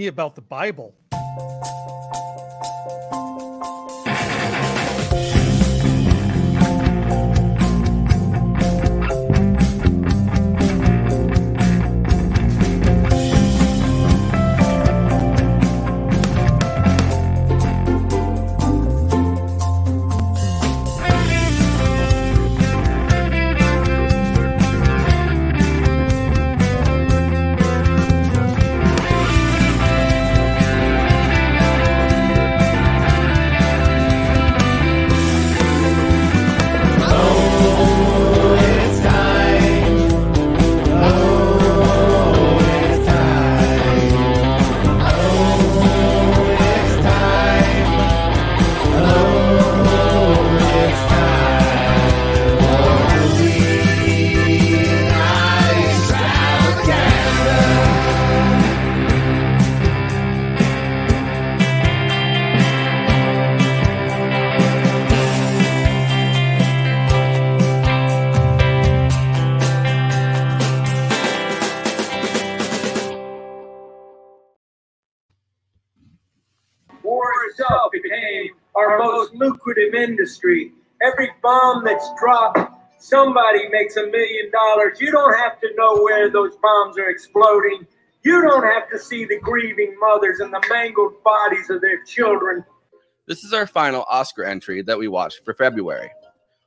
me about the Bible. Lucrative industry. Every bomb that's dropped, somebody makes a million dollars. You don't have to know where those bombs are exploding. You don't have to see the grieving mothers and the mangled bodies of their children. This is our final Oscar entry that we watched for February.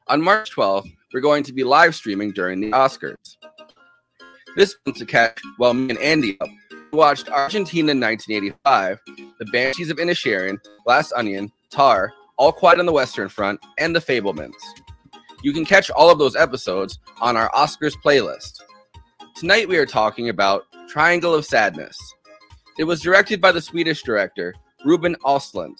On March 12th, we're going to be live streaming during the Oscars. This one a catch while me and Andy up. Watched Argentina in 1985, The Banshees of Inisherin, Glass Onion, Tar, All Quiet on the Western Front, and The Fabelmans. You can catch all of those episodes on our Oscars playlist. Tonight we are talking about Triangle of Sadness. It was directed by the Swedish director Ruben Östlund.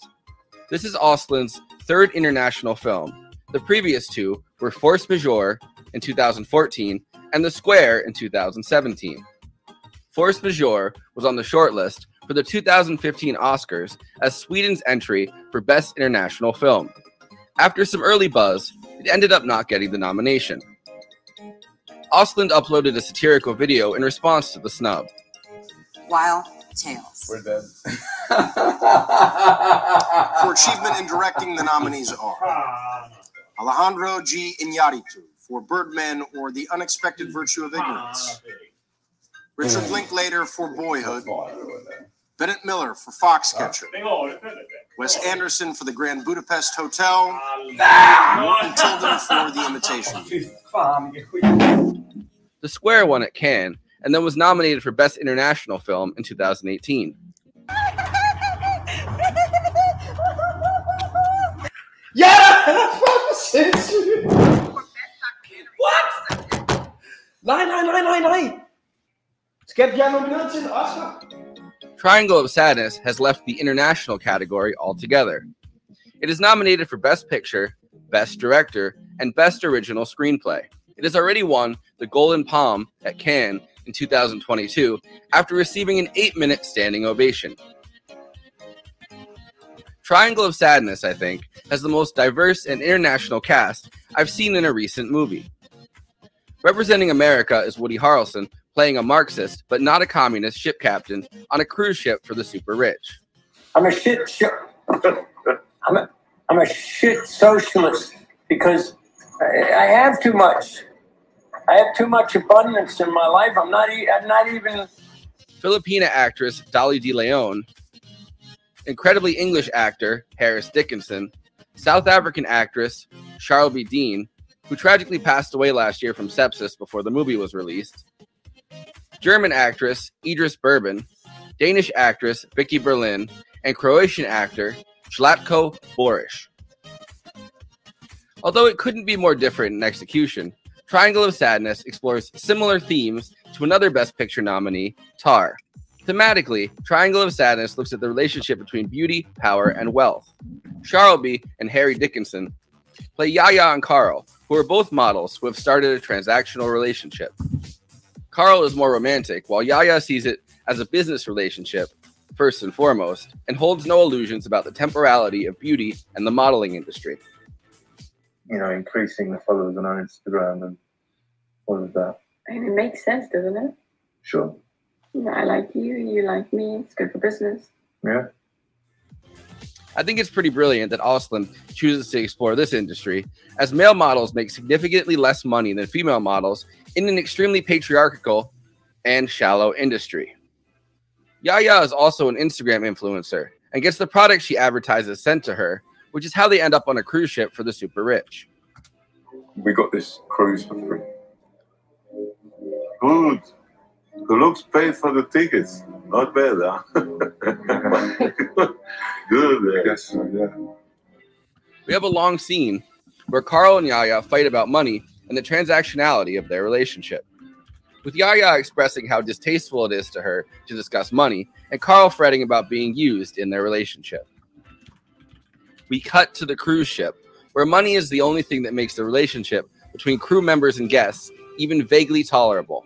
This is Östlund's third international film. The previous two were Force Majeure in 2014 and The Square in 2017. Force Majeure was on the shortlist for the 2015 Oscars as Sweden's entry for Best International Film. After some early buzz, it ended up not getting the nomination. Östlund uploaded a satirical video in response to the snub. Wild Tales. We're dead. For achievement in directing, the nominees are Alejandro G. Iñárritu for Birdman or The Unexpected Virtue of Ignorance, Richard Linklater for Boyhood, Bennett Miller for Foxcatcher, ah. Wes Anderson for The Grand Budapest Hotel, Morten Tyldum for The Imitation. Fy fan, vilken skit. The Square won at Cannes and then was nominated for Best International Film in 2018. Jävlar! Fan sinnssykt! What? Nej, nej, nej, nej, nej! Skal jeg nomineret til en Oscar? Triangle of Sadness has left the international category altogether. It is nominated for Best Picture, Best Director, and Best Original Screenplay. It has already won the Golden Palm at Cannes in 2022 after receiving an eight minute standing ovation. Triangle of Sadness, I think, has the most diverse and international cast I've seen in a recent movie. Representing America is Woody Harrelson playing a Marxist but not a communist ship captain on a cruise ship for the super rich. I'm a shit. shit I'm a, I'm a shit socialist because I, I have too much. I have too much abundance in my life. I'm not. e- I'm not even. Filipina actress Dolly De Leon, incredibly English actor Harris Dickinson, South African actress Charlbi Dean, who tragically passed away last year from sepsis before the movie was released, German actress Iris Berben, Danish actress Vicky Berlin, and Croatian actor Zlatko Burić. Although it couldn't be more different in execution, Triangle of Sadness explores similar themes to another Best Picture nominee, Tar. Thematically, Triangle of Sadness looks at the relationship between beauty, power, and wealth. Charlbi and Harry Dickinson play Yaya and Carl, who are both models who have started a transactional relationship. Carl is more romantic, while Yaya sees it as a business relationship, first and foremost, and holds no illusions about the temporality of beauty and the modeling industry. you know, increasing the followers on Instagram and all of that. And it makes sense, doesn't it? Sure. I like you, you like me. It's good for business. Yeah. I think it's pretty brilliant that Östlund chooses to explore this industry, as male models make significantly less money than female models in an extremely patriarchal and shallow industry. Yaya is also an Instagram influencer and gets the products she advertises sent to her, which is how they end up on a cruise ship for the super rich. We got this cruise for free. Good. The looks paid for the tickets. Not bad, huh? Good. uh, Yes, yeah. We have a long scene where Carl and Yaya fight about money and the transactionality of their relationship. With Yaya expressing how distasteful it is to her to discuss money, and Carl fretting about being used in their relationship. We cut to the cruise ship, where money is the only thing that makes the relationship between crew members and guests even vaguely tolerable.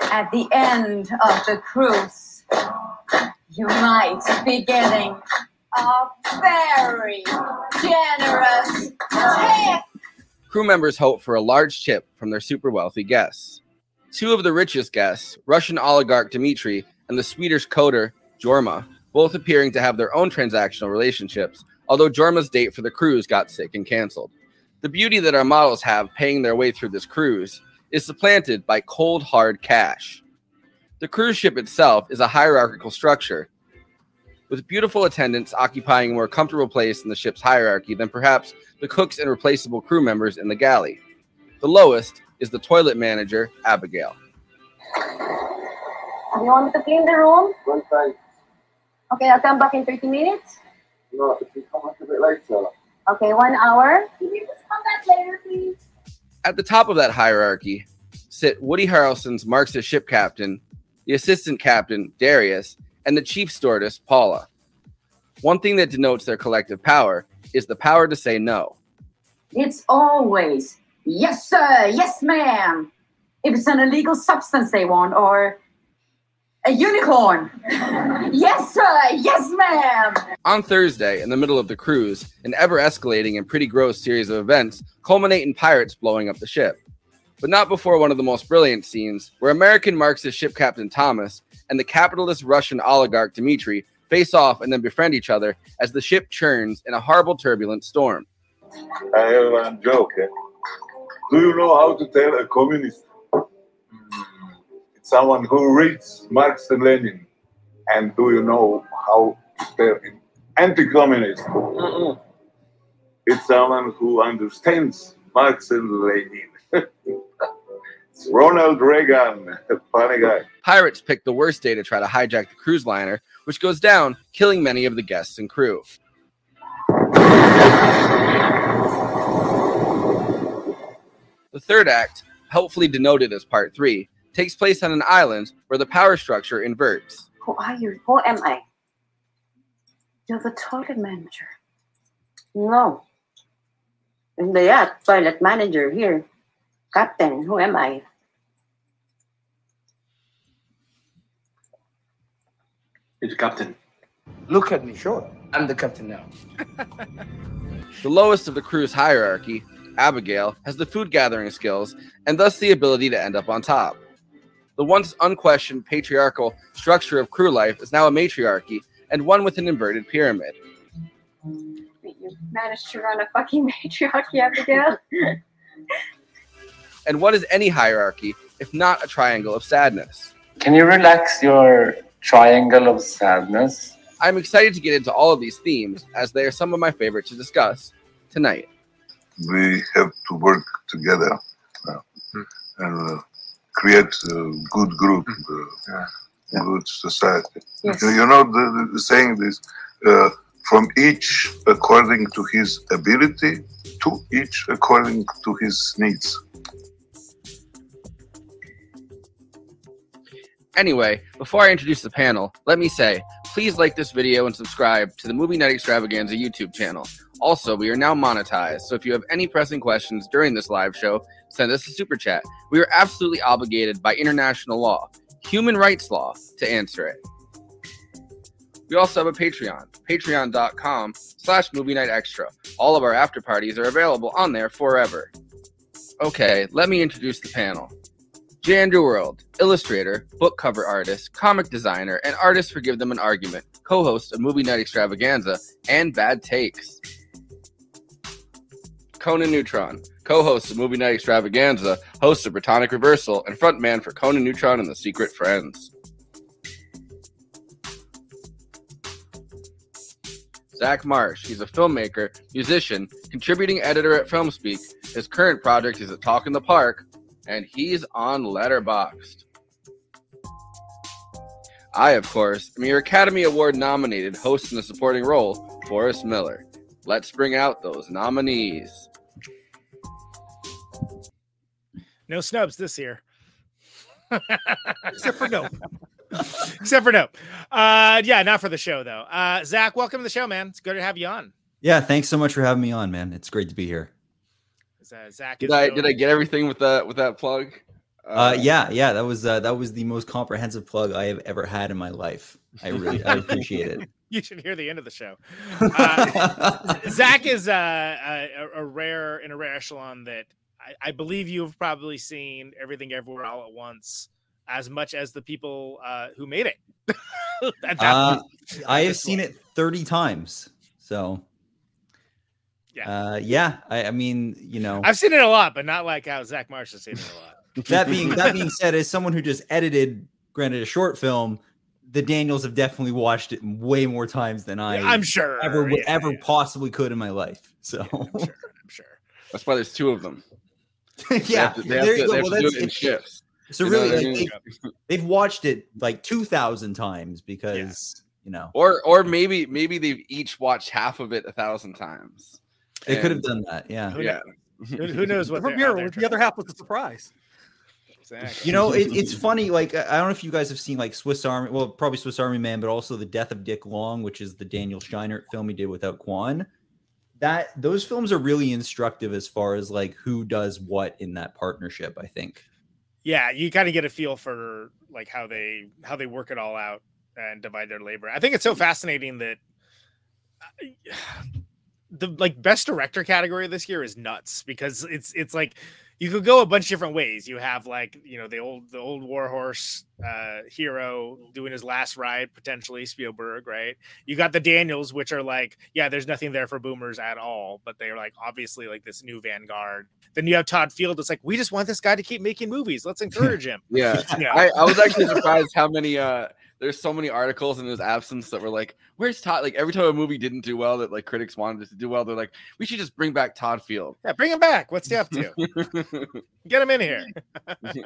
At the end of the cruise, you might be getting a very generous tip. Crew members hope for a large tip from their super wealthy guests. Two of the richest guests, Russian oligarch Dmitry and the Swedish coder Jorma, both appearing to have their own transactional relationships, although Jorma's date for the cruise got sick and canceled. The beauty that our models have paying their way through this cruise is supplanted by cold, hard cash. The cruise ship itself is a hierarchical structure, with beautiful attendants occupying a more comfortable place in the ship's hierarchy than perhaps the cooks and replaceable crew members in the galley. The lowest is the toilet manager, Abigail. You want me to clean the room? One time. Okay, I'll come back in 30 minutes. No, if you come back a bit later. Okay, one hour. Can you just come back later, please? At the top of that hierarchy sit Woody Harrelson's Marxist ship captain, the assistant captain, Darius, and the chief stewardess, Paula. One thing that denotes their collective power is the power to say no. It's always yes, sir, yes, ma'am. If it's an illegal substance they want, or a unicorn. yes, sir, yes, ma'am. On Thursday, in the middle of the cruise, an ever escalating and pretty gross series of events culminate in pirates blowing up the ship. But not before one of the most brilliant scenes, where American Marxist ship captain Thomas and the capitalist Russian oligarch Dmitry face off and then befriend each other as the ship churns in a horrible turbulent storm. I have a joke. eh? Do you know how to tell a communist? It's someone who reads Marx and Lenin. And do you know how to tell an anti-communist? It's someone who understands Marx and Lenin. it's Ronald Reagan, a funny guy. Pirates pick the worst day to try to hijack the cruise liner, which goes down, killing many of the guests and crew. The third act, helpfully denoted as part three, takes place on an island where the power structure inverts. Who are you? Who am I? You're the toilet manager. No. And the yeah, toilet manager here. Captain, who am I? He's the captain. Look at me. Sure. I'm the captain now. The lowest of the crew's hierarchy, Abigail, has the food gathering skills and thus the ability to end up on top. The once unquestioned patriarchal structure of crew life is now a matriarchy and one with an inverted pyramid. You managed to run a fucking matriarchy, Abigail. And what is any hierarchy if not a triangle of sadness? Can you relax your triangle of sadness? I'm excited to get into all of these themes as they are some of my favorite to discuss tonight. We have to work together uh, and uh, create a good group, uh, good society. Yes. You know, the, the saying this uh, from each according to his ability, to each according to his needs. Anyway, before I introduce the panel, let me say, please like this video and subscribe to the Movie Night Extravaganza YouTube channel. Also, we are now monetized, so if you have any pressing questions during this live show, send us a super chat. We are absolutely obligated by international law, human rights law, to answer it. We also have a Patreon, patreon.com slash movie night extra. All of our after parties are available on there forever. Okay, let me introduce the panel. J. Andrew World, illustrator, book cover artist, comic designer, and artist for Give Them an Argument, co host of Movie Night Extravaganza and Bad Takes. Conan Neutron, co host of Movie Night Extravaganza, host of Protonic Reversal, and frontman for Conan Neutron and the Secret Friends. Zach Marsh. He's a filmmaker, musician, contributing editor at FilmSpeak. His current project is at Talk in the Park, and he's on Letterboxd. I, of course, am your Academy Award nominated host in the supporting role, Forrest Miller. Let's bring out those nominees. No snubs this year. Except for nope. Except for nope. Uh, yeah, not for the show though. Uh, Zach, welcome to the show, man. It's good to have you on. Yeah, thanks so much for having me on, man. It's great to be here. Uh, Zach Did I did I get everything with that with that plug? Uh, yeah, yeah, that was uh, that was the most comprehensive plug I have ever had in my life. I really I appreciate it. You should hear the end of the show. Uh, Zach is uh, a, a rare in a rare echelon that I, I believe you've probably seen everything everywhere all at once as much as the people uh, who made it. Uh. I have seen it 30 times. So Yeah. uh, yeah, I, I mean, you know, I've seen it a lot, but not like how Zach Marsh has seen it a lot. that being that being said, as someone who just edited, granted a short film, the Daniels have definitely watched it way more times than I I'm sure, ever would- yeah, ever possibly could in my life. So sure. That's why there's two of them. They yeah, have to- they have there to- you go. they have Well, to do it in shifts. So You really, what I mean? they, they've watched it like two thousand times because you know Or or maybe maybe they've each watched half of it a thousand times. They could have done that. Yeah, Yeah. Who, who knows what The they're- premiere how they're was the other half was a surprise. Exactly. You know, it, it's funny. Like I I don't know if you guys have seen like Swiss Army, well, probably Swiss Army Man, but also the Death of Dick Long, which is the Daniel Scheinert film he did without Kwan. That those films are really instructive as far as like who does what in that partnership. I think. yeah you kind of get a feel for like how they how they work it all out and divide their labor i think it's so fascinating that uh, the like best director category this year is nuts because it's it's like you could go a bunch of different ways. You have like you know the old the old warhorse uh hero doing his last ride potentially spielberg right? You got the daniels which are like yeah there's nothing there for boomers at all but they're like obviously like this new vanguard. Then you have todd field it's like we just want this guy to keep making movies. Let's encourage him. Yeah. I, I was actually surprised how many uh there's so many articles in his absence that were like, where's Todd? Like every time a movie didn't do well that like critics wanted it to do well, they're like, we should just bring back Todd Field. Yeah, bring him back. What's he up to? Get him in here. uh,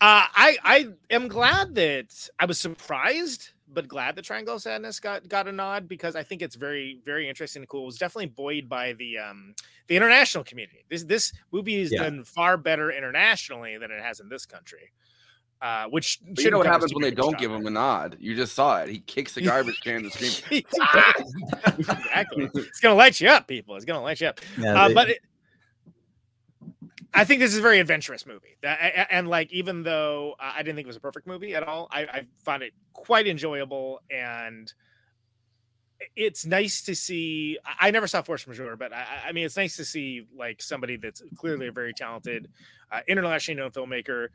I I am glad that I was surprised, but glad that Triangle of Sadness got got a nod because I think it's very very interesting and cool. It was definitely buoyed by the um the international community. This this movie has Yeah. done far better internationally than it has in this country. Uh, which But you know what shouldn't come as happens when they big of a don't shock. give him a nod? You just saw it. He kicks the garbage can and screams. exactly. It's gonna light you up, people. It's gonna light you up. Yeah, uh, they- but it, I think this is a very adventurous movie. That- a- a- And like, even though I I didn't think it was a perfect movie at all, I, I found it quite enjoyable and it's nice to see. I- I never saw Force Majeure, but I, I mean, it's nice to see like somebody that's clearly a very talented, uh, internationally known filmmaker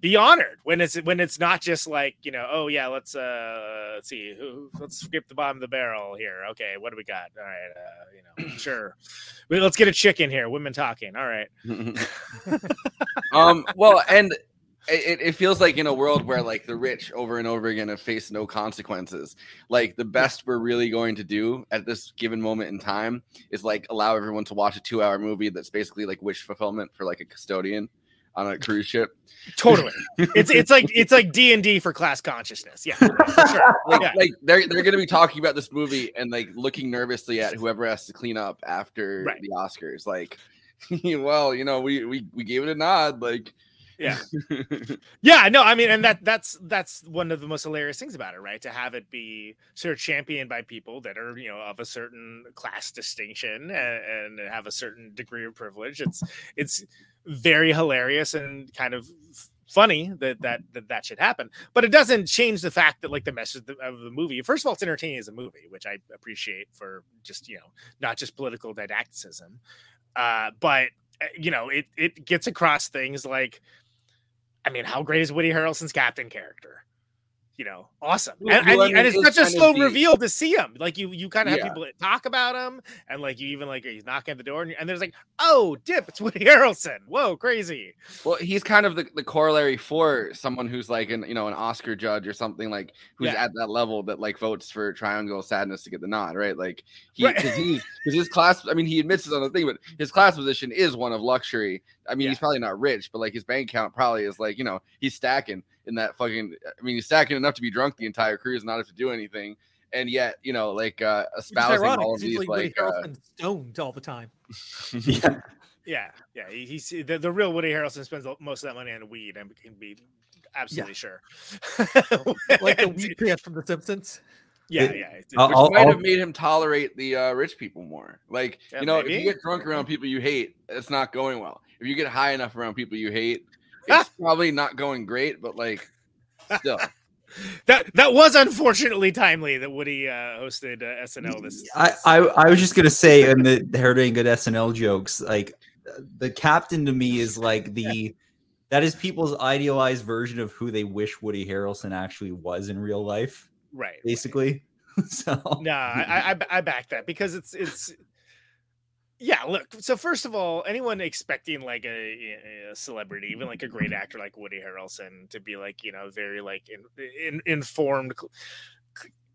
be honored when it's when it's not just like you know, oh yeah, let's uh let's see, who, let's skip the bottom of the barrel here. Okay, what do we got? All right, uh, you know, sure. Let's get a chick in here. Women talking. All right. um well and it, it feels like in a world where like the rich over and over again have faced no consequences like the best we're really going to do at this given moment in time is like allow everyone to watch a two hour movie that's basically like wish fulfillment for like a custodian on a cruise ship Totally. It's it's like it's like D and D for class consciousness. Yeah, sure. like, Yeah. like they're they're gonna be talking about this movie and like looking nervously at whoever has to clean up after Right. the Oscars. Like, well, you know, we we we gave it a nod. Like, Yeah. yeah, no, I mean, and that that's that's one of the most hilarious things about it, right? To have it be sort of championed by people that are, you know, of a certain class distinction and, and have a certain degree of privilege. It's it's very hilarious and kind of funny that that that, that should happen. But it doesn't change the fact that like the message of the, movie. First of all, it's entertaining as a movie, which I appreciate for just you know not just political didacticism, uh, but uh, you know it it gets across things like I mean, how great is Woody Harrelson's captain character? You know, awesome, Well, and, well, and, I mean, and it's it's such a slow reveal to see him. Like you, you kind of have Yeah. people talk about him, and like you even like he's knocking at the door, and, and there's like, oh, dip, it's Woody Harrelson. Whoa, crazy. Well, he's kind of the, the corollary for someone who's like an you know an Oscar judge or something like who's Yeah. at that level that like votes for Triangle Sadness to get the nod, right? Like he Right. because he because his class. I mean, he admits it on the thing, but his class position is one of luxury. I mean, he's probably not rich, but like his bank account probably is like you know he's stacking in that fucking. I mean, he's stacking enough to be drunk the entire cruise, not have to do anything. And yet, you know, like uh, Which is espousing ironic, all 'cause of these usually like uh, stoned all the time. yeah. Yeah, yeah. he- He's the, the real Woody Harrelson spends most of that money on weed, and can be absolutely sure. like the weed pants from The Simpsons. Yeah, It- yeah. it's- I'll- which I'll- might I'll- have made him tolerate the uh, rich people more. Like, Yeah, you know, if you get drunk around people you hate, it's not going well. If you get high enough around people you hate, it's probably not going great, but like, still. that that was unfortunately timely that Woody uh, hosted uh, SNL this. I, I I was just gonna say in the Heritage Good SNL jokes, like the captain to me is like the that is people's idealized version of who they wish Woody Harrelson actually was in real life, right. basically. so No, I, I I back that because it's it's yeah. Look, so first of all, anyone expecting like a, a celebrity, even like a great actor like Woody Harrelson, to be like you know very like in, in, informed cl-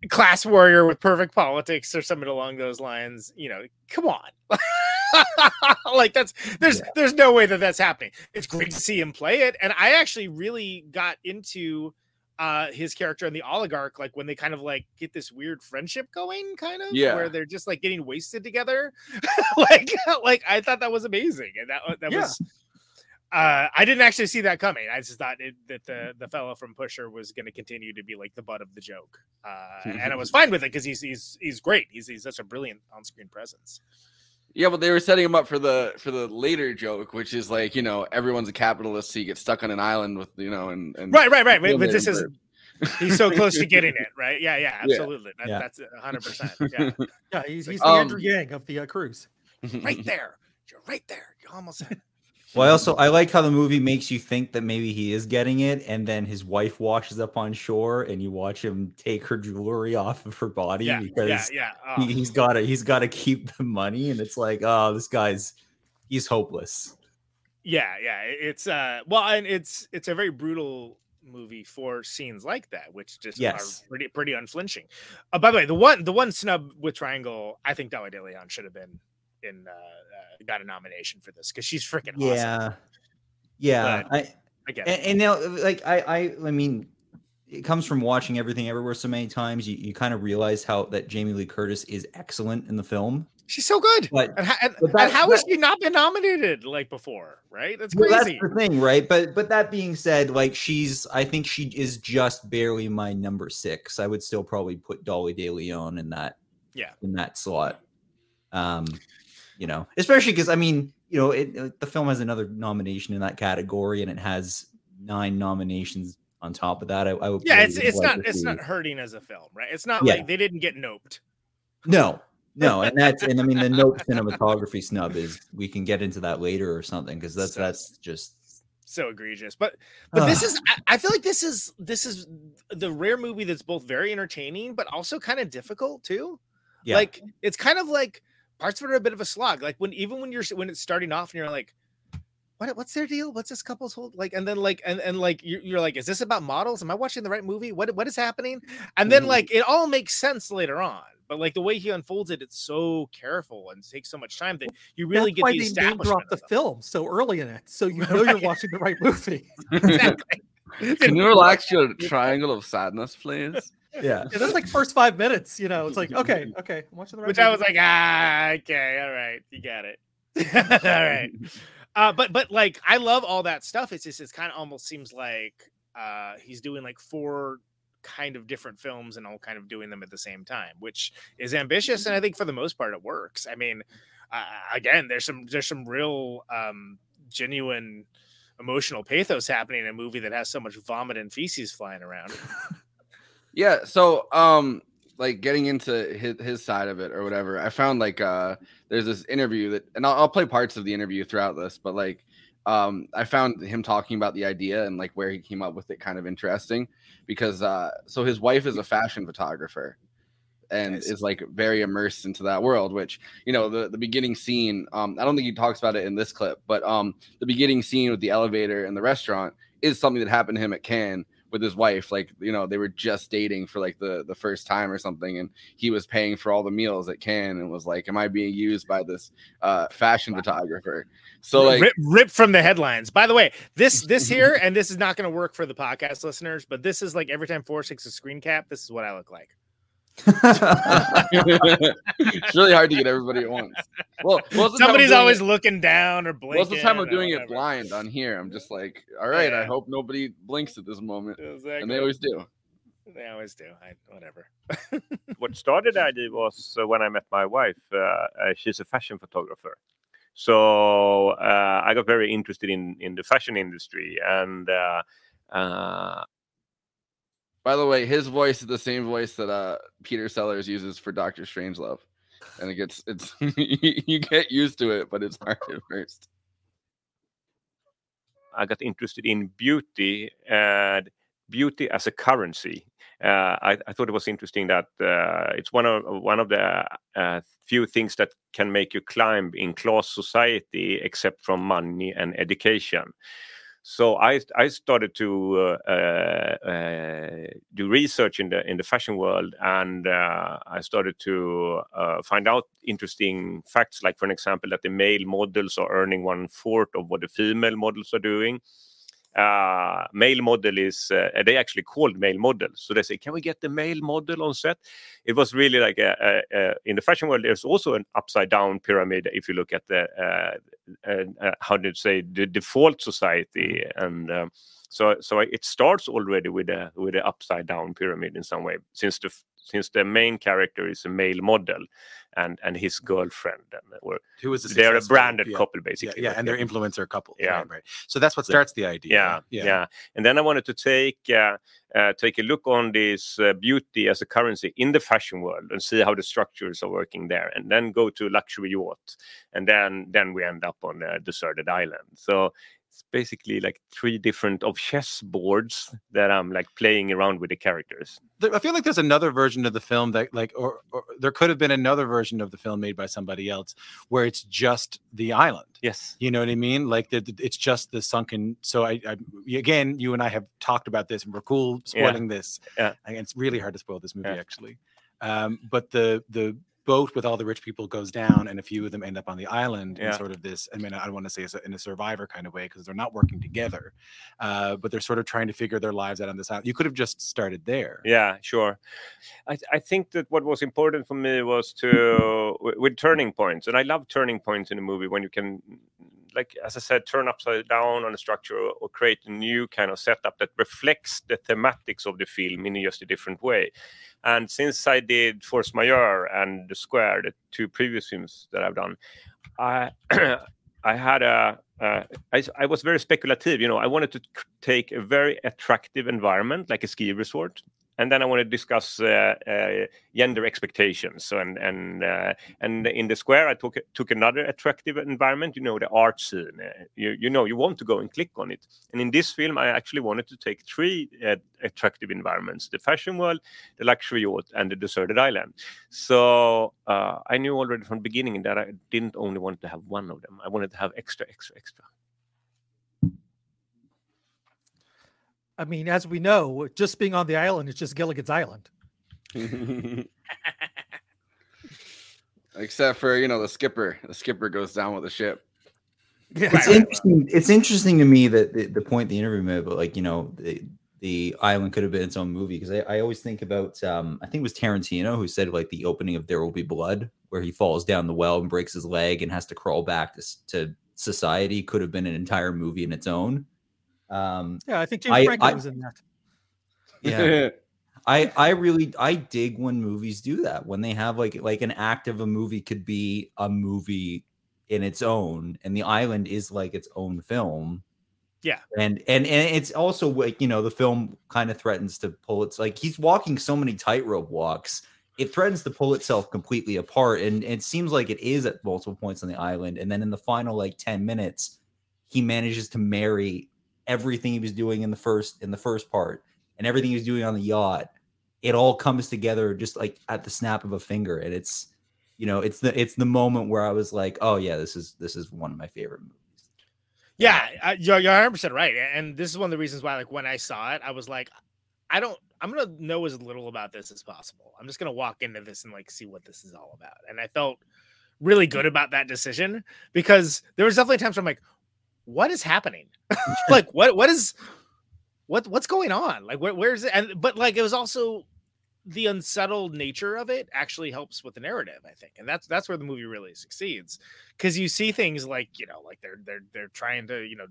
class warrior with perfect politics or something along those lines, you know, come on. like that's there's there's no way that that's happening. It's great to see him play it, and I actually really got into uh his character and the oligarch like when they kind of like get this weird friendship going kind of Yeah. where they're just like getting wasted together like like i thought that was amazing and that that Yeah. was uh i didn't actually see that coming i just thought it, that the the fellow from pusher was going to continue to be like the butt of the joke uh and i was fine with it because he's he's he's great he's he's such a brilliant on-screen presence Yeah, but they were setting him up for the for the later joke, which is like, you know, everyone's a capitalist, so you get stuck on an island with, you know, and, and right right right but, but this is he's so close to getting it right yeah yeah Yeah. absolutely That, Yeah. that's a 100% yeah Yeah, he's, he's the Um, Andrew Yang of the uh, cruise. right there you're right there you almost had it. Well, I also I like how the movie makes you think that maybe he is getting it, and then his wife washes up on shore, and you watch him take her jewelry off of her body yeah because yeah yeah oh. he, he's got to he's got to keep the money, and it's like, oh, this guy's he's hopeless. yeah yeah it's uh well and it's it's a very brutal movie for scenes like that which just Yes. are pretty pretty unflinching uh, by the way the one the one snub with triangle i think De Leon should have been in uh, uh got a nomination for this because she's freaking awesome Yeah, yeah. But- I i get and, it and now like I I I mean, it comes from watching everything everywhere so many times. You you kind of realize how that Jamie Lee Curtis is excellent in the film. she's so good But and, ho- and, but and that- how has she not been nominated like before right that's crazy. Well, that's the thing, right? But but that being said, like she's, I think she is just barely my number six. I would still probably put Dolly De Leon in that, Yeah. in that slot. Um, you know, especially because I mean, you know, it, uh, the film has another nomination in that category, and it has nine nominations on top of that. I, I would yeah it's it's like not it's not hurting as a film right it's not Yeah. like they didn't get noped No, no, and that's and I mean the note cinematography snub is we can get into that later or something because that's So- that's just so egregious but but this is I, I feel like this is this is the rare movie that's both very entertaining but also kind of difficult too yeah. like it's kind of like parts of it are a bit of a slog like when even when you're when it's starting off and you're like what, what's their deal? What's this couple's hold like and then like and, and like you're, you're like is this about models? Am i watching the right movie? What what is happening? And then Mhm. like it all makes sense later on but like the way he unfolds it it's so careful and takes so much time that you really That's get why the they name establishment drop the film so early in it, so you know you're watching the right movie. exactly. Can you relax your triangle of sadness, please? Yeah. Yeah, that's like first five minutes. You know, it's like okay, okay, I'm watching the right. which I was like, ah, okay, all right, you got it, all right. Uh, but but like, I love all that stuff. It's just it's kind of almost seems like uh, he's doing like four kind of different films and all kind of doing them at the same time, which is ambitious, and I think for the most part it works. I mean, uh, again, there's some there's some real um, genuine emotional pathos happening in a movie that has so much vomit and feces flying around. Yeah, so um like getting into his his side of it or whatever, I found like uh there's this interview that and I'll, I'll play parts of the interview throughout this, but like um, I found him talking about the idea and like where he came up with it kind of interesting because uh, so his wife is a fashion photographer and Nice. is like very immersed into that world which you know the, the beginning scene um i don't think he talks about it in this clip but um the beginning scene with the elevator and the restaurant is something that happened to him at cannes with his wife like you know they were just dating for like the the first time or something and he was paying for all the meals at cannes and was like am i being used by this uh fashion photographer so like rip, rip from the headlines. By the way, this this here, and this is not going to work for the podcast listeners, but this is like every time Forrest takes a screen cap, this is what I look like. It's really hard to get everybody at once. Well, most of the time I'm Somebody's always it- looking down or blinking. Most of the time, I'm or doing it blind on here. I'm just like, all right, I hope nobody blinks at this moment, Exactly. and they always do. They always do. I, whatever. what started I idea was uh, when I met my wife. Uh, uh, she's a fashion photographer, so uh, I got very interested in in the fashion industry, and uh, uh, By the way, his voice is the same voice that uh Peter Sellers uses for Doctor Strangelove, and it gets it's you get used to it, but it's hard at first. I got interested in beauty and beauty as a currency. Uh, I, I thought it was interesting that uh, it's one of one of the uh, few things that can make you climb in class society, except from money and education. So I I started to uh, uh, uh, do research in the in the fashion world, and uh, I started to uh, find out interesting facts, like for an example, that the male models are earning one fourth of what the female models are doing. Uh, male model is uh, they actually called male model, so they say, "Can we get the male model on set?" It was really like a, a, a, in the fashion world. There's also an upside down pyramid if you look at the uh, uh, uh, how did you say the default society and. Um, so, so it starts already with a with an upside down pyramid in some way, since the since the main character is a male model, and and his girlfriend, and or Who is a they're a branded yeah. couple basically. yeah, right? and they're influencer couple. Yeah, right, right. So that's what starts the idea. Yeah, yeah, And then I wanted to take uh, uh, take a look on this uh, beauty as a currency in the fashion world and see how the structures are working there, and then go to luxury yacht, and then then we end up on a deserted island. So it's basically like three different of chess boards that I'm like playing around with the characters. I feel like there's another version of the film that, like, or, or there could have been another version of the film made by somebody else where it's just the island. Yes, you know what I mean. Like, the, the- it's just the sunken. So I, I, again, you and I have talked about this, and we're cool Yeah. spoiling this. Yeah. And it's really hard to spoil this movie, Yeah. actually. Um, but the the boat with all the rich people goes down, and a few of them end up on the island in sort of this. I mean, I don't want to say in a survivor kind of way because they're not working together, uh, but they're sort of trying to figure their lives out on this island. You could have just started there. Yeah, sure. I, I think that what was important for me was to with, with turning points, and I love turning points in a movie when you can, like as I said, turn upside down on a structure or, or create a new kind of setup that reflects the thematics of the film in just a different way. And since I did Force Majeure and The Square, the two previous films that I've done, I I had a uh, I, I was very speculative. You know, I wanted to take a very attractive environment like a ski resort, and then I want to discuss uh, uh, gender expectations. And and uh, and in the square, I took took another attractive environment. You know, the art scene. Uh, you you know, you want to go and click on it. And in this film, I actually wanted to take three uh, attractive environments: the fashion world, the luxury yacht, and the deserted island. So uh, I knew already from the beginning that I didn't only want to have one of them. I wanted to have extra, extra, extra. I mean, as we know, just being on the island is just Gilligan's Island. Except for you know the skipper. The skipper goes down with the ship. it's interesting. It's interesting to me that the, the point the interview made, but like you know, the, the island could have been its own movie because I, I always think about um, I think it was Tarantino who said like the opening of There Will Be Blood, where he falls down the well and breaks his leg and has to crawl back to, to society, could have been an entire movie in its own. Um, Yeah, I think James I- Franco I- was in that. yeah. I I really I dig when movies do that when they have like like an act of a movie could be a movie in its own and the island is like its own film Yeah. and and and it's also like you know the film kind of threatens to pull its like he's walking so many tightrope walks it threatens to pull itself completely apart and it seems like it is at multiple points on the island and then in the final like 10 minutes he manages to marry everything he was doing in the first in the first part and everything he was doing on the yacht. It all comes together just like at the snap of a finger, and it's you know it's the it's the moment where I was like, oh yeah, this is this is one of my favorite movies. Yeah, I- you're, you're 100 percent right, and this is one of the reasons why, like, when I saw it, I was like, I don't, I'm gonna know as little about this as possible. I'm just gonna walk into this and like see what this is all about, and I felt really good about that decision because there was definitely times where I'm like, what is happening? like, what, what is, what, what's going on? Like, where, where's it? And but like, it was also the unsettled nature of it actually helps with the narrative, I think, and that's that's where the movie really succeeds because you see things like you know, like they're they're they're trying to you know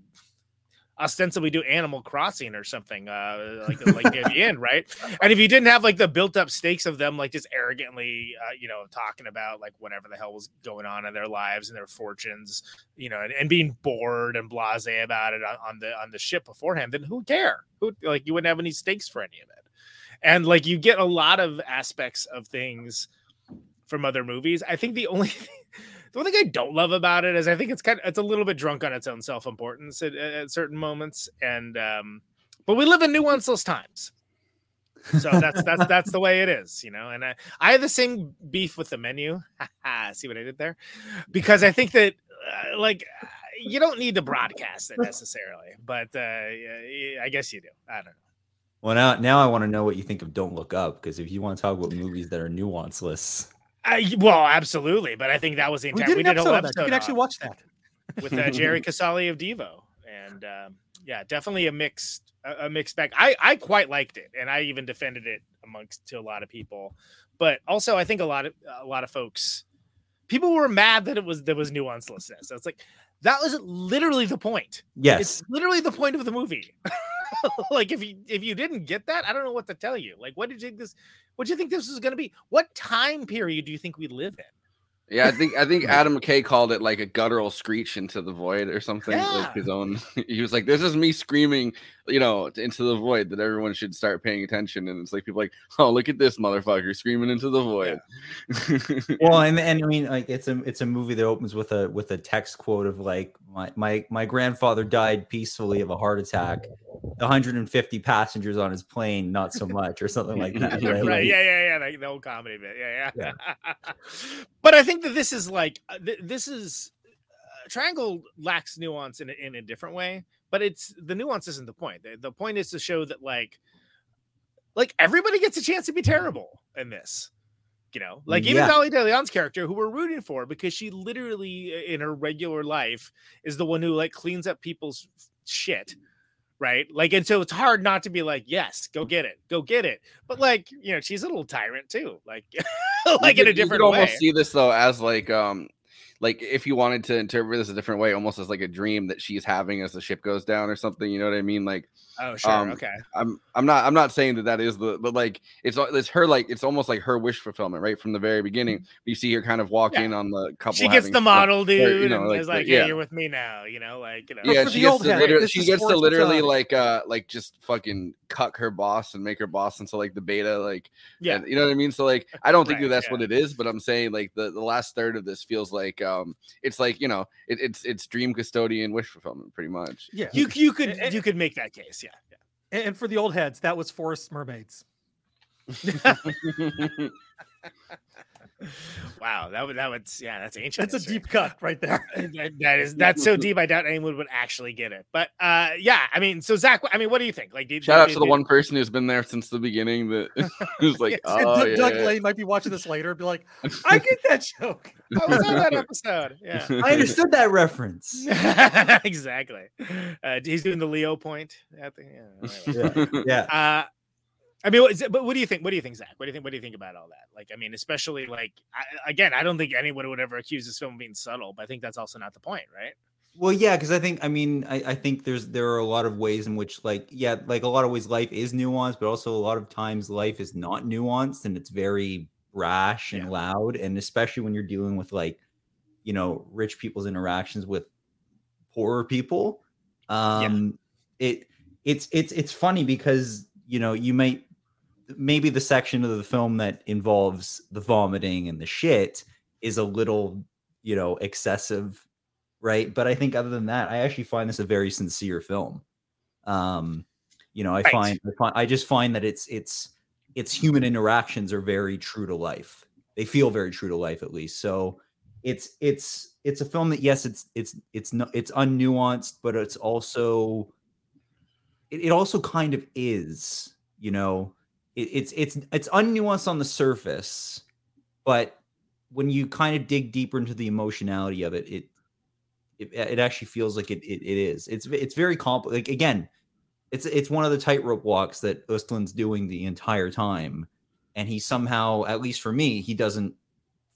ostensibly do Animal Crossing or something, uh, like like at the end, right? And if you didn't have like the built up stakes of them, like just arrogantly, uh, you know, talking about like whatever the hell was going on in their lives and their fortunes, you know, and, and being bored and blasé about it on, on the on the ship beforehand, then who care? Who like you wouldn't have any stakes for any of it. And like you get a lot of aspects of things from other movies. I think the only the one thing I don't love about it is I think it's kind of it's a little bit drunk on its own self importance at, at certain moments, and um, but we live in nuanceless times, so that's that's that's the way it is, you know. And I I have the same beef with the menu. See what I did there? Because I think that uh, like you don't need to broadcast it necessarily, but uh, I guess you do. I don't know. Well, now now I want to know what you think of Don't Look Up because if you want to talk about movies that are nuanceless, Uh, y- well, absolutely, but I think that was the We entire. did We did a whole episode. You can actually watch that. with uh, Jerry Casale of Devo, and um, yeah, definitely a mixed a, a mixed bag. I I quite liked it, and I even defended it amongst to a lot of people. But also, I think a lot of a lot of folks, people were mad that it was there was nuancelessness. So it's like that was literally the point. Yes. it's literally the point of the movie. like if you if you didn't get that, I don't know what to tell you. Like, what did you think this? What do you think this was going to be? What time period do you think we live in? Yeah, I think I think Adam McKay called it like a guttural screech into the void or something. Yeah. Like his own. He was like, "This is me screaming, you know, into the void that everyone should start paying attention." And it's like people like, "Oh, look at this motherfucker screaming into the void." well, and and I mean, like it's a it's a movie that opens with a with a text quote of like my my my grandfather died peacefully of a heart attack. 150 passengers on his plane, not so much, or something like that. right, right? Like- yeah yeah yeah the, the old comedy bit yeah yeah, but i think that this is like uh, th- this is uh, triangle lacks nuance in, in a different way but it's the nuance isn't the point the, the point is to show that like like everybody gets a chance to be terrible in this you know like even Yeah. dolly de leon's character who we're rooting for because she literally in her regular life is the one who like cleans up people's shit right? Like, and so it's hard not to be like, yes, go get it, go get it. But like, you know, she's a little tyrant too, like, like You in a could- you different could way. almost see this though as like um like if you wanted to interpret this a different way, almost as like a dream that she's having as the ship goes down or something. You know what I mean? Like, Oh, sure, um, okay. I'm I'm not I'm not saying that that is the but like it's al- it's her like it's almost like her wish fulfillment right from the very beginning. You see her kind of walking on the couple. Mm-hmm. She gets the model or, dude, you know, and is the- like, "Yeah, you're with me now," you know, like, you know. yeah, she gets, to literally, she gets to literally facade. like uh like just fucking cuck her boss and make her boss into like the beta like Yeah. and- you know what I mean so like I don't think Right, that that's yeah. what it is but I'm saying like the, the last third of this feels like um it's like you know it, it's it's dream custodian wish fulfillment pretty much Yeah. You you could you could make that case, yeah. And and for the old heads, that was Forest Mermaids. Wow, that would that would yeah, that's ancient. That's a deep cut right there. That- that is that's so deep. I doubt anyone would actually get it. But uh, yeah, I mean, so Zach, I mean, what do you think? Like, did, shout out did- to the did- one person who's been there since the beginning that who's like And oh Doug, yeah, Doug yeah. Lane might be watching this later and be like, I get that joke. I was on that episode. Yeah, I understood that reference. exactly. Uh, he's doing the Leo point. At the, yeah, Yeah, yeah. Uh, I mean, what but what do you think? What do you think, Zach? What do you think? What do you think about all that? Like, I mean, especially like, I, again, I don't think anyone would ever accuse this film of being subtle, but I think that's also not the point, right? Well, yeah, because I think I mean I, I think there's there are a lot of ways in which like yeah like a lot of ways life is nuanced, but also a lot of times life is not nuanced and it's very rash and loud, and especially when you're dealing with like you know rich people's interactions with poorer people. Um, it it's it's it's funny because you know you might maybe the section of the film that involves the vomiting and the shit is a little you know excessive right? But I think other than that, I actually find this a very sincere film. Um, you know, I Right. find, I find I just find that it's it's its human interactions are very true to life. They feel very true to life, at least. So it's it's it's a film that yes, it's it's it's no, it's unnuanced, but it's also it, it also kind of is. You know, it, it's it's it's unnuanced on the surface, but when you kind of dig deeper into the emotionality of it, it it, it actually feels like it, it it is. It's it's very complex. Like again, it's it's one of the tightrope walks that Östlund's doing the entire time, and he somehow, at least for me, he doesn't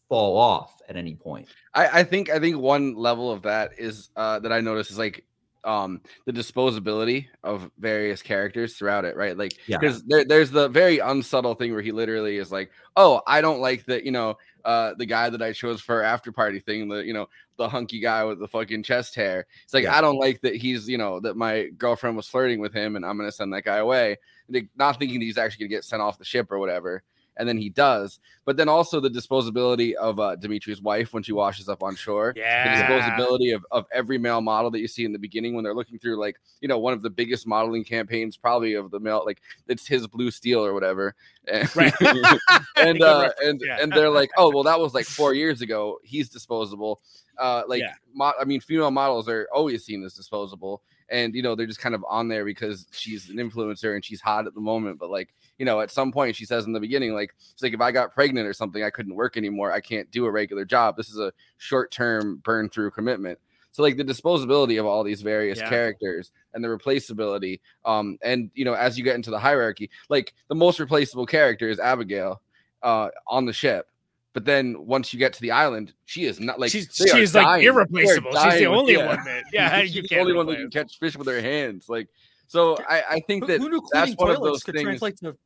fall off at any point. I, I think I think one level of that is uh, that I noticed is like um the disposability of various characters throughout it, right? Like Yeah. because there, there's the very unsubtle thing where he literally is like, oh, I don't like that, you know, uh the guy that I chose for after party thing, the you know, the hunky guy with the fucking chest hair. It's like Yeah. I don't like that he's, you know, that my girlfriend was flirting with him and I'm gonna send that guy away. Like, not thinking that he's actually gonna get sent off the ship or whatever. And then he does, but then also the disposability of uh, Dimitri's wife when she washes up on shore. Yeah. The disposability of, of every male model that you see in the beginning when they're looking through like, you know, one of the biggest modeling campaigns probably of the male, like it's his blue steel or whatever. And, Right. and uh and yeah. and they're like, oh well, that was like four years ago. He's disposable. Uh like Yeah. mo- I mean, female models are always seen as disposable. And you know, they're just kind of on there because she's an influencer and she's hot at the moment. But like, you know, at some point she says in the beginning, like, it's like if I got pregnant or something, I couldn't work anymore. I can't do a regular job. This is a short-term burn through commitment. So like the disposability of all these various Yeah. characters and the replaceability. Um, and you know, as you get into the hierarchy, like the most replaceable character is Abigail uh on the ship. But then once you get to the island, she is not like She's- she's, like, dying. Irreplaceable. She's the dying with- only one that- yeah, she's you the only one that can catch fish with her hands. Like so, I, I think Who, that who knew that's cleaning one of toilets those could things. translate to,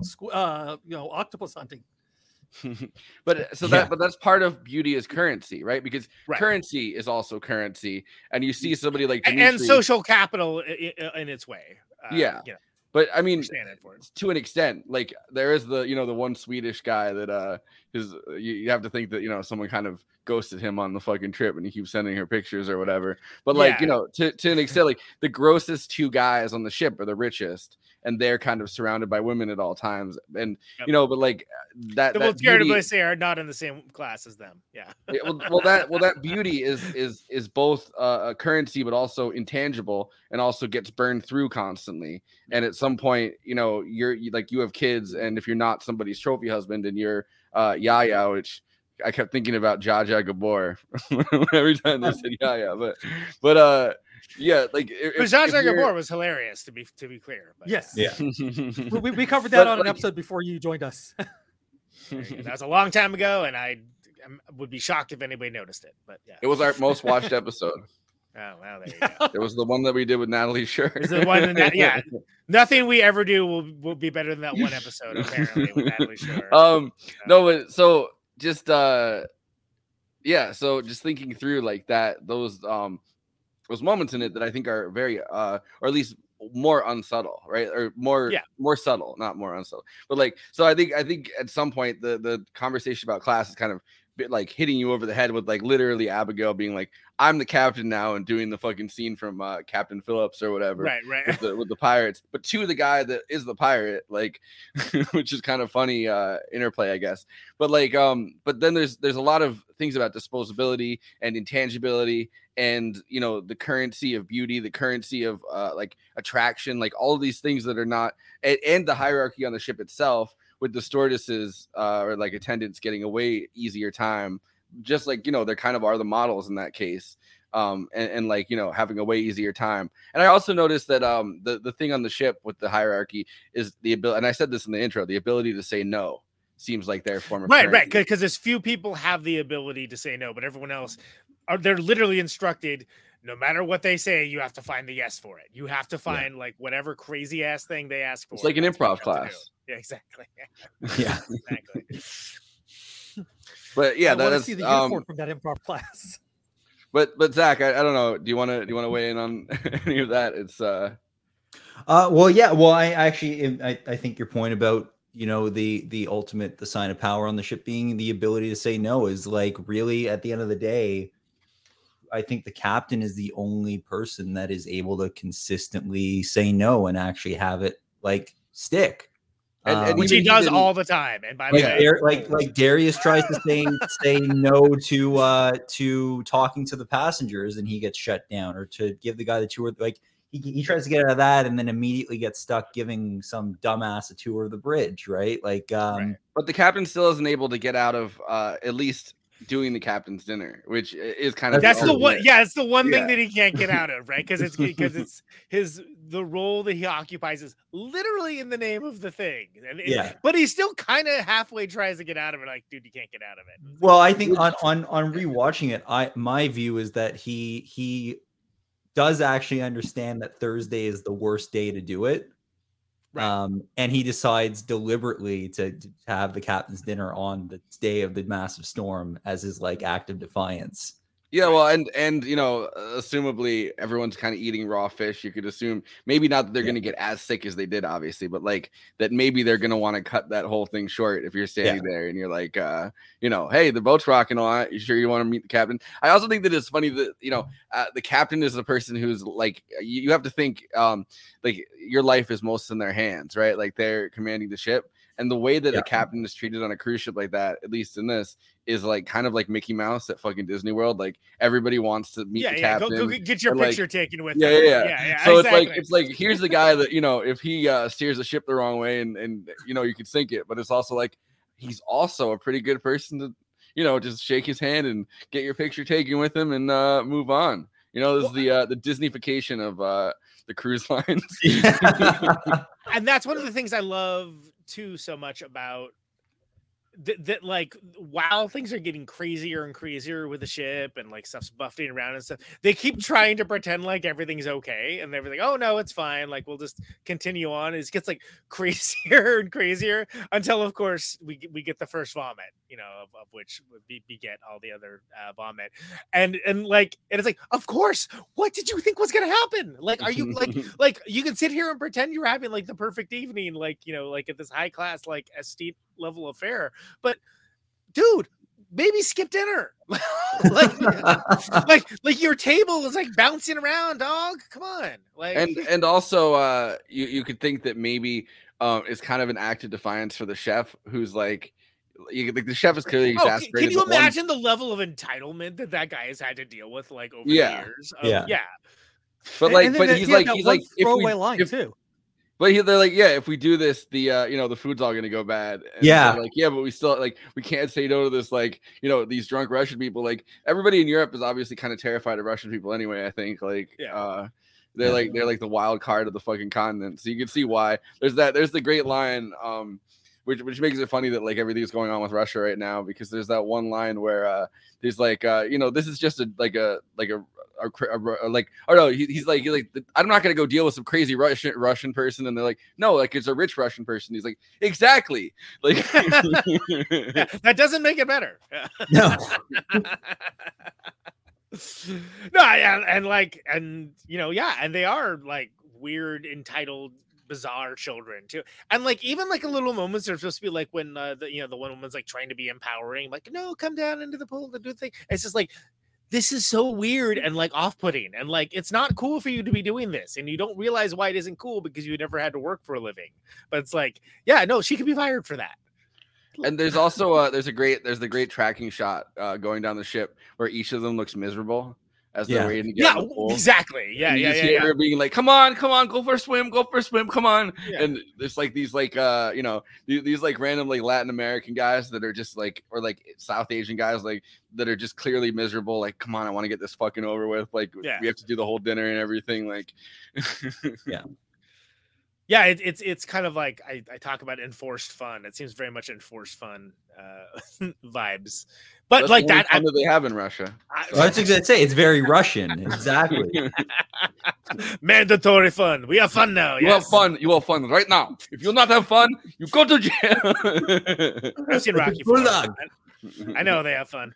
squ- uh, you know, octopus hunting? but so Yeah. that but that's part of beauty is currency, right? Because Right. currency is also currency, and you see somebody like A- and Dimitri- social capital i- i- in its way. Uh, yeah. you know, But I mean, standing for it. to an extent, like there is the you know the one Swedish guy that uh is you, you have to think that you know someone kind of ghosted him on the fucking trip and he keeps sending her pictures or whatever. But like you know to to an extent, like the grossest two guys on the ship are the richest, and they're kind of surrounded by women at all times. And Yep. you know, but like that The that beauty- Bliss are not in the same class as them. Yeah. yeah, well, well, that well, that beauty is is is both uh, a currency, but also intangible, and also gets burned through constantly. And at some point, you know, you're you, like you have kids, and if you're not somebody's trophy husband, and you're uh, Yaya, which I kept thinking about Zsa Zsa Gabor every time they said Yaya, but but uh, yeah, like if, But if- Zsa Zsa Gabor was hilarious to be to be clear. But Yes. Yeah. we, we- we covered that But, on an like- episode before you joined us. that was a long time ago, and I um, would be shocked if anybody noticed it. But yeah. It was our most watched episode. Oh well, there you go. It was the one that we did with Natalie Sure. Is the one that, yeah, nothing we ever do will, will be better than that one episode. Apparently, with Natalie Shore. um no but so just uh yeah so just thinking through like that those um those moments in it that i think are very uh or at least more unsubtle right or more Yeah. more subtle not more unsubtle but like so i think i think at some point the the conversation about class is kind of like hitting you over the head with like literally abigail being like i'm the captain now and doing the fucking scene from uh captain phillips or whatever Right, right. with the, with the pirates, but to the guy that is the pirate, like, which is kind of funny uh, interplay, I guess. But like, um, but then there's there's a lot of things about disposability and intangibility, and you know the currency of beauty, the currency of uh, like attraction, like all of these things that are not, and, and the hierarchy on the ship itself, with the stewardesses uh, or like attendants getting a way easier time, just like you know they're kind of are the models in that case um and, and like you know having a way easier time and i also noticed that um the, the thing on the ship with the hierarchy is the ability and i said this in the intro the ability to say no seems like their form of right, right, because as few people have the ability to say no, but everyone else are they're literally instructed. No matter what they say, you have to find the yes for it. You have to find like whatever crazy ass thing they ask for. it's like an improv you have to do. class Yeah, exactly. Yeah. exactly. but yeah I that want to see the um, uniform from that improv class. but but zach I, I don't know do you want to do you want to weigh in on any of that it's uh Uh, well, yeah. Well, I actually, I, I think your point about you know the the ultimate the sign of power on the ship being the ability to say no is like really at the end of the day. I think the captain is the only person that is able to consistently say no and actually have it like stick. And- and Um, which he even does even- all the time. And by the like, way, Dar- like like Darius tries to say say no to uh to talking to the passengers and he gets shut down or to give the guy the tour like he, he tries to get out of that and then immediately gets stuck giving some dumbass a tour of the bridge right like um But the captain still isn't able to get out of uh, at least doing the captain's dinner, which is kind of that's the one. Yeah, it's the one Yeah. thing that he can't get out of, right? Because it's because it's his the role that he occupies is literally in the name of the thing. And it- Yeah. but he still kind of halfway tries to get out of it. Like, dude, you can't get out of it. Well, I think on on on rewatching it, I my view is that he he does actually understand that Thursday is the worst day to do it. Um, and he decides deliberately to, to have the captain's dinner on the day of the massive storm as his like act of defiance. Yeah, well, and and you know, uh, assumably everyone's kind of eating raw fish. You could assume maybe not that they're going to get as sick as they did, obviously, but like that maybe they're going to want to cut that whole thing short if you're standing there and you're like, uh, you know, hey, the boat's rocking a lot. You sure you want to meet the captain? I also think that it's funny that you know uh, the captain is the person who's like you, you have to think um like your life is most in their hands, right? Like they're commanding the ship. And the way that Yeah. a captain is treated on a cruise ship like that, at least in this, is like kind of like Mickey Mouse at fucking Disney World. Like everybody wants to meet Yeah, the yeah. Captain. go get your and, like- picture taken with yeah, them. yeah, yeah. yeah, yeah, so it's like it's like here's the guy that you know if he uh, steers the ship the wrong way and and you know you could sink it, but it's also like he's also a pretty good person to you know just shake his hand and get your picture taken with him and uh, move on. You know, this is the uh, the Disneyfication of uh, the cruise lines. and that's one of the things I love too so much about that, that like while things are getting crazier and crazier with the ship and like stuff's buffeting around and stuff, they keep trying to pretend like everything's okay and everything. Oh no, it's fine. Like we'll just continue on. It gets like crazier and crazier until, of course, we get- we get the first vomit. You know, of, of which would be, beget all the other uh, vomit. And and like and it's like, of course. What did you think was gonna happen? Like, are you like like you can sit here and pretend you're having like the perfect evening, like you know, like at this high class, like estate level affair, but dude, maybe skip dinner. like, like, like your table is like bouncing around, dog. Come on, like, and and also uh you you could think that maybe um it's kind of an act of defiance for the chef who's like you, like the chef is clearly Oh, exasperated. can you but one- imagine the level of entitlement that that guy has had to deal with, like over Yeah. the years? Of, Yeah. yeah, But like, and then but that- he's he had like, that he's one like, if we, throwaway line, if- too. But he, they're like, yeah, if we do this, the uh, you know, the food's all gonna go bad. And Yeah. like yeah, but we still like we can't say no to this, like you know, these drunk Russian people. Like everybody in Europe is obviously kind of terrified of Russian people anyway. I think like Yeah. uh, they're like they're like the wild card of the fucking continent. So you can see why. There's that. There's the great line. Um, which, which makes it funny that like everything's going on with Russia right now because there's that one line where uh there's like uh you know this is just a like a like a, a, a, a like oh no he, he's like he's like I'm not gonna go deal with some crazy Russian Russian person and they're like no like it's a rich Russian person he's like exactly like Yeah, that doesn't make it better. No. no, and, and like, and you know, yeah, and they are like weird, entitled, bizarre children too. And like, even like a little moments are supposed to be like when uh, the you know the one woman's like trying to be empowering, like, no, come down into the pool to do thing. It's just like this is so weird and like off-putting and like it's not cool for you to be doing this and you don't realize why it isn't cool because you never had to work for a living but it's like yeah no she could be fired for that and there's also uh there's a great there's the great tracking shot uh going down the ship where each of them looks miserable as they're Yeah. waiting to get Yeah, in the pool. exactly. Yeah, yeah, yeah, yeah. being like, "Come on, come on, go for a swim, go for a swim, come on!" Yeah. And there's like these like uh you know these, these like random like Latin American guys that are just like or like South Asian guys like that are just clearly miserable. Like, come on, I want to get this fucking over with. Like, Yeah. we have to do the whole dinner and everything. Like, yeah. yeah it, it's it's kind of like I, I talk about enforced fun it seems very much enforced fun uh vibes but That's like the only that I, fun that they have in Russia. Well, that's what I say. It's very Russian. Exactly. mandatory fun we have fun now You yes. have fun. You have fun right now. If you not have fun, you go to jail. I've seen Rocky Four. I, I know they have fun.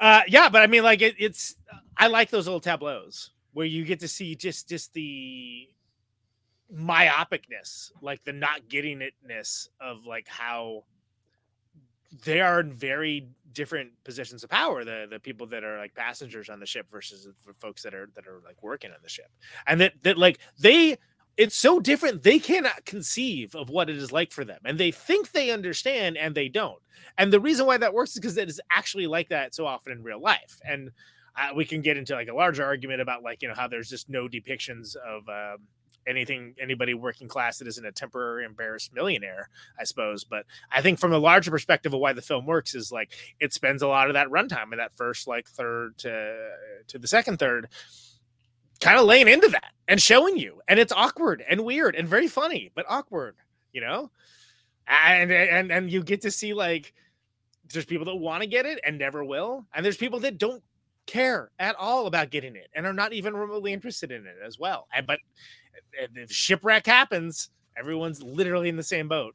Uh, yeah, but I mean, like it, it's I like those little tableaus where you get to see just just the myopicness, like the not getting itness of like how they are in very different positions of power the the people that are like passengers on the ship versus the folks that are that are like working on the ship. And that that like they it's so different they cannot conceive of what it is like for them and they think they understand and they don't. And the reason why that works is because it is actually like that so often in real life. And uh, we can get into like a larger argument about like you know how there's just no depictions of um, anything anybody working class that isn't a temporary embarrassed millionaire i suppose. But i think from a larger perspective of why the film works is like it spends a lot of that runtime in that first like third to to the second third kind of laying into that and showing you. And it's awkward and weird and very funny but awkward you know? And and and you get to see like there's people that want to get it and never will. And there's people that don't care at all about getting it and are not even remotely interested in it as well and but if shipwreck happens everyone's literally in the same boat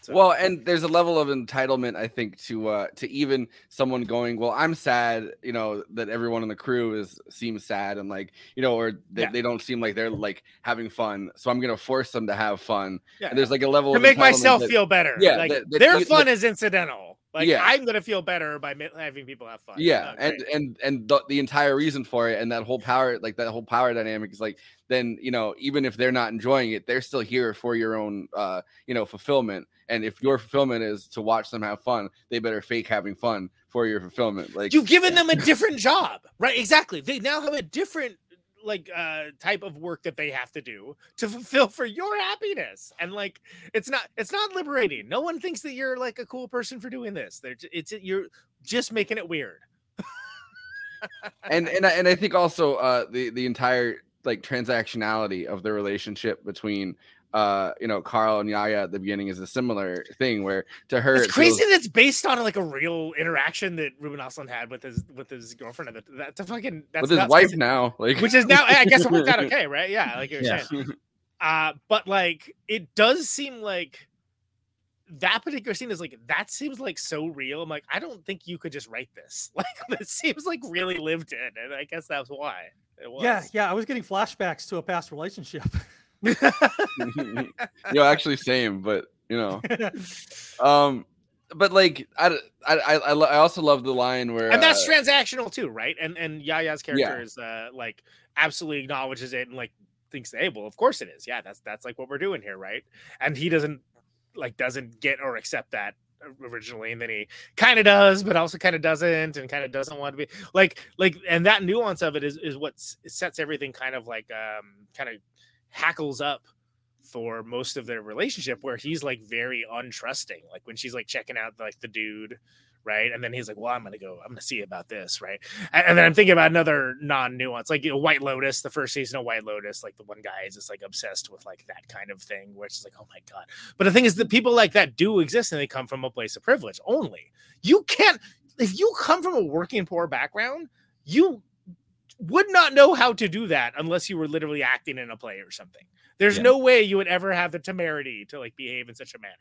So- Well, and there's a level of entitlement, I think, to uh to even someone going, well, I'm sad, you know, that everyone in the crew is seems sad and like, you know, or they, Yeah. they don't seem like they're like having fun. So I'm gonna force them to have fun. Yeah. And there's like a level to of make myself that- feel better Yeah, like that- that their fun is incidental like Yeah. i'm gonna feel better by having people have fun. Yeah and and and the, the entire reason for it and that whole power like that whole power dynamic is like then you know even if they're not enjoying it they're still here for your own uh you know fulfillment. And if your fulfillment is to watch them have fun they better fake having fun for your fulfillment like you've given them a different job right? Exactly. They now have a different like uh type of work that they have to do to fulfill for your happiness and like it's not it's not liberating. No one thinks that you're like a cool person for doing this. They're it's you're just making it weird. And and I, and I think also uh the the entire like transactionality of the relationship between uh you know Carl and Yaya at the beginning is a similar thing where to her it's it crazy feels- that it's based on like a real interaction that Ruben Östlund had with his with his girlfriend. That that's a fucking that's with his nuts, wife 'cause it- now like which is now I guess it worked out okay, right? Yeah, like you're Yeah. saying. Uh, but like it does seem like that particular scene is like that seems like so real. I'm like, I don't think you could just write this. Like this seems like really lived in, and I guess that's why it was. Yeah, yeah. I was getting flashbacks to a past relationship. know actually same but you know um but like i i i, I also love the line where and that's uh, transactional too, right? And and Yaya's character Yeah. is uh like absolutely acknowledges it and like thinks, hey, well, of course it is. Yeah, that's that's like what we're doing here, right? And he doesn't like doesn't get or accept that originally, and then he kind of does, but also kind of doesn't, and kind of doesn't want to be like like and that nuance of it is is what sets everything kind of like um kind of hackles up for most of their relationship where he's like very untrusting like when she's like checking out like the dude right? And then he's like well i'm gonna go i'm gonna see about this right? And, and then i'm thinking about another non-nuance like you know white lotus the first season of white lotus like the one guy is just like obsessed with like that kind of thing where it's like oh my god. But the thing is that people like that do exist and they come from a place of privilege only. You can't if you come from a working poor background you would not know how to do that unless you were literally acting in a play or something. There's Yeah. no way you would ever have the temerity to like behave in such a manner.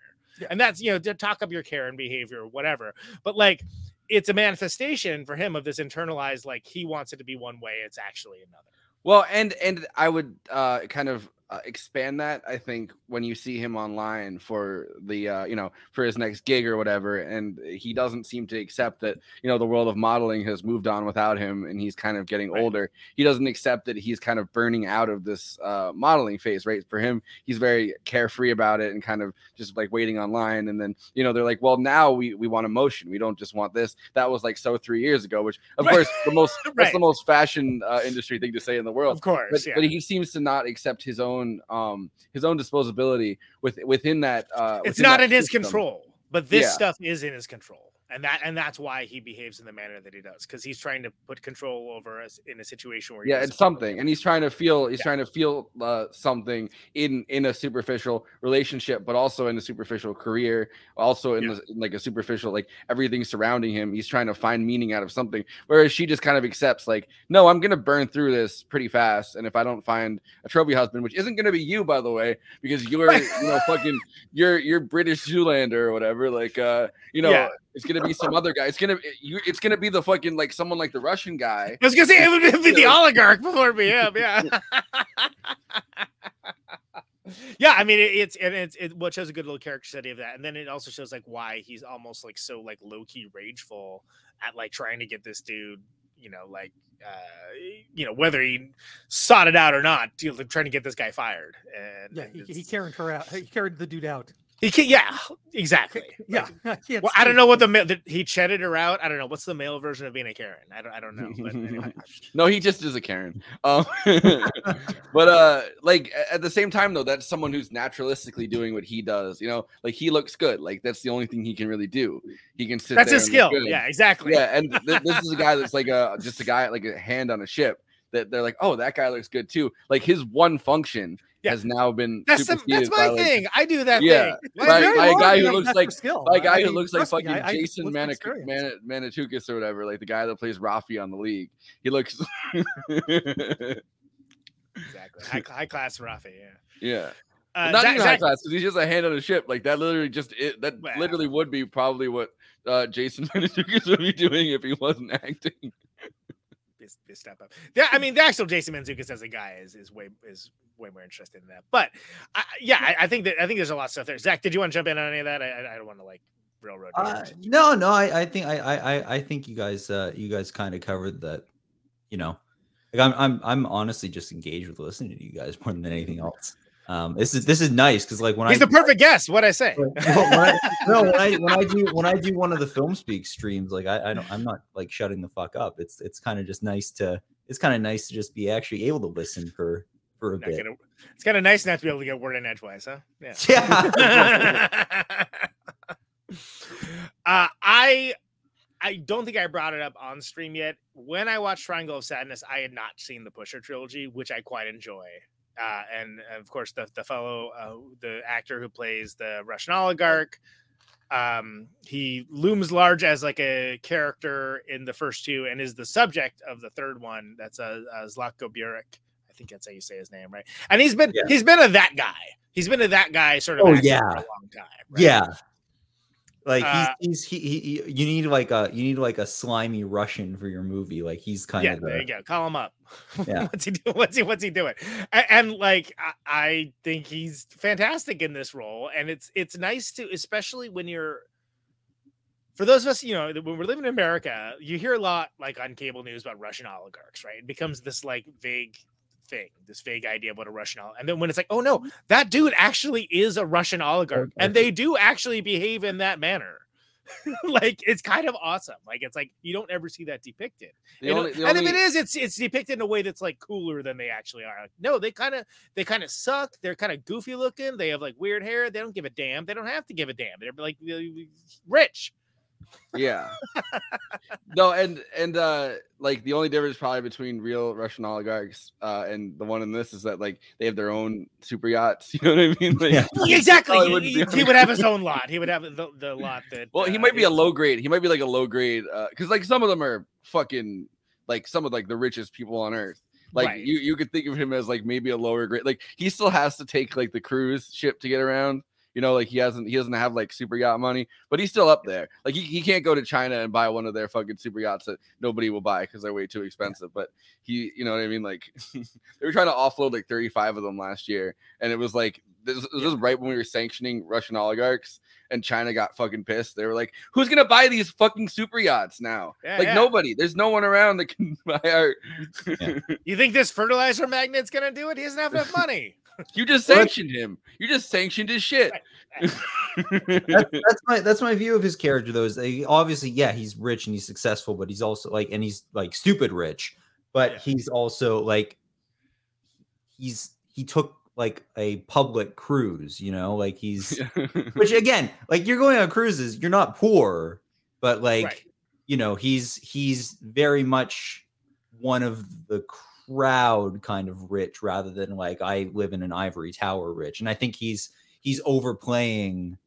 And that's, you know, to talk up your care and behavior or whatever. But like it's a manifestation for him of this internalized, like he wants it to be one way, it's actually another. Well, and and I would uh, kind of uh, expand that. I think when you see him online for the uh, you know for his next gig or whatever, and he doesn't seem to accept that you know the world of modeling has moved on without him, and he's kind of getting older. He doesn't accept that he's kind of burning out of this uh, modeling phase. Right for him, he's very carefree about it and kind of just like waiting online. And then you know they're like, well, now we we want emotion. We don't just want this. That was like so three years ago, which of Right. course the most that's the most fashion uh, industry thing to say in the world Of course, but, yeah. but he seems to not accept his own um his own disposability with within that uh It's within not that in his system. control, but this Yeah. stuff is in his control. And that and that's why he behaves in the manner that he does, because he's trying to put control over us in a situation where he yeah it's something and he's trying to feel he's trying to feel uh, something in in a superficial relationship but also in a superficial career also in, the, in like a superficial like everything surrounding him he's trying to find meaning out of something whereas she just kind of accepts like no i'm gonna burn through this pretty fast and if i don't find a trophy husband which isn't gonna be you by the way because you're you know fucking you're you're british zoolander or whatever like uh you know Yeah. it's gonna be some other guy it's gonna you it's gonna be the fucking like someone like the russian guy I was gonna say it would be You the oligarch before it be him, yeah. yeah, I mean it, it's and it's it what shows a good little character study of that, and then it also shows like why he's almost like so like low key rageful at like trying to get this dude, you know, like uh you know whether he sought it out or not, you know, trying to get this guy fired. And Yeah, and he, he carried her out. He carried the dude out. He can, yeah, exactly. Yeah, Like, yeah, well, I don't know what the, ma- he chatted her out. I don't know what's the male version of being a Karen. I don't, I don't know. But anyway. no, he just is a Karen. Um, but uh, like at the same time though, that's someone who's naturalistically doing what he does. You know, like he looks good. Like that's the only thing he can really do. He can sit. That's there his skill. Yeah, exactly. Yeah, and th- this is a guy that's like a just a guy like a hand on a ship. That they're like, oh, that guy looks good too. Like his one function has now been That's that's my like, thing. I do that yeah, thing. by, very by a guy who looks like skill. by a guy I who mean, looks like trust me, fucking I- I Jason was Manic- Man- Manitukis or whatever, like the guy that plays Rafi on the league. He looks Exactly. High, high class Rafi. Yeah. yeah. Uh, Not Zach- even high Zach- class because he's just a hand on a ship. Like that literally just it, that literally would be probably what uh, Jason Manitukis would be doing if he wasn't acting. This, this step up. Yeah, I mean, the actual Jason Mantzoukas as a guy is is way is way more interested in that. But I, yeah, I, I think that I think there's a lot of stuff there. Zach, did you want to jump in on any of that? I, I- don't want to like railroad. Uh, no, no, I, I think I, I, I- think you guys, uh, you guys kind of covered that. You know, like I'm, I'm, I'm honestly just engaged with listening to you guys more than anything else. Um, this is this is nice because like when I He's I the perfect guest. What I say? when I, no, when I when I do when I do one of the film speak streams, like I, I don't I'm not like shutting the fuck up. It's it's kind of just nice to it's kind of nice to just be actually able to listen for for a Not bit. gonna- it's kind of nice not to be able to get word in edgewise, huh? Yeah. Yeah. uh, I I don't think I brought it up on stream yet. When I watched Triangle of Sadness, I had not seen the Pusher trilogy, which I quite enjoy. Uh, and of course, the the fellow, uh, the actor who plays the Russian oligarch, um, he looms large as like a character in the first two, and is the subject of the third one. That's a uh, Zlatko Burić. I think that's how you say his name, right? And he's been Yeah. he's been a that guy. He's been a that guy sort of. Oh, yeah. for a long time. right? Yeah. Like Uh, he's, he's he, he you need like a you need like a slimy Russian for your movie. Like he's kind yeah, of there the, you go. Call him up. Yeah. what's he doing? What's he What's he doing? And, and like, I, I think he's fantastic in this role, and it's it's nice to, especially when you're. For those of us, you know, when we're living in America, you hear a lot like on cable news about Russian oligarchs, right? It becomes this like vague thing, this vague idea of what a Russian oligarch. And then when it's like, oh no, that dude actually is a Russian oligarch, and they do actually behave in that manner. like it's kind of awesome. Like it's like you don't ever see that depicted. The only- the and if it is, it's it's depicted in a way that's like cooler than they actually are. Like, no, they kind of they kind of suck. They're kind of goofy looking. They have like weird hair. They don't give a damn. They don't have to give a damn. They're like rich. Yeah. no, and and uh like the only difference probably between real Russian oligarchs uh and the one in this is that like they have their own super yachts. You know what I mean? Like, exactly. He, wouldn't he- he would have his own lot. He would have the, the lot that. Well, he uh, might be a low grade. He might be like a low grade because like some of them are fucking like some of like the richest people on earth. Like Right. you, you could think of him as like maybe a lower grade. Like he still has to take like the cruise ship to get around. You know, like he hasn't he doesn't have like super yacht money, but he's still up there. Like he, he can't go to China and buy one of their fucking super yachts that nobody will buy because they're way too expensive. But he, you know what I mean? Like they were trying to offload like 35 of them last year, and it was like this, this was right when we were sanctioning Russian oligarchs, and China got fucking pissed. They were like, "Who's gonna buy these fucking super yachts now? Yeah, like yeah. nobody. There's no one around that can buy our." You think this fertilizer magnet's gonna do it? He doesn't have enough money. You just sanctioned him. You just sanctioned his shit. that's, that's my that's my view of his character though. Is like, obviously, yeah, he's rich and he's successful, but he's also like, and he's like stupid rich, but he's also like, he's he took like a public cruise, you know, like he's which again, like you're going on cruises, you're not poor, but like you know, he's he's very much one of the crowd kind of rich rather than like I live in an ivory tower rich. And I think he's he's overplaying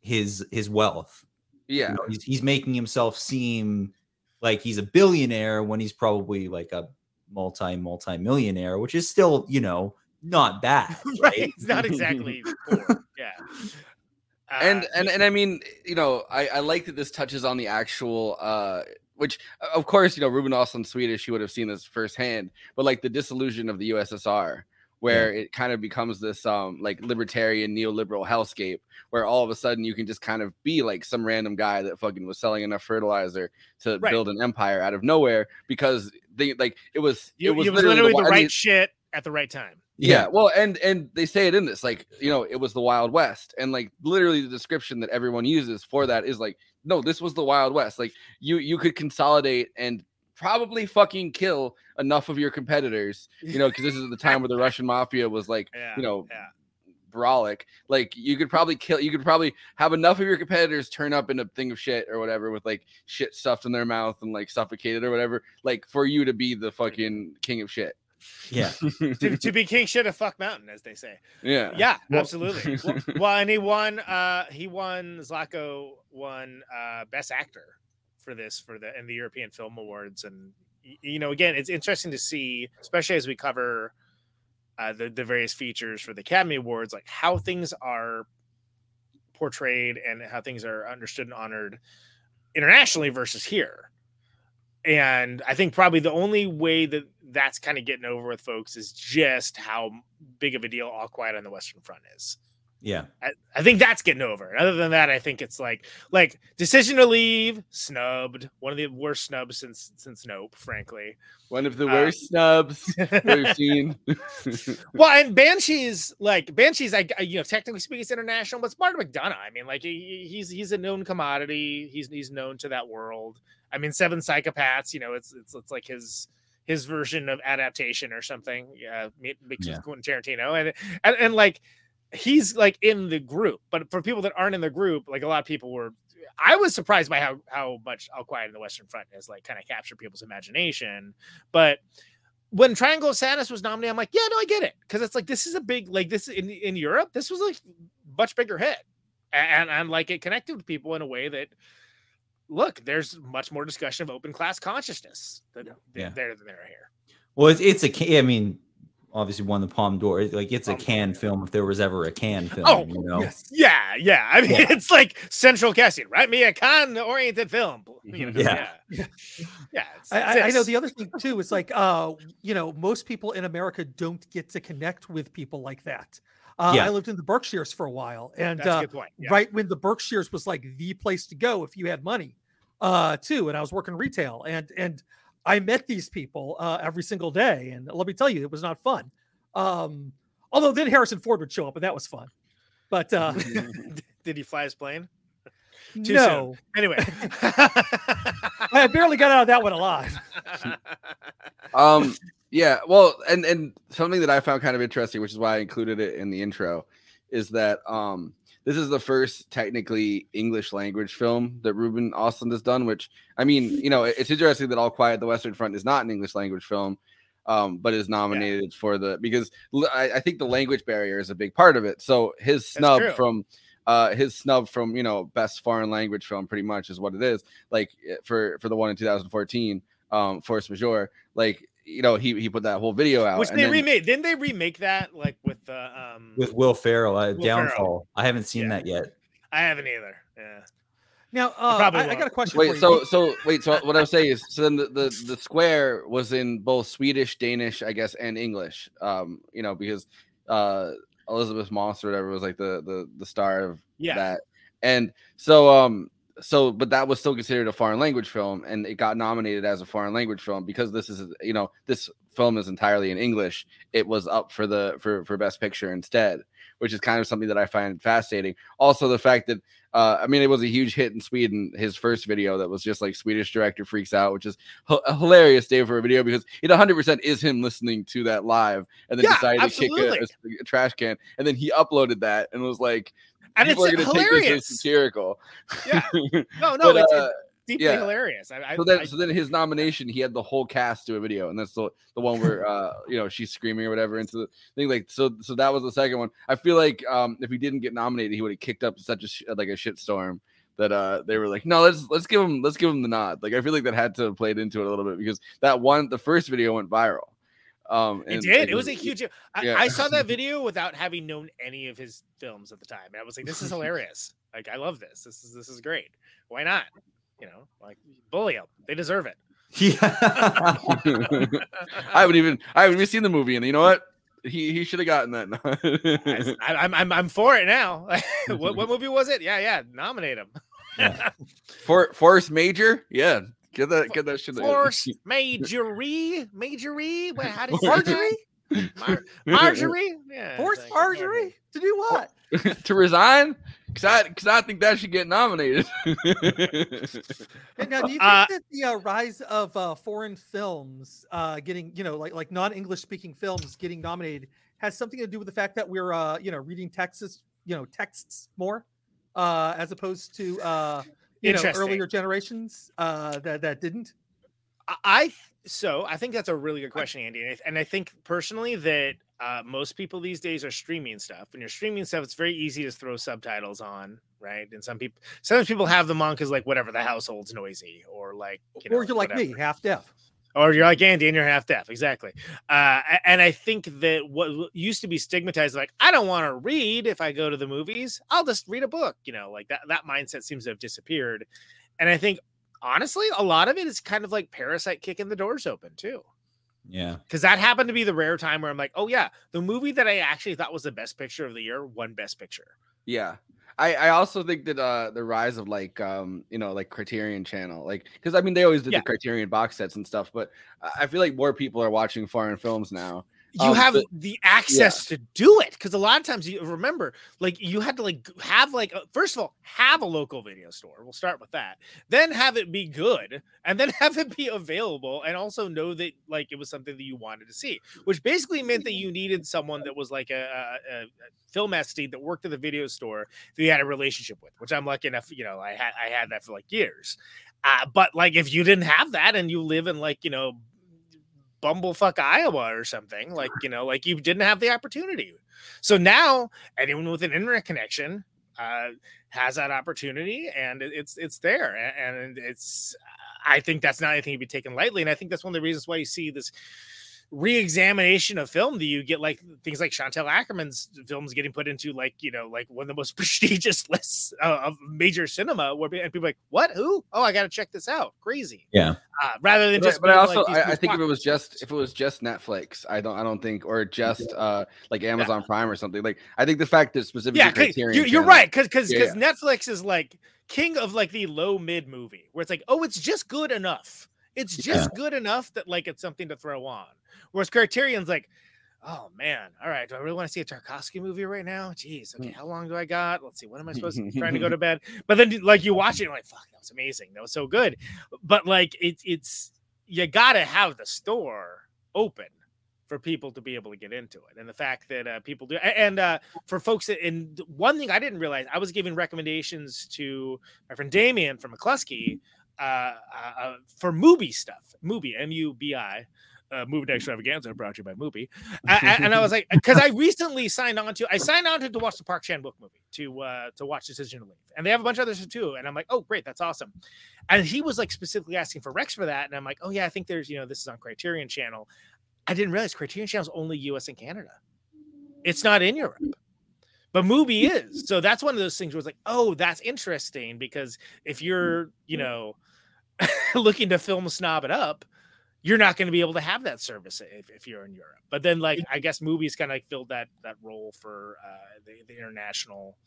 his his wealth. Yeah. You know, he's he's making himself seem like he's a billionaire when he's probably like a multi multi millionaire, which is still, you know, not bad. Right. It's not exactly poor. Yeah. and Uh, and and I mean, you know, I, I like that this touches on the actual uh which of course, you know, Ruben Östlund's Swedish, he would have seen this firsthand, but like the dissolution of the USSR where it kind of becomes this um like libertarian neoliberal hellscape where all of a sudden you can just kind of be like some random guy that fucking was selling enough fertilizer to Right. build an empire out of nowhere because they like it was You, it was it was literally the wi- I right mean, shit at the right time. yeah. well, and and they say it in this, like you know, it was the Wild West, and like literally the description that everyone uses for that is like, no, this was the Wild West. Like you you could consolidate and probably fucking kill enough of your competitors, you know, because this is the time where the Russian mafia was like, you know, brolic. Like you could probably kill, you could probably have enough of your competitors turn up in a thing of shit or whatever with like shit stuffed in their mouth and like suffocated or whatever, like for you to be the fucking king of shit. Yeah. to, to be king shit of fuck mountain, as they say. Yeah. Yeah, Well- absolutely. well, well, and he won. Uh, he won. Zlatko won uh, best actor for this for the in the European Film Awards, and you know, again, it's interesting to see, especially as we cover uh, the the various features for the Academy Awards, like how things are portrayed and how things are understood and honored internationally versus here. And I think probably the only way that that's kind of getting over with folks is just how big of a deal All Quiet on the Western Front is. Yeah. I, I think that's getting over. Other than that, I think it's like like decision to leave, snubbed, one of the worst snubs since since Nope, frankly. One of the Uh, worst snubs we've seen. well, and Banshees, like Banshees, I I- you know, technically speaking, it's international, but it's Mark McDonagh. I mean, like he, he's he's a known commodity. He's he's known to that world. I mean, Seven Psychopaths. You know, it's it's it's like his his version of adaptation or something. Yeah, mi- mixed Yeah. with Quentin Tarantino, and, and and like he's like in the group. But for people that aren't in the group, like a lot of people were. I was surprised by how how much All Quiet in the Western Front has like kind of captured people's imagination, but when Triangle of Sadness was nominated, I'm like, yeah, no, I get it, because it's like this is a big like this in in Europe, this was like much bigger hit, and and like it connected with people in a way that look, there's much more discussion of open class consciousness than Yeah. there than there are here. Well, it's, it's a. I mean, obviously won the Palme d'Or. Like it's a Cannes film if there was ever a Cannes film. Oh, you know. yeah, yeah. I mean, Yeah. it's like central casting, right? Me a con oriented film. You know, Yeah. yeah, yeah. it's- I, it's I, I know the other thing too is like uh you know most people in America don't get to connect with people like that. Uh, Yeah. I lived in the Berkshires for a while, and That's a uh, good point, yeah. right when the Berkshires was like the place to go if you had money, uh, too. And I was working retail, and and I met these people uh, every single day, and let me tell you, it was not fun. Um, although then Harrison Ford would show up, and that was fun. But uh, Did he fly his plane? Too no, soon. Anyway, I barely got out of that one alive. um yeah well and and something that i found kind of interesting which is why i included it in the intro is that um this is the first technically english language film that ruben östlund has done which i mean you know it's interesting that all quiet the western front is not an english language film um but is nominated for the because I think the language barrier is a big part of it. So his snub from uh his snub from you know best foreign language film pretty much is what it is. Like eh, for for the one in 2014 um force majeure like you know he he put that whole video out which and they then- remade. Didn't they remake that like with the um? With Will Ferrell, uh, Will Downfall. Ferrell. I haven't seen that yet. I haven't either. Yeah. Now, uh, probably I, I got a question. for Wait, you. so so wait, so what I was saying is, so then the, the the square was in both Swedish, Danish, I guess, and English. Um, you know, because uh Elisabeth Moss or whatever was like the the the star of Yeah. that, and so um so but that was still considered a foreign language film, and it got nominated as a foreign language film because this is you know this film is entirely in English. It was up for the for for best picture instead, which is kind of something that I find fascinating. Also, the fact that uh, I mean, it was a huge hit in Sweden. His first video that was just like Swedish director freaks out, which is h- a hilarious day for a video because it 100% is him listening to that live and then Yeah, decided to kick absolutely. a, a trash can, and then he uploaded that and was like, And "People it's are gonna take this hilarious. as satirical." Yeah. No, no, But, it's, uh, it's deeply yeah. hilarious. I, I, so then, I- so then his nomination, he had the whole cast do a video, and that's the the one where uh you know she's screaming or whatever into the thing. Like so, so that was the second one. I feel like um if he didn't get nominated, he would have kicked up such a like a shit storm that uh they were like, no, let's let's give him let's give him the nod. Like I feel like that had to have played into it a little bit because that one the first video went viral. Um, it and did. It was a huge. I, yeah. I saw that video without having known any of his films at the time, and I was like, "This is hilarious! Like, I love this. This is this is great. Why not? You know, like bully them. They deserve it." Yeah. I haven't even I haven't even seen the movie, and you know what? He he should have gotten that. I, I'm I'm I'm for it now. what what movie was it? Yeah, yeah. Nominate him. For Force Major, yeah, get that get that shit. Force Majorie, Majorie. Wait, how do you say Marjorie? that? Mar- Marjorie. Yeah. Forced thank you, Marjorie to do what? to resign because I because I think that should get nominated. And now, do you think Uh, that the uh, rise of uh, foreign films uh, getting, you know, like like non-English speaking films getting nominated has something to do with the fact that we're, uh, you know, reading texts, you know, texts more, uh, as opposed to, uh, you know, earlier generations uh, that that didn't. I- so I think that's a really good question, Andy, and I, and I think personally that uh, most people these days are streaming stuff. When you're streaming stuff, it's very easy to throw subtitles on, right? And some people, sometimes people have them on because like whatever the household's noisy, or like you know, or you're like whatever. me, half deaf. Or you're like Andy and you're half deaf. Exactly. Uh, and I think that what used to be stigmatized, like, I don't want to read if I go to the movies, I'll just read a book, you know, like that, that mindset seems to have disappeared. And I think, honestly, a lot of it is kind of like Parasite kicking the doors open, too. Yeah. Because that happened to be the rare time where I'm like, oh, yeah, the movie that I actually thought was the best picture of the year won Best Picture. Yeah. I, I also think that uh the rise of like um you know like Criterion Channel like because I mean they always did Yeah. the Criterion box sets and stuff but I I feel like more people are watching foreign films now. You Um, have but- the access to do it because a lot of times you remember like you had to like have like a- first of all have a local video store we'll start with that then have it be good and then have it be available and also know that like it was something that you wanted to see which basically meant that you needed someone that was like a, a, a film estate that worked at the video store that you had a relationship with which i'm lucky enough you know i had i had that for like years. Uh, but like if you didn't have that and you live in like you know bumblefuck Iowa or something. Like, you know, like you didn't have the opportunity. So now anyone with an internet connection uh, has that opportunity and it's it's there. And it's I think that's not anything to be taken lightly. And I think that's one of the reasons why you see this re-examination of film do you get like things like Chantal Akerman's films getting put into like you know like one of the most prestigious lists uh, of major cinema where and people are like what? Who? Oh I got to check this out. Crazy. Yeah. uh, rather than But, just but I also like, these I, I movies think if it was just if it was just Netflix I don't I don't think or just uh like Amazon Prime or something like I think the fact that specifically yeah Criterion you, you're Channel- right because because Yeah, yeah. netflix is like king of like the low mid movie where it's like oh it's just good enough it's just good enough that like it's something to throw on. Whereas criterion's like oh man all right do i really want to see a tarkovsky movie right now? Jeez okay how long do i got? Let's see when am i supposed to be trying to go to bed? But then like you watch it and like fuck that was amazing that was so good. But like it's it's you gotta have the store open for people to be able to get into it and the fact that uh, people do and uh, for folks that and one thing i didn't realize i was giving recommendations to my friend damien from mccluskey uh, uh, uh, for movie stuff mubi m-u-b-i uh, mubi extravaganza brought to you by mubi. And i was like because i recently signed on to i signed on to, to watch the park chan-wook movie to uh to watch decision to leave. And they have a bunch of others too and i'm like oh great that's awesome. And he was like specifically asking for rex for that and i'm like oh yeah i think there's you know this is on criterion channel. I didn't realize Criterion Channel is only US and Canada. It's not in Europe. But Mubi is. So that's one of those things where it's like, oh, that's interesting because if you're, you know, looking to film snob it up, you're not going to be able to have that service if, if you're in Europe. But then, like, I guess movies kind of like filled that that role for uh, the, the international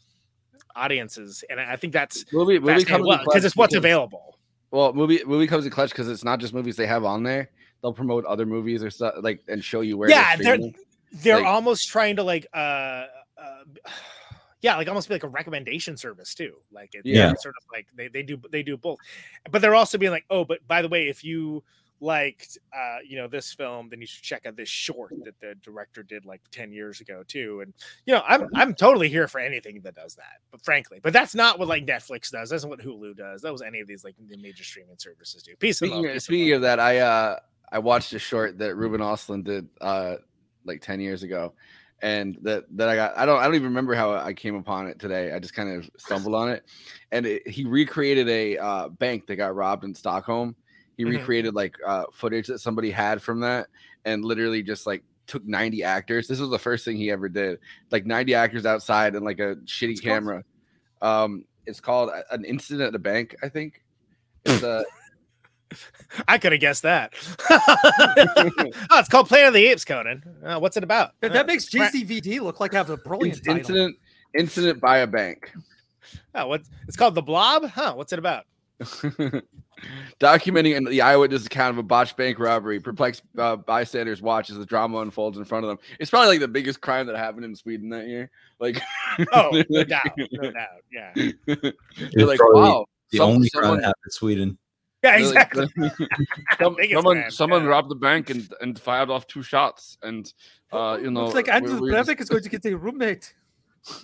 audiences, and I think that's Mubi Mubi comes in because it's what's available. Well, Mubi Mubi comes in clutch because it's not just movies they have on there. They'll promote other movies or stuff like and show you where. yeah, they're they're they're Like- almost trying to like uh yeah, like almost be like a recommendation service too. Like it's Yeah. sort of like they, they do they do both. But they're also being like, oh, but by the way, if you liked uh you know this film then you should check out this short that the director did like 10 years ago too and you know i'm i'm totally here for anything that does that but frankly but that's not what like netflix does that's not what hulu does that was any of these like the major streaming services do peace and love, Speaking, peace and of that, I uh I watched a short that Ruben Östlund did uh like 10 years ago. And that that I got I don't I don't even remember how I came upon it today. I just kind of stumbled on it. And it, he recreated a uh, bank that got robbed in Stockholm. He Mhm. recreated like uh footage that somebody had from that and literally just like took 90 actors. This was the first thing he ever did. Like 90 actors outside and like a shitty camera. Um it's called uh, an incident at the bank, I think. It's uh I could have guessed that. oh, it's called Planet of the Apes, Conan. Uh, what's it about? That, that makes JCVD look like I have a brilliant title. Incident incident by a bank. Oh, what? It's called The Blob. Huh? What's it about? Documenting the eyewitness account of a botched bank robbery, perplexed uh, bystanders watch as the drama unfolds in front of them. It's probably like the biggest crime that happened in Sweden that year. Like, Oh, no doubt, no doubt. Yeah. They're It's like, wow, the some- only crime that happened in Sweden. Yeah, exactly. Some- someone someone robbed the bank and, and fired off two shots and uh you know Looks like Anders Breivik is going to get a roommate.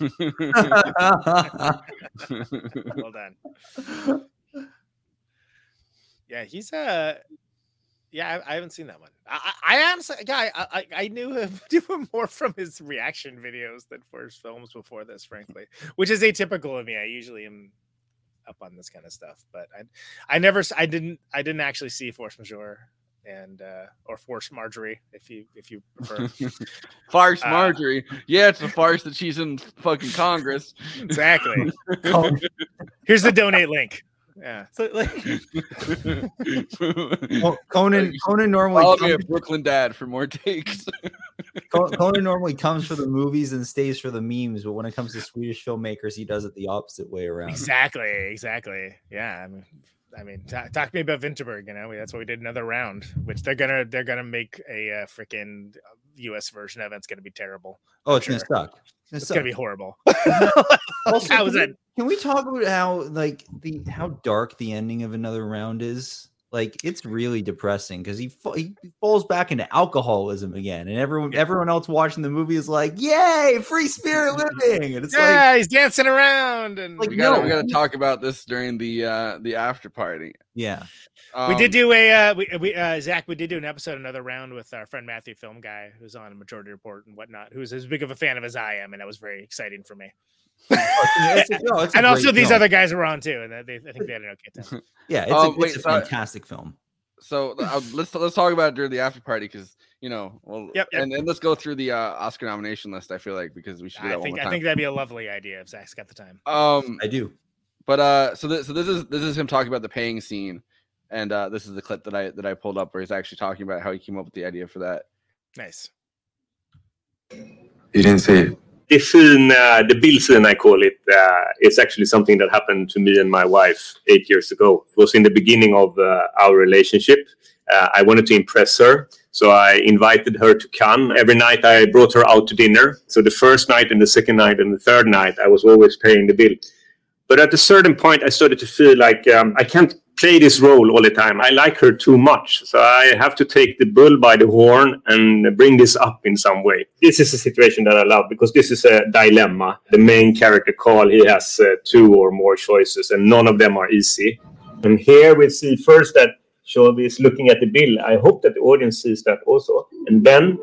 well done. Yeah, he's uh yeah, I, I haven't seen that one. I, I I honestly, yeah, I, I, I knew him, knew him more from his reaction videos than for his films before this, frankly, which is atypical of me. I usually am up on this kind of stuff, but I, I never, I didn't, I didn't actually see Force Majeure and uh or Force Marjorie, if you if you prefer. farce Uh, Marjorie. Yeah, it's a farce that she's in fucking Congress. exactly. Here's the donate link. Yeah. So like, Well, Conan Conan normally Follow me comes, a Brooklyn Dad for more takes. Conan normally comes for the movies and stays for the memes, but when it comes to Swedish filmmakers, he does it the opposite way around. Exactly, exactly. Yeah, I mean, I mean, ta- talk to me about Vinterberg. You know, that's what we did another round, which they're gonna they're gonna make a uh, freaking U.S. version of. It's gonna be terrible. Oh, I'm it's gonna suck. It's, It's gonna be horrible. Also, How can was we-? Can we talk about how like the how dark the ending of another round is? Like it's really depressing because he fa- he falls back into alcoholism again, and everyone everyone else watching the movie is like, "Yay, free spirit living!" And it's yeah, like, he's dancing around, and Like, we gotta we no. gotta talk about this during the uh the after party. yeah, we Um, did do a uh, we, we uh, Zach. We did do an episode, another round with our friend Matthew, film guy, who's on Majority Report and whatnot, who's as big of a fan of as I am, and that was very exciting for me. It's a- no, it's and also these film. other guys were on too, and they, I think they had an okay time. yeah, it's Um, a, wait, it's a so I- fantastic film. So uh, let's let's talk about it during the after party because you know well Yep, yep. and and let's go through the uh, Oscar nomination list. I feel like because we should do that I one think more I think that'd be a lovely idea if Zach's got the time. Um, I do. But uh, so this so this is this is him talking about the paying scene, and uh, this is the clip that I that I pulled up where he's actually talking about how he came up with the idea for that. Nice. You didn't say it. The scene, uh, the bill I call it, uh, is actually something that happened to me and my wife eight years ago. It was in the beginning of uh, our relationship. Uh, I wanted to impress her, so I invited her to Cannes. Every night I brought her out to dinner. So the first night and the second night and the third night, I was always paying the bill. But at a certain point, I started to feel like um, I can't play this role all the time. I like her too much. So I have to take the bull by the horn and bring this up in some way. This is a situation that I love because this is a dilemma. The main character, Carl, he has uh, two or more choices, and none of them are easy. And here we see first that Charlbi is looking at the bill. I hope that the audience sees that also. And Ben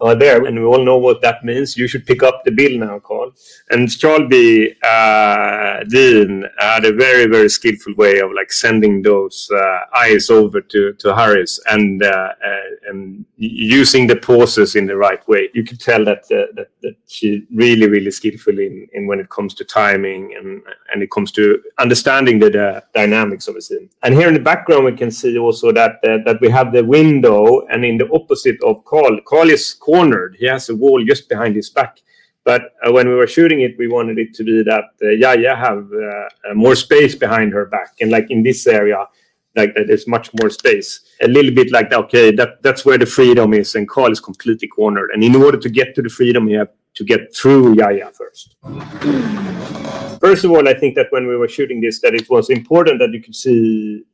are there, and we all know what that means. You should pick up the bill now, Carl. And Charlbi uh, Dean had a very, very skillful way of like sending those uh, eyes over to, to Harris and uh, uh, and using the pauses in the right way. You could tell that uh, that, that she really, really skillful in, in when it comes to timing and and it comes to understanding the, the dynamics of a scene. And here in the background, we can see also that uh, that we have the window, and in the opposite of Carl, Carl is cornered. He has a wall just behind his back. But uh, when we were shooting it, we wanted it to be that uh, Yaya have uh, more space behind her back, and like in this area, like that there's much more space. A little bit like okay, that that's where the freedom is, and Carl is completely cornered. And in order to get to the freedom, you have to get through Yaya first. First of all, I think that when we were shooting this, that it was important that you could see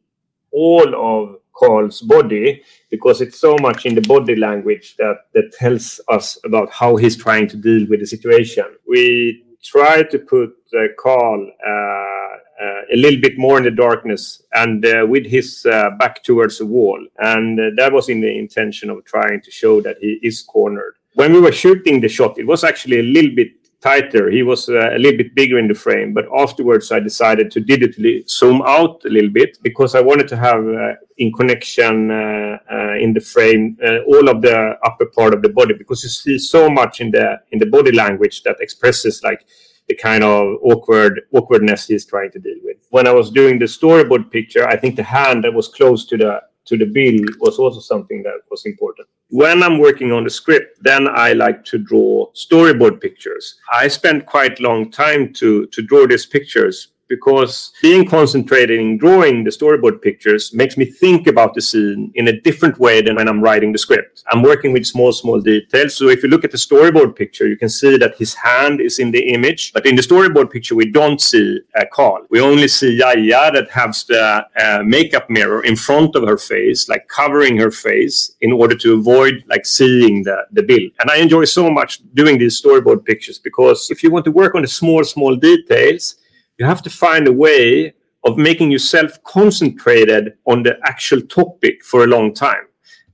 all of Carl's body because it's so much in the body language that that tells us about how he's trying to deal with the situation. We try to put uh, Carl uh, uh, a little bit more in the darkness and uh, with his uh, back towards the wall, and uh, that was in the intention of trying to show that he is cornered. When we were shooting the shot, it was actually a little bit tighter. He was uh, a little bit bigger in the frame, but afterwards I decided to digitally zoom out a little bit because I wanted to have uh, in connection uh, uh, in the frame uh, all of the upper part of the body because you see so much in the in the body language that expresses like the kind of awkward awkwardness he's trying to deal with. When I was doing the storyboard picture, I think the hand that was close to the to the bill was also something that was important. When I'm working on the script, then I like to draw storyboard pictures. I spent quite long time to to draw these pictures because being concentrated in drawing the storyboard pictures makes me think about the scene in a different way than when I'm writing the script. I'm working with small, small details. So if you look at the storyboard picture, you can see that his hand is in the image. But in the storyboard picture, we don't see uh, Carl. We only see Yaya that has the uh, makeup mirror in front of her face, like covering her face in order to avoid like seeing the, the bill. And I enjoy so much doing these storyboard pictures because if you want to work on the small, small details, you have to find a way of making yourself concentrated on the actual topic for a long time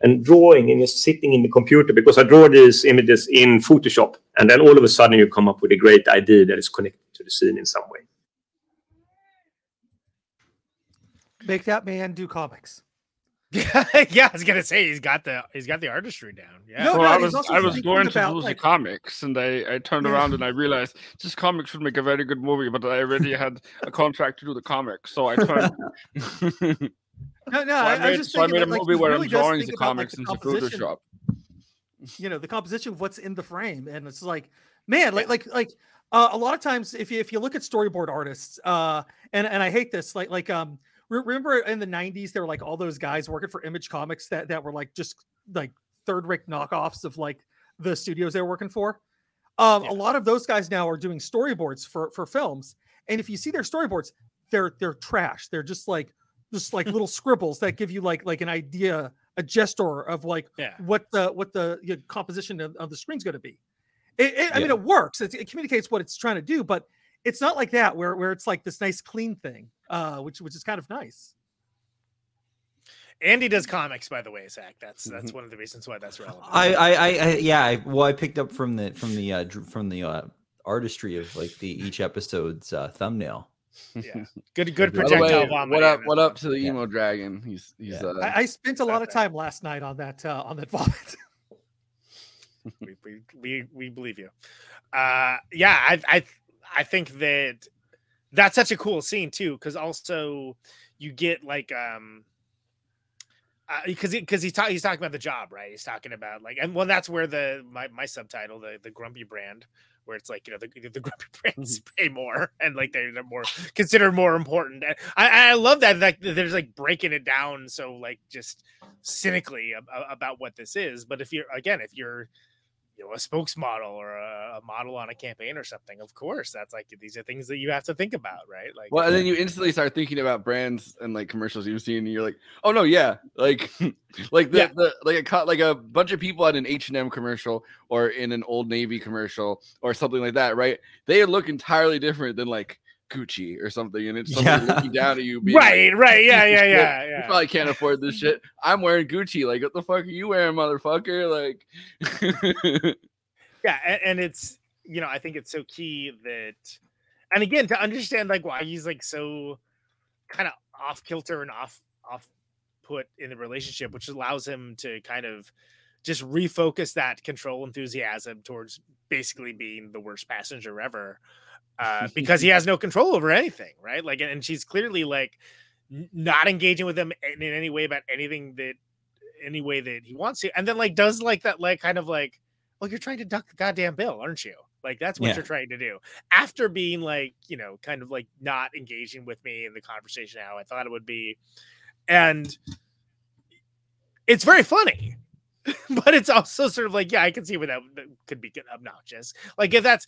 and drawing and just sitting in the computer because I draw these images in Photoshop and then all of a sudden you come up with a great idea that is connected to the scene in some way. Make that man do comics. yeah, I was gonna say he's got the he's got the artistry down. Yeah. No, well, no, I was I was thinking going to about, do the like- comics, and I I turned Yeah. around and I realized this comics would make a very good movie, but I already had a contract to do the comics, so I turned. No, no, So I I, I made- was just so I made a that, like, movie he where I'm drawing the about, like, comics the into Photoshop. You know, the composition of what's in the frame, and it's like, man, like, like, like, uh, a lot of times, if you if you look at storyboard artists, uh, and and I hate this, like, like, um, re- remember in the '90s there were like all those guys working for Image Comics that that were like just like third rate knockoffs of like the studios they were working for. Um, A lot of those guys now are doing storyboards for for films, and if you see their storyboards, they're they're trash. They're just like just like little scribbles that give you like like an idea, a gesture of like Yeah. what the what the you know, composition of, of the screen's going to be. It, it- I mean, it works. It, it communicates what it's trying to do, but it's not like that where where it's like this nice clean thing, uh, which which is kind of nice. Andy does comics, by the way, Zach. That's Mm-hmm. that's one of the reasons why that's relevant. I, I, I, I yeah. I, well, I picked up from the from the uh, from the uh, artistry of like the each episode's uh, thumbnail. Yeah, good good By the way, projectile vomit. what up? What up to the emo dragon? He's he's. Uh, I, I spent a lot of time last night on that uh, on that vomit. we, we, we, we believe you. Uh, yeah, I, I, I think that that's such a cool scene too, because also you get like, um, because because he's talking he's talking about the job, right? He's talking about like, and well, that's where the my, my subtitle, the the grumpy brand, where it's like you know the, the grumpy brands pay more and like they're, they're more considered more important. And I I love that like there's like breaking it down so like just cynically ab- about what this is. But if you're again if you're you know a spokesmodel or a, a model on a campaign or something, of course that's like these are things that you have to think about, right? Like well, and then you instantly start thinking about brands and like commercials you've seen, and you're like, oh no, yeah, like, like the, Yeah. the like a like a bunch of people at an H and M commercial or in an Old Navy commercial or something like that, right? They look entirely different than like Gucci or something, and it's somebody Yeah. looking down at you, being Right, like, right, "You yeah, yeah, yeah, You probably can't afford this shit. I'm wearing Gucci. Like, what the fuck are you wearing, motherfucker? Like, yeah and, and it's you know i think it's so key that and again to understand like why he's like so kind of off kilter and off off put in the relationship which allows him to kind of just refocus that control enthusiasm towards basically being the worst passenger ever uh, because he has no control over anything right like and she's clearly like not engaging with him in, in any way about anything that any way that he wants to and then like does like that like kind of like well, you're trying to duck the goddamn bill, aren't you? Like that's what Yeah. you're trying to do. After being like, you know, kind of like not engaging with me in the conversation how I thought it would be. And it's very funny. but it's also sort of like, yeah, I can see where that, that could be obnoxious. Like if that's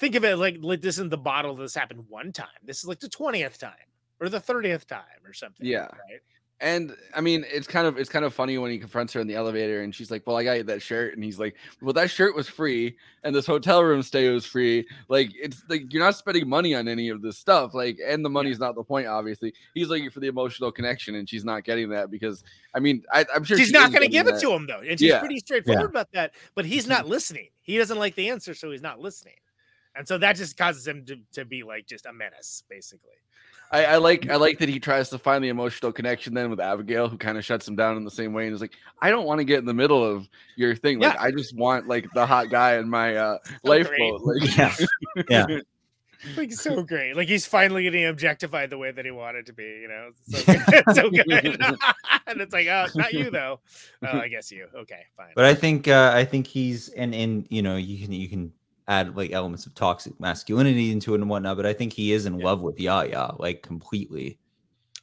think of it like, like this in the bottle this happened one time. This is like the 20th time or the 30th time or something. Yeah. Right. And I mean, it's kind of it's kind of funny when he confronts her in the elevator, and she's like, "Well, I got you that shirt," and he's like, "Well, that shirt was free, and this hotel room stay was free. Like, it's like you're not spending money on any of this stuff. Like, and the money's not the point. Obviously, he's looking for the emotional connection, and she's not getting that because I mean, I, I'm sure she's she not going to getting give it that. to him though, and she's Yeah. pretty straightforward Yeah. about that. But he's mm-hmm. not listening. He doesn't like the answer, so he's not listening, and so that just causes him to, to be like just a menace, basically. I, I like I like that he tries to find the emotional connection then with Abigail, who kind of shuts him down in the same way and is like, I don't want to get in the middle of your thing. Like, Yeah. I just want like the hot guy in my uh So great. lifeboat. Like, Yeah. Yeah. like so great. Like he's finally getting objectified the way that he wanted to be. You know, It's so good. It's so good. and it's like, oh, not you though. Oh, I guess you. Okay, fine. But I think uh, I think he's and and you know you can you can add like elements of toxic masculinity into it and whatnot. But I think he is in love with Yaya like completely.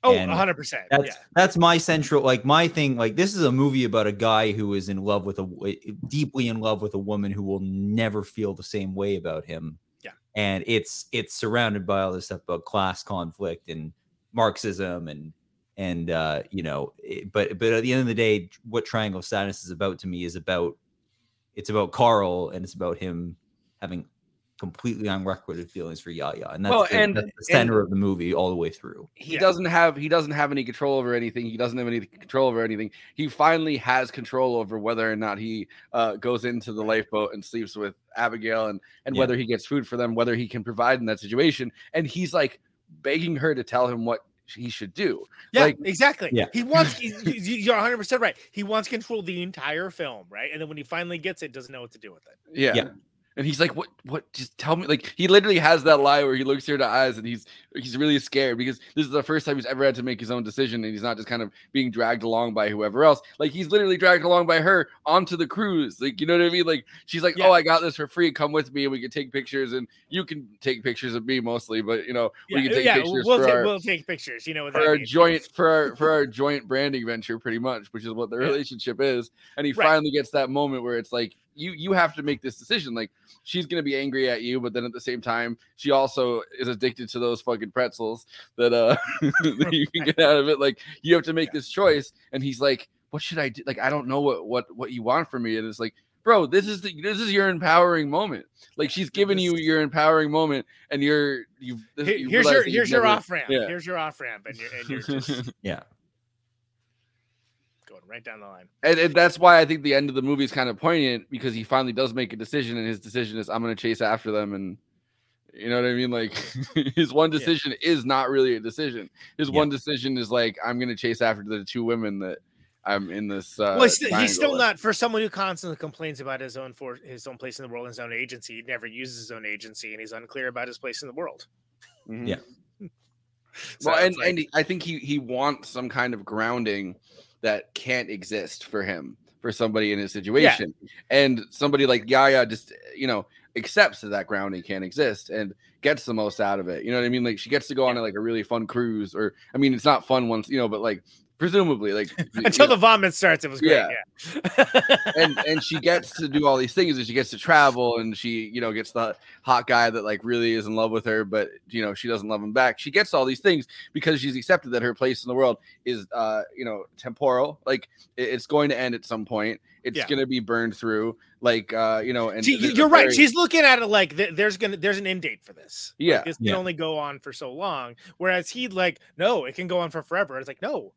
Oh, And 100%. That's Yeah. that's my central like my thing. Like this is a movie about a guy who is in love with a deeply in love with a woman who will never feel the same way about him. Yeah. and it's it's surrounded by all this stuff about class conflict and Marxism and and uh you know it- but but at the end of the day what triangle of sadness is about to me is about it's about carl and it's about him having completely unrequited feelings for yaya and that's, Well, the, and- that's the and- center of the movie all the way through he doesn't have he doesn't have any control over anything he doesn't have any control over anything he finally has control over whether or not he uh, goes into the lifeboat and sleeps with abigail and and Yeah. whether he gets food for them whether he can provide in that situation and he's like begging her to tell him what he should do Yeah, like exactly. Yeah. He wants. he- you- You're 100 percent right. He wants control the entire film, right? And then when he finally gets it, doesn't know what to do with it. Yeah. Yeah. And he's like, "What? What? Just tell me." Like he literally has that lie where he looks her in the eyes, and he's he's really scared because this is the first time he's ever had to make his own decision, and he's not just kind of being dragged along by whoever else. Like he's literally dragged along by her onto the cruise. Like you know what I mean? Like she's like, "Oh, I got this for free. Come with me, and we can take pictures, and you can take pictures of me mostly, but you know we can take yeah, pictures we'll, ta- our." we'll take pictures. You know, for our being- joint for our for our joint branding venture pretty much which is what the Yeah. relationship is and he Right. finally gets that moment where it's like you you have to make this decision. Like she's gonna be angry at you but then at the same time she also is addicted to those fucking pretzels that uh that you can get out of it. Like you have to make this choice. And he's like what should i do? Like i don't know what what what you want from me. And it's like bro this is the, this is your empowering moment. Like she's giving you your empowering moment and you're you've this, Here- you here's your here's your never- off ramp. yeah. Here's your off ramp, and you're and you're just yeah. going right down the line. and, and that's why I think the end of the movie is kind of poignant because he finally does make a decision, and his decision is I'm going to chase after them, and you know what I mean. Like his one decision is not really a decision. His one decision is like I'm going to chase after the two women that I'm in this. Uh, well, he's, he's still with. not for someone who constantly complains about his own for his own place in the world, his own agency. He never uses his own agency, and he's unclear about his place in the world. Mhm. Yeah. So well, and, like- and I think he he wants some kind of grounding that can't exist for him for somebody in his situation, and somebody like Yaya just you know accepts that that grounding can't exist and gets the most out of it. You know what I mean? Like she gets to go on a, like a really fun cruise, or I mean, it's not fun once you know, but like presumably like you Until know, the vomit starts, it was great. Yeah. Yeah. and and she gets to do all these things and she gets to travel and she you know gets the hot guy that like really is in love with her but you know she doesn't love him back she gets all these things because she's accepted that her place in the world is uh you know temporal like it- it's going to end at some point it's Yeah. going to be burned through like uh you know and She- you're right. very- She's looking at it like th- there's gonna there's an end date for this. Like, Yeah. this Yeah. can only go on for so long. Whereas he'd like, no, it can go on for forever. It's like, no,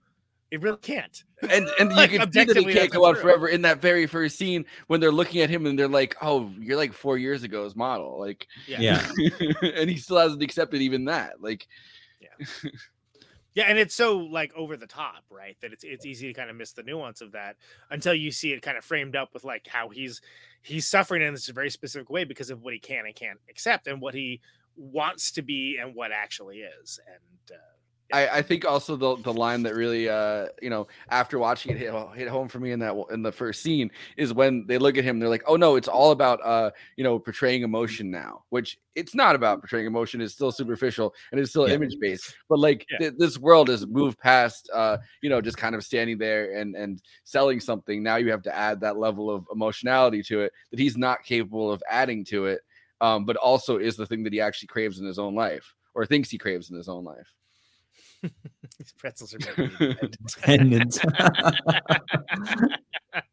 it really can't. and and you can see that objectively, it can't that's go on true. forever in that very first scene when they're looking at him and they're like, "Oh, you're like four years ago's model," like, Yeah. and he still hasn't accepted even that. Like, yeah, Yeah, and it's so like over the top, right? That it's it's easy to kind of miss the nuance of that until you see it kind of framed up with like how he's he's suffering in this very specific way because of what he can and can't accept and what he wants to be and what actually is. And uh, I, I think also the the line that really uh you know after watching it hit, hit home for me in that in the first scene is when they look at him they're like oh no it's all about uh you know portraying emotion now which it's not about portraying emotion it's still superficial and it's still Yeah. image based but like th- this world has moved past uh you know just kind of standing there and and selling something. Now you have to add that level of emotionality to it that he's not capable of adding to it um but also is the thing that he actually craves in his own life or thinks he craves in his own life these pretzels are making me Dependent.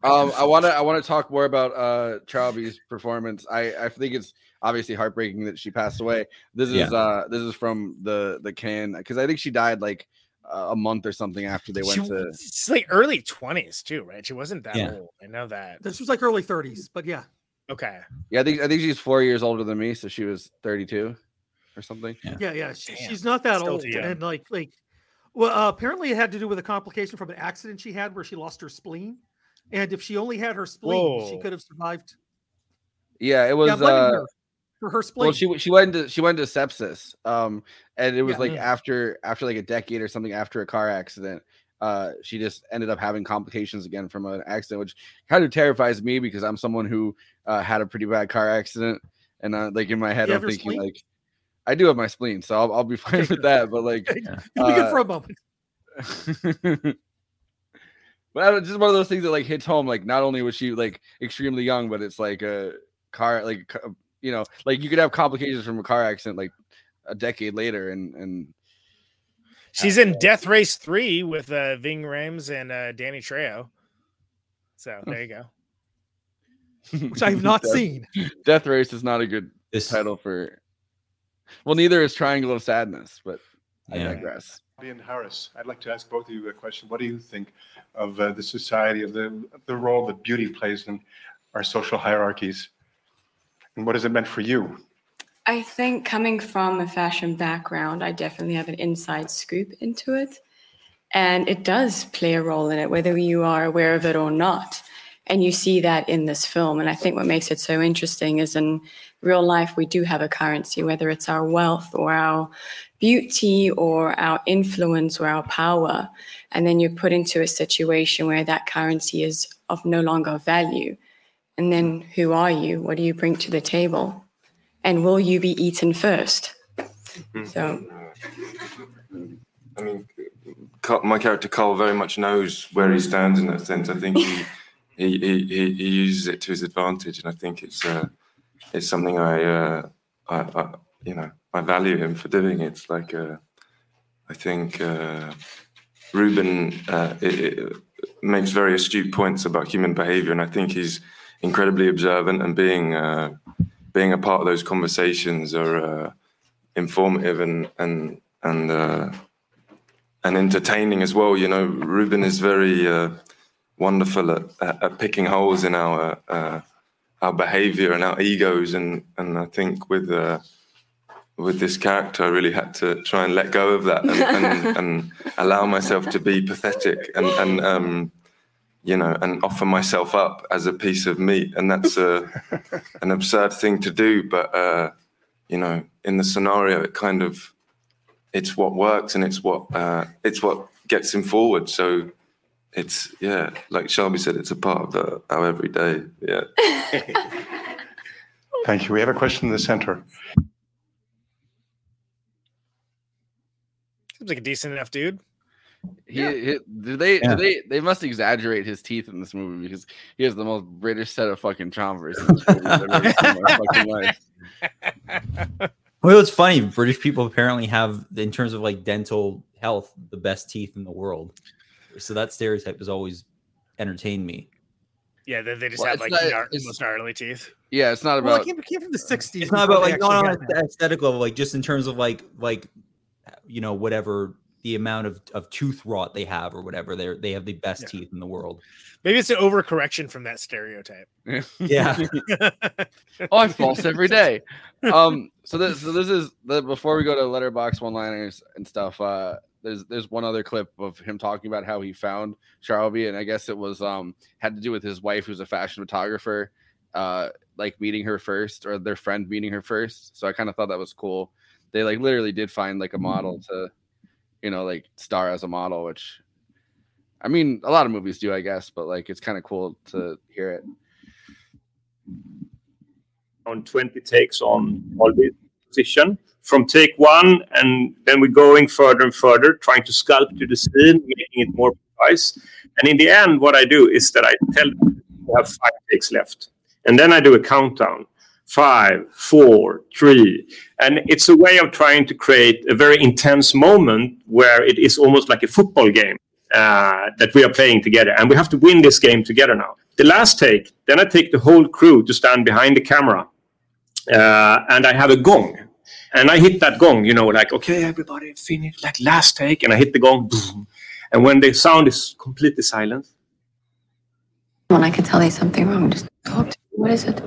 um, I want to I want to talk more about uh Charlbi's performance. I I think it's obviously heartbreaking that she passed away. This is Yeah. uh this is from the the Cannes because I think she died like uh, a month or something after they she, went to. it's like early twenties too, right? She wasn't that Yeah. old. I know that. This was like early 30s, but yeah. Okay. Yeah, I think I think she's four years older than me, so she was thirty two or something. Yeah, yeah. She, she's not that still old. too young. And like like well, uh, apparently it had to do with a complication from an accident she had where she lost her spleen. And if she only had her spleen, she could have survived. Yeah, it was. yeah, uh, her. for her spleen. Well, she she went into she went into sepsis. Um, and it was Yeah. like after after like a decade or something after a car accident. Uh, she just ended up having complications again from an accident, which kind of terrifies me because I'm someone who uh, had a pretty bad car accident, and uh, like in my head, You I'm thinking spleen? like, I do have my spleen, so I'll, I'll be fine with that. But like, You'll be good uh, for a moment. but I don't- just one of those things that like hits home. Like, not only was she like extremely young, but it's like a car, like you know, like you could have complications from a car accident like a decade later, and and She's in Death Race 3 with uh, Ving Rhames and uh, Danny Trejo. So there you go. Which I have not Death- seen. Death Race is not a good title for. Well, neither is Triangle of Sadness, but I Yeah. digress. Ian Harris, I'd like to ask both of you a question. What do you think of uh, the society, of the, the role that beauty plays in our social hierarchies? And what has it meant for you? I think coming from a fashion background, I definitely have an inside scoop into it. And it does play a role in it, whether you are aware of it or not. And you see that in this film. And I think what makes it so interesting is in real life, we do have a currency, whether it's our wealth or our beauty or our influence or our power. And then you're put into a situation where that currency is of no longer value. And then who are you? What do you bring to the table? And will you be eaten first? Mm-hmm. So I mean, my character Carl very much knows where he stands in that sense. I think he he, he, he, uses it to his advantage, and I think it's uh, it's something I, uh, I, I you know I value him for doing. It's like uh, I think uh, Ruben uh, it, it makes very astute points about human behavior, and I think he's incredibly observant and being uh, being a part of those conversations are uh, informative and and and and entertaining as well. You know, Ruben is very wonderful at, at, picking holes in our uh, our behavior and our egos, and and I think with uh, with this character, I really had to try and let go of that and, and, and allow myself to be pathetic and and um, you know and offer myself up as a piece of meat, and that's a an absurd thing to do, but uh, you know, in the scenario, it kind of it's what works and it's what uh, it's what gets him forward. So it's yeah, like Charlbi said, it's a part of the, our everyday. Yeah. Thank you. We have a question in the center. Seems like a decent enough dude. He, he- do they Yeah. do they they must exaggerate his teeth in this movie because he has the most British set of fucking chompers in this movie I've ever seen in my fucking life. Well, it's funny. British people apparently have, in terms of like dental health, the best teeth in the world. So that stereotype has always entertained me. Yeah, they, they just Well, have like not- gnar- most gnarly teeth. Yeah, it's not Well, about it came, it came from the 60s. It's not about like not on had an aesthetic level, like just in terms of like like you know whatever the amount of, of tooth rot they have or whatever. They they have the best teeth in the world. Maybe it's an overcorrection from that stereotype. Yeah. oh, I false every day. Um, so this so this is the before we go to Letterboxd one liners and stuff. Uh, there's there's one other clip of him talking about how he found Charlbi, and I guess it was um had to do with his wife, who's a fashion photographer, uh, like meeting her first or their friend meeting her first. So I kind of thought that was cool. They like literally did find like a model to, you know, like star as a model, which I mean, a lot of movies do, I guess, but like it's kind of cool to hear it. on 20 takes on all the position from take one and then we're going further and further trying to sculpt to the scene making it more precise. And in the end what i do is that i tell them we have five takes left. And then i do a countdown. Five four three. And it's a way of trying to create a very intense moment where it is almost like a football game uh, that we are playing together. And we have to win this game together now. The last take then i take the whole crew to stand behind the camera uh, and I have a gong. And I hit that gong, you know, like, okay, everybody finish, like last take. And I hit the gong. boom. And when the sound is completely silent, when I can tell there's something wrong, just talk to me. What is it?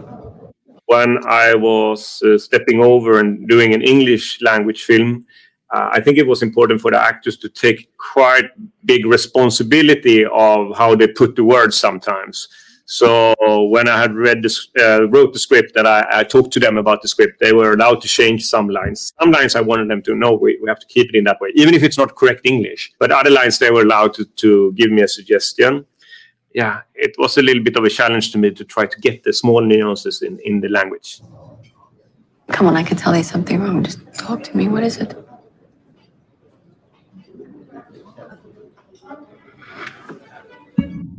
when I was uh, stepping over and doing an English language film, uh, I think it was important for the actors to take quite big responsibility of how they put the words sometimes. So when I had read the, uh, wrote the script, that I, I talked to them about the script, they were allowed to change some lines. Some lines I wanted them to know we, we have to keep it in that way, even if it's not correct English. But other lines they were allowed to, to give me a suggestion. Yeah, it was a little bit of a challenge to me to try to get the small nuances in, in the language. Come on, I can tell there's something wrong. Just talk to me. What is it?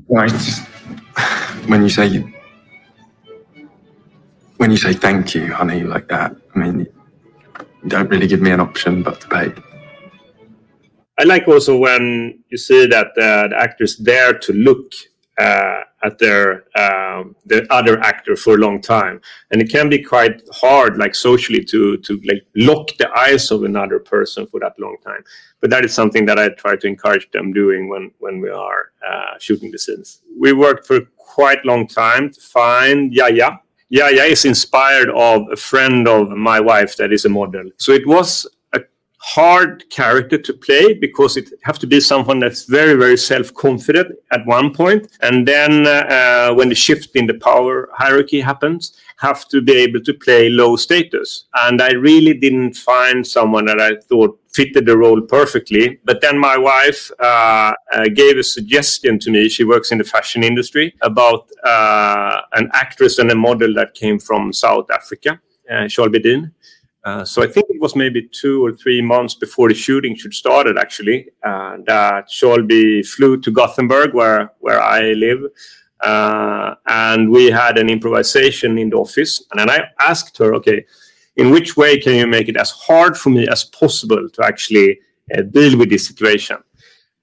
Well, just when you say when you say thank you, honey, like that. I mean, you don't really give me an option but to pay. I like also when you see that uh, the actors dare to look uh, at their um, the other actor for a long time, and it can be quite hard, like socially, to to like lock the eyes of another person for that long time. But that is something that I try to encourage them doing when when we are uh, shooting the scenes. We worked for quite long time to find Yaya. Yaya is inspired of a friend of my wife that is a model. So it was hard character to play because it have to be someone that's very very self-confident at one point. And then uh, when the shift in the power hierarchy happens have to be able to play low status. And i really didn't find someone that i thought fitted the role perfectly. But then my wife uh, uh, gave a suggestion to me. She works in the fashion industry about uh, an actress and a model that came from south africa uh, Charlbi Dean. Uh, so I think it was maybe two or three months before the shooting should started actually uh, that Charlbi flew to Gothenburg where where I live uh, and we had an improvisation in the office. And then I asked her okay in which way can you make it as hard for me as possible to actually uh, deal with this situation?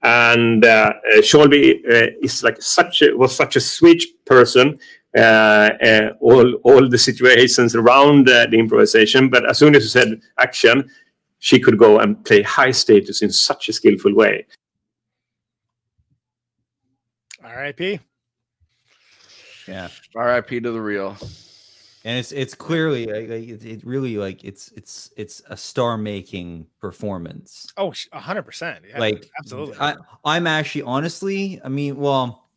And uh, Charlbi uh, is like such a was such a sweet person all all the situations around uh, the improvisation. But as soon as you said action, she could go and play high status in such a skillful way. R.I.P. Yeah. R.I.P. to the real. And it's it's clearly like, like, it, it really like it's it's it's a star making performance. Oh, a hundred percent. Yeah, like absolutely. I, I'm actually honestly, I mean, well,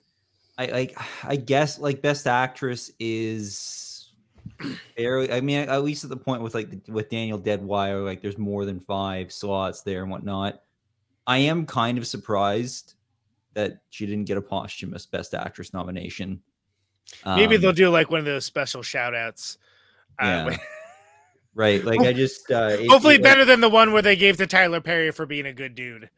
I like I guess like best actress is fairly. I mean, at least at the point with like with Daniel Deadwire, like there's more than five slots there and whatnot. I am kind of surprised that she didn't get a posthumous best actress nomination. Maybe Um, they'll do like one of those special shout outs. yeah. right. Like I just uh, it- Hopefully, it- better than the one where they gave to Tyler Perry for being a good dude.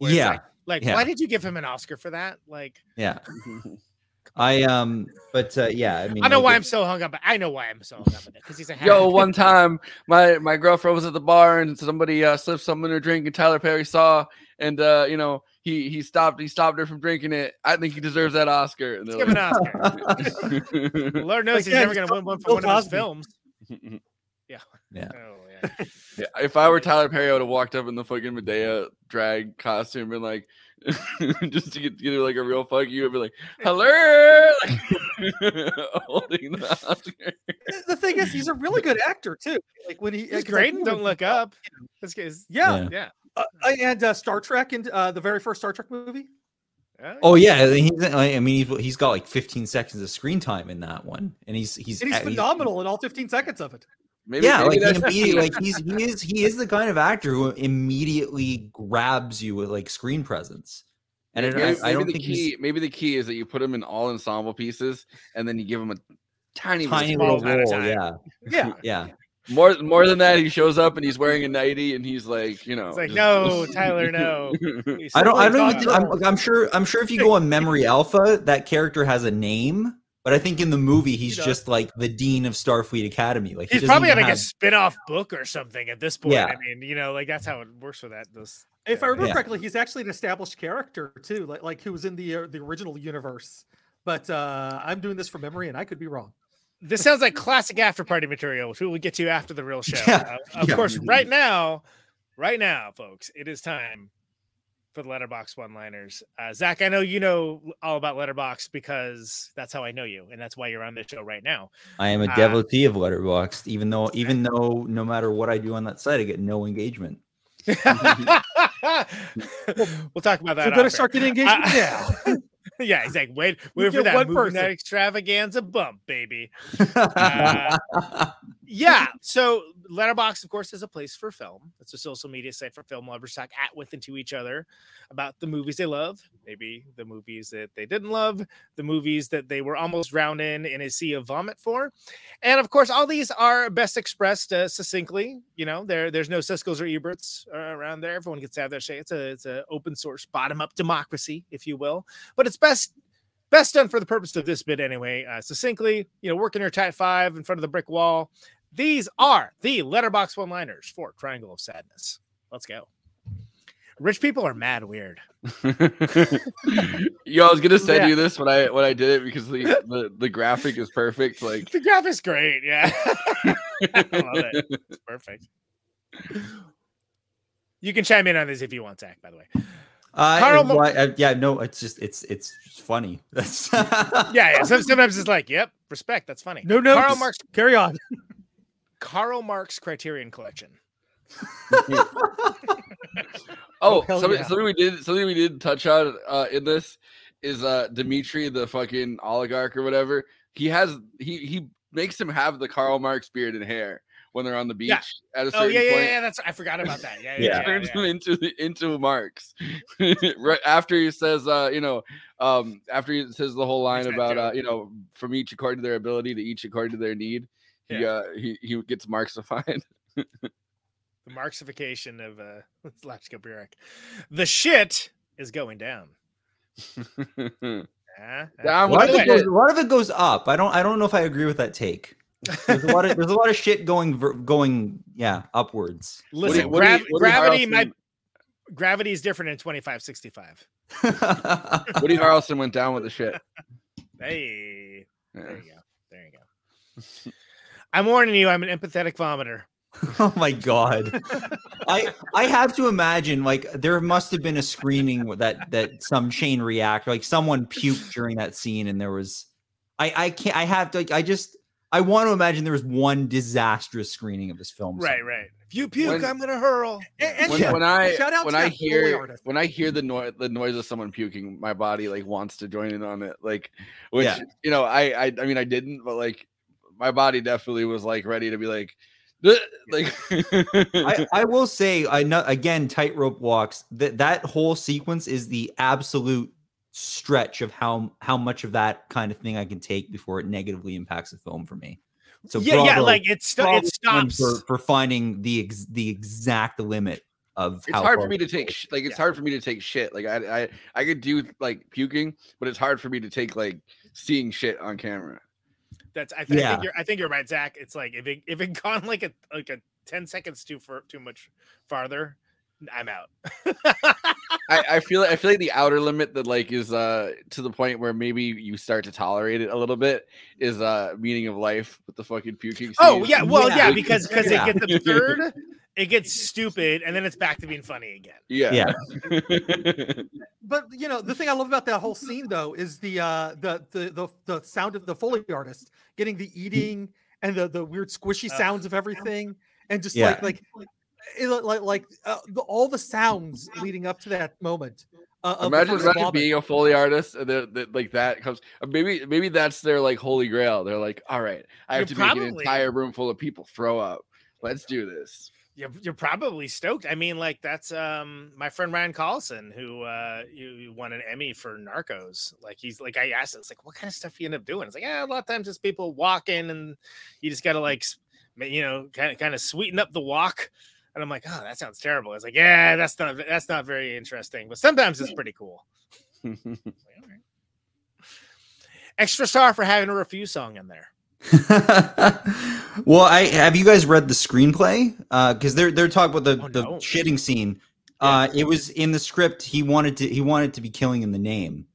Yeah, Like, like, yeah. why did you give him an Oscar for that? Like, Yeah. I um, but uh, yeah, I mean, I know like, why it- I'm so hung up. I know why I'm so hung up because he's a Yo, one time my my girlfriend was at the bar and somebody uh, slipped something in her drink and Tyler Perry saw and uh, you know he he stopped he stopped her from drinking it. I think he deserves that Oscar. And they're Give him an like- Lord knows he's Again, never going to win one for one of his films. Yeah. Yeah. Oh, yeah. Yeah, if I were Tyler Perry, I would have walked up in the fucking Madea drag costume and been like, just to get, get like a real fuck you, and be like, hello, like, holding the Oscar. the thing is, he's a really good actor too. Like when he, He's 'cause I great. think Don't look up. This guy's Yeah, Yeah. yeah. Uh, uh, and uh, Star Trek and uh, the very first Star Trek movie. Oh yeah, he's, I mean, he's, he's got like 15 seconds of screen time in that one, and he's he's and he's phenomenal in all 15 seconds of it. Yeah, like, he like he's he is he is the kind of actor who immediately grabs you with like screen presence, and maybe, I, I, I don't the think key, he's maybe the key is that you put him in all ensemble pieces, and then you give him a tiny, tiny little time. role. Yeah, Yeah, yeah. More, more than that, he shows up and he's wearing a nighty, and he's like, you know, It's like, just- no, Tyler, no. I don't. I don't even. Think, I'm, I'm sure. I'm sure if you go on Memory Alpha, that character has a name, but I think in the movie he's does. just like the dean of Starfleet Academy. Like He's doesn't probably even like a have- spin-off book or something at this point. Yeah. I mean, you know, like that's how it works for that. Those If I remember Yeah. correctly, he's actually an established character too, like like who was in the uh, the original universe. But uh, I'm doing this from memory, and I could be wrong. this sounds like classic after party material, which we will get to after the real show. Yeah. Uh, of Yeah. course, right now, right now, folks, it is time for the Letterboxd one-liners. Uh, Zach, I know you know all about Letterboxd because that's how I know you, and that's why you're on this show right now. I am a Uh, devotee of Letterboxd, even though even though no matter what I do on that site, I get no engagement. we'll talk about that. We better off start getting engagement Uh, now. yeah, he's like, wait, wait for that one movie person. extravaganza bump, baby. Uh, yeah. So Letterboxd, of course, is a place for film. It's a social media site for film lovers talk at with and to each other about the movies they love, maybe the movies that they didn't love, the movies that they were almost drowned in in a sea of vomit for, and of course, all these are best expressed uh, succinctly. You know, there there's no Siskel's or Eberts uh, around there. Everyone gets to have their say. It's a it's a open source bottom up democracy, if you will, but it's best best done for the purpose of this bit anyway. Uh, succinctly, you know, working your tight five in front of the brick wall. These are the Letterboxd one liners for Triangle of Sadness. Let's go. Rich people are mad weird. Yo, I was gonna send Yeah. you this when I when I did it because the the, the graphic is perfect. Like The graphic's great. Yeah. I love it. It's perfect. You can chime in on this if you want, Zach, by the way. Uh, Carl Mo- why- uh, yeah, no, it's just it's it's funny. That's yeah, yeah. So sometimes it's like, yep, respect. That's funny. No no. Karl Marx. Carry on. Karl Marx Criterion Collection. Oh, hell something, yeah. something we did something we did touch on uh, in this is uh Dimitri, the fucking oligarch or whatever. He has he he makes him have the Karl Marx beard and hair when they're on the beach Yeah. at a certain Oh yeah, yeah, point. yeah. That's I forgot about that. Yeah, He yeah, yeah. turns yeah, him into the into Marx right after he says uh you know um after he says the whole line about uh you know from each according to their ability to each according to their need he Yeah. uh he he gets Marxified The Marxification of uh Zlatko Burić. The shit is going down. Uh, uh, Down a lot, with of the it goes, shit. a lot of it goes up. I don't I don't know if I agree with that take. There's a lot of there's a lot of shit going ver- going yeah upwards. Listen, what do you- grav- what do you- gravity Harrelson- might gravity is different in 2565. Woody Harrelson went down with the shit Hey, Yeah. there you go. There you go. I'm warning you, I'm an empathetic vomiter. oh my god. I I have to imagine like there must have been a screening that that some chain react like someone puked during that scene and there was I I can't I have to like I just I want to imagine there was one disastrous screening of this film. Right, right. If you puke, When- I'm gonna hurl. And, when, yeah, when I shout out when to I hear when I hear the noise the noise of someone puking, my body like wants to join in on it. Like, which Yeah. you know, I, I I mean I didn't, but like my body definitely was like ready to be like, "Ugh," like I, I will say I know again tightrope walks that that whole sequence is the absolute stretch of how how much of that kind of thing I can take before it negatively impacts the film for me. So yeah, yeah, like it, sto- bravo it stops. for, for finding the ex, the exact limit of it's how hard for me to take sh- like it's hard for me to take shit. Like I I I could do like puking, but it's hard for me to take like seeing shit on camera. That's I, th- I think you're I think you're right, Zach. It's like if it if it gone like a like a ten seconds too far too much farther, I'm out. I, I feel I feel like the outer limit that like is uh to the point where maybe you start to tolerate it a little bit is uh meaning of life with the fucking puking. Oh yeah, well yeah, Yeah. because because Yeah. it gets absurd, it gets stupid, and then it's back to being funny again. yeah Yeah. But you know, the thing I love about that whole scene though is the uh the the the, the sound of the Foley artist getting the eating and the the weird squishy sounds of everything and just Yeah. like like it, like like uh, the, all the sounds leading up to that moment. Uh, imagine, imagine vomit. being a foley artist and that that- like that comes uh, maybe maybe that's their like holy grail they're like all right i have You're to make an entire room full of people throw up let's do this You're, you're probably stoked. I mean, like that's um my friend Ryan Collison who uh you, you won an Emmy for Narcos. Like he's like I asked, him, it's like what kind of stuff you end up doing? It's like yeah, a lot of times it's people walking and you just gotta like you know kind of kind of sweeten up the walk. And I'm like, oh, that sounds terrible. It's like, yeah, that's not that's not very interesting, but sometimes it's pretty cool. Extra star for having a Refused song in there. well, I have you guys read the screenplay? Because they're they're talking about the, Oh, the no. shitting scene. Uh, it was in the script. He wanted to he wanted to be killing in the name,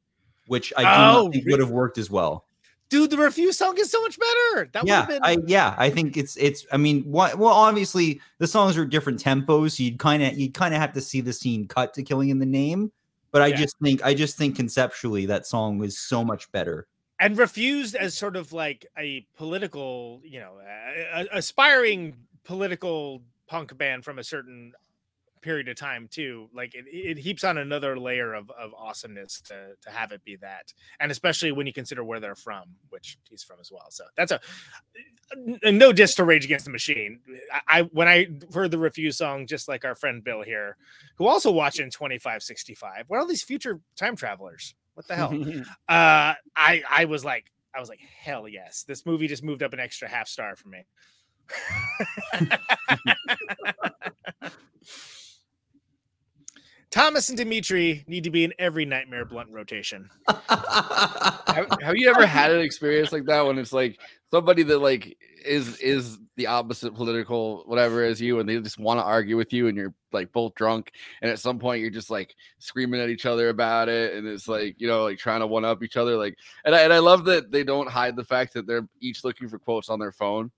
which I do Oh, not think re- would have worked as well. Dude, the Refused song is so much better. That yeah, would have been I yeah, I think it's it's. I mean, what? Well, obviously the songs are different tempos. So you'd kind of you'd kind of have to see the scene cut to killing in the name. But I Yeah. just think I just think conceptually that song was so much better. and refused as sort of like a political, you know, aspiring political punk band from a certain period of time too. Like it, it heaps on another layer of, of awesomeness to to have it be that, and especially when you consider where they're from, which he's from as well. So that's a no diss to Rage Against the Machine. I, I when I heard the Refused song, just like our friend Bill here, who also watched in twenty five sixty five. What are all these future time travelers? What the hell? uh, I I was like I was like hell yes. This movie just moved up an extra half star for me. Thomas and Dimitri need to be in every Nightmare Blunt rotation. have, have you ever had an experience like that when it's like somebody that like is is the opposite political whatever as you and they just want to argue with you and you're like both drunk and at some point you're just like screaming at each other about it and it's like you know like trying to one up each other like and I, and I love that they don't hide the fact that they're each looking for quotes on their phone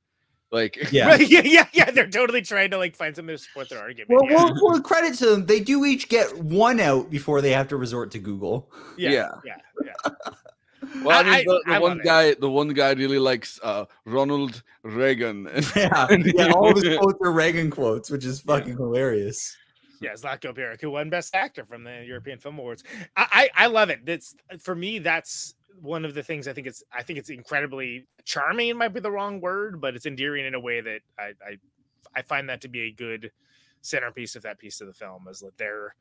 like Right, yeah, yeah, yeah. They're totally trying to like find something to support their argument. Well, yeah. well, well, credit to them. They do each get one out before they have to resort to Google. yeah, yeah. yeah, yeah. Well, I mean, I- the, the I one love it. guy, the one guy really likes uh, Ronald Reagan. Yeah, yeah, all of his quotes are Reagan quotes, which is fucking hilarious. Yeah, Zlatko Burić, who won Best Actor from the European Film Awards. I, I I love it. That's for me. That's one of the things I think it's. I think it's incredibly charming. Might be the wrong word, but it's endearing in a way that I I, I find that to be a good centerpiece of that piece of the film. Is that they're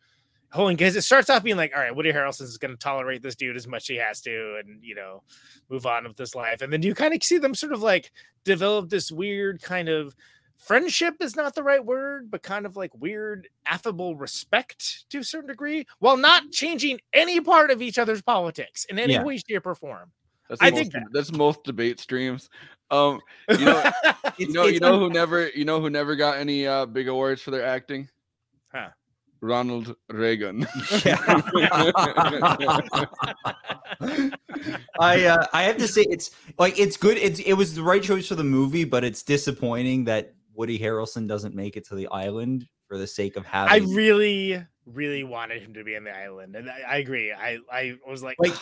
holding because it starts off being like, all right, Woody Harrelson is going to tolerate this dude as much as he has to, and you know, move on with this life, and then you kind of see them sort of like develop this weird kind of friendship is not the right word, but kind of like weird, affable respect to a certain degree, while not changing any part of each other's politics in any Yeah. way, shape, or form. That's I most, think that. that's most debate streams. Um, you know, you know, you know who never, you know who never got any uh, big awards for their acting. Huh. Ronald Reagan. I uh, I have to say it's like it's good. It's it was the right choice for the movie, but it's disappointing that Woody Harrelson doesn't make it to the island for the sake of having. I really, really wanted him to be on the island, and I, I agree. I, I was like, like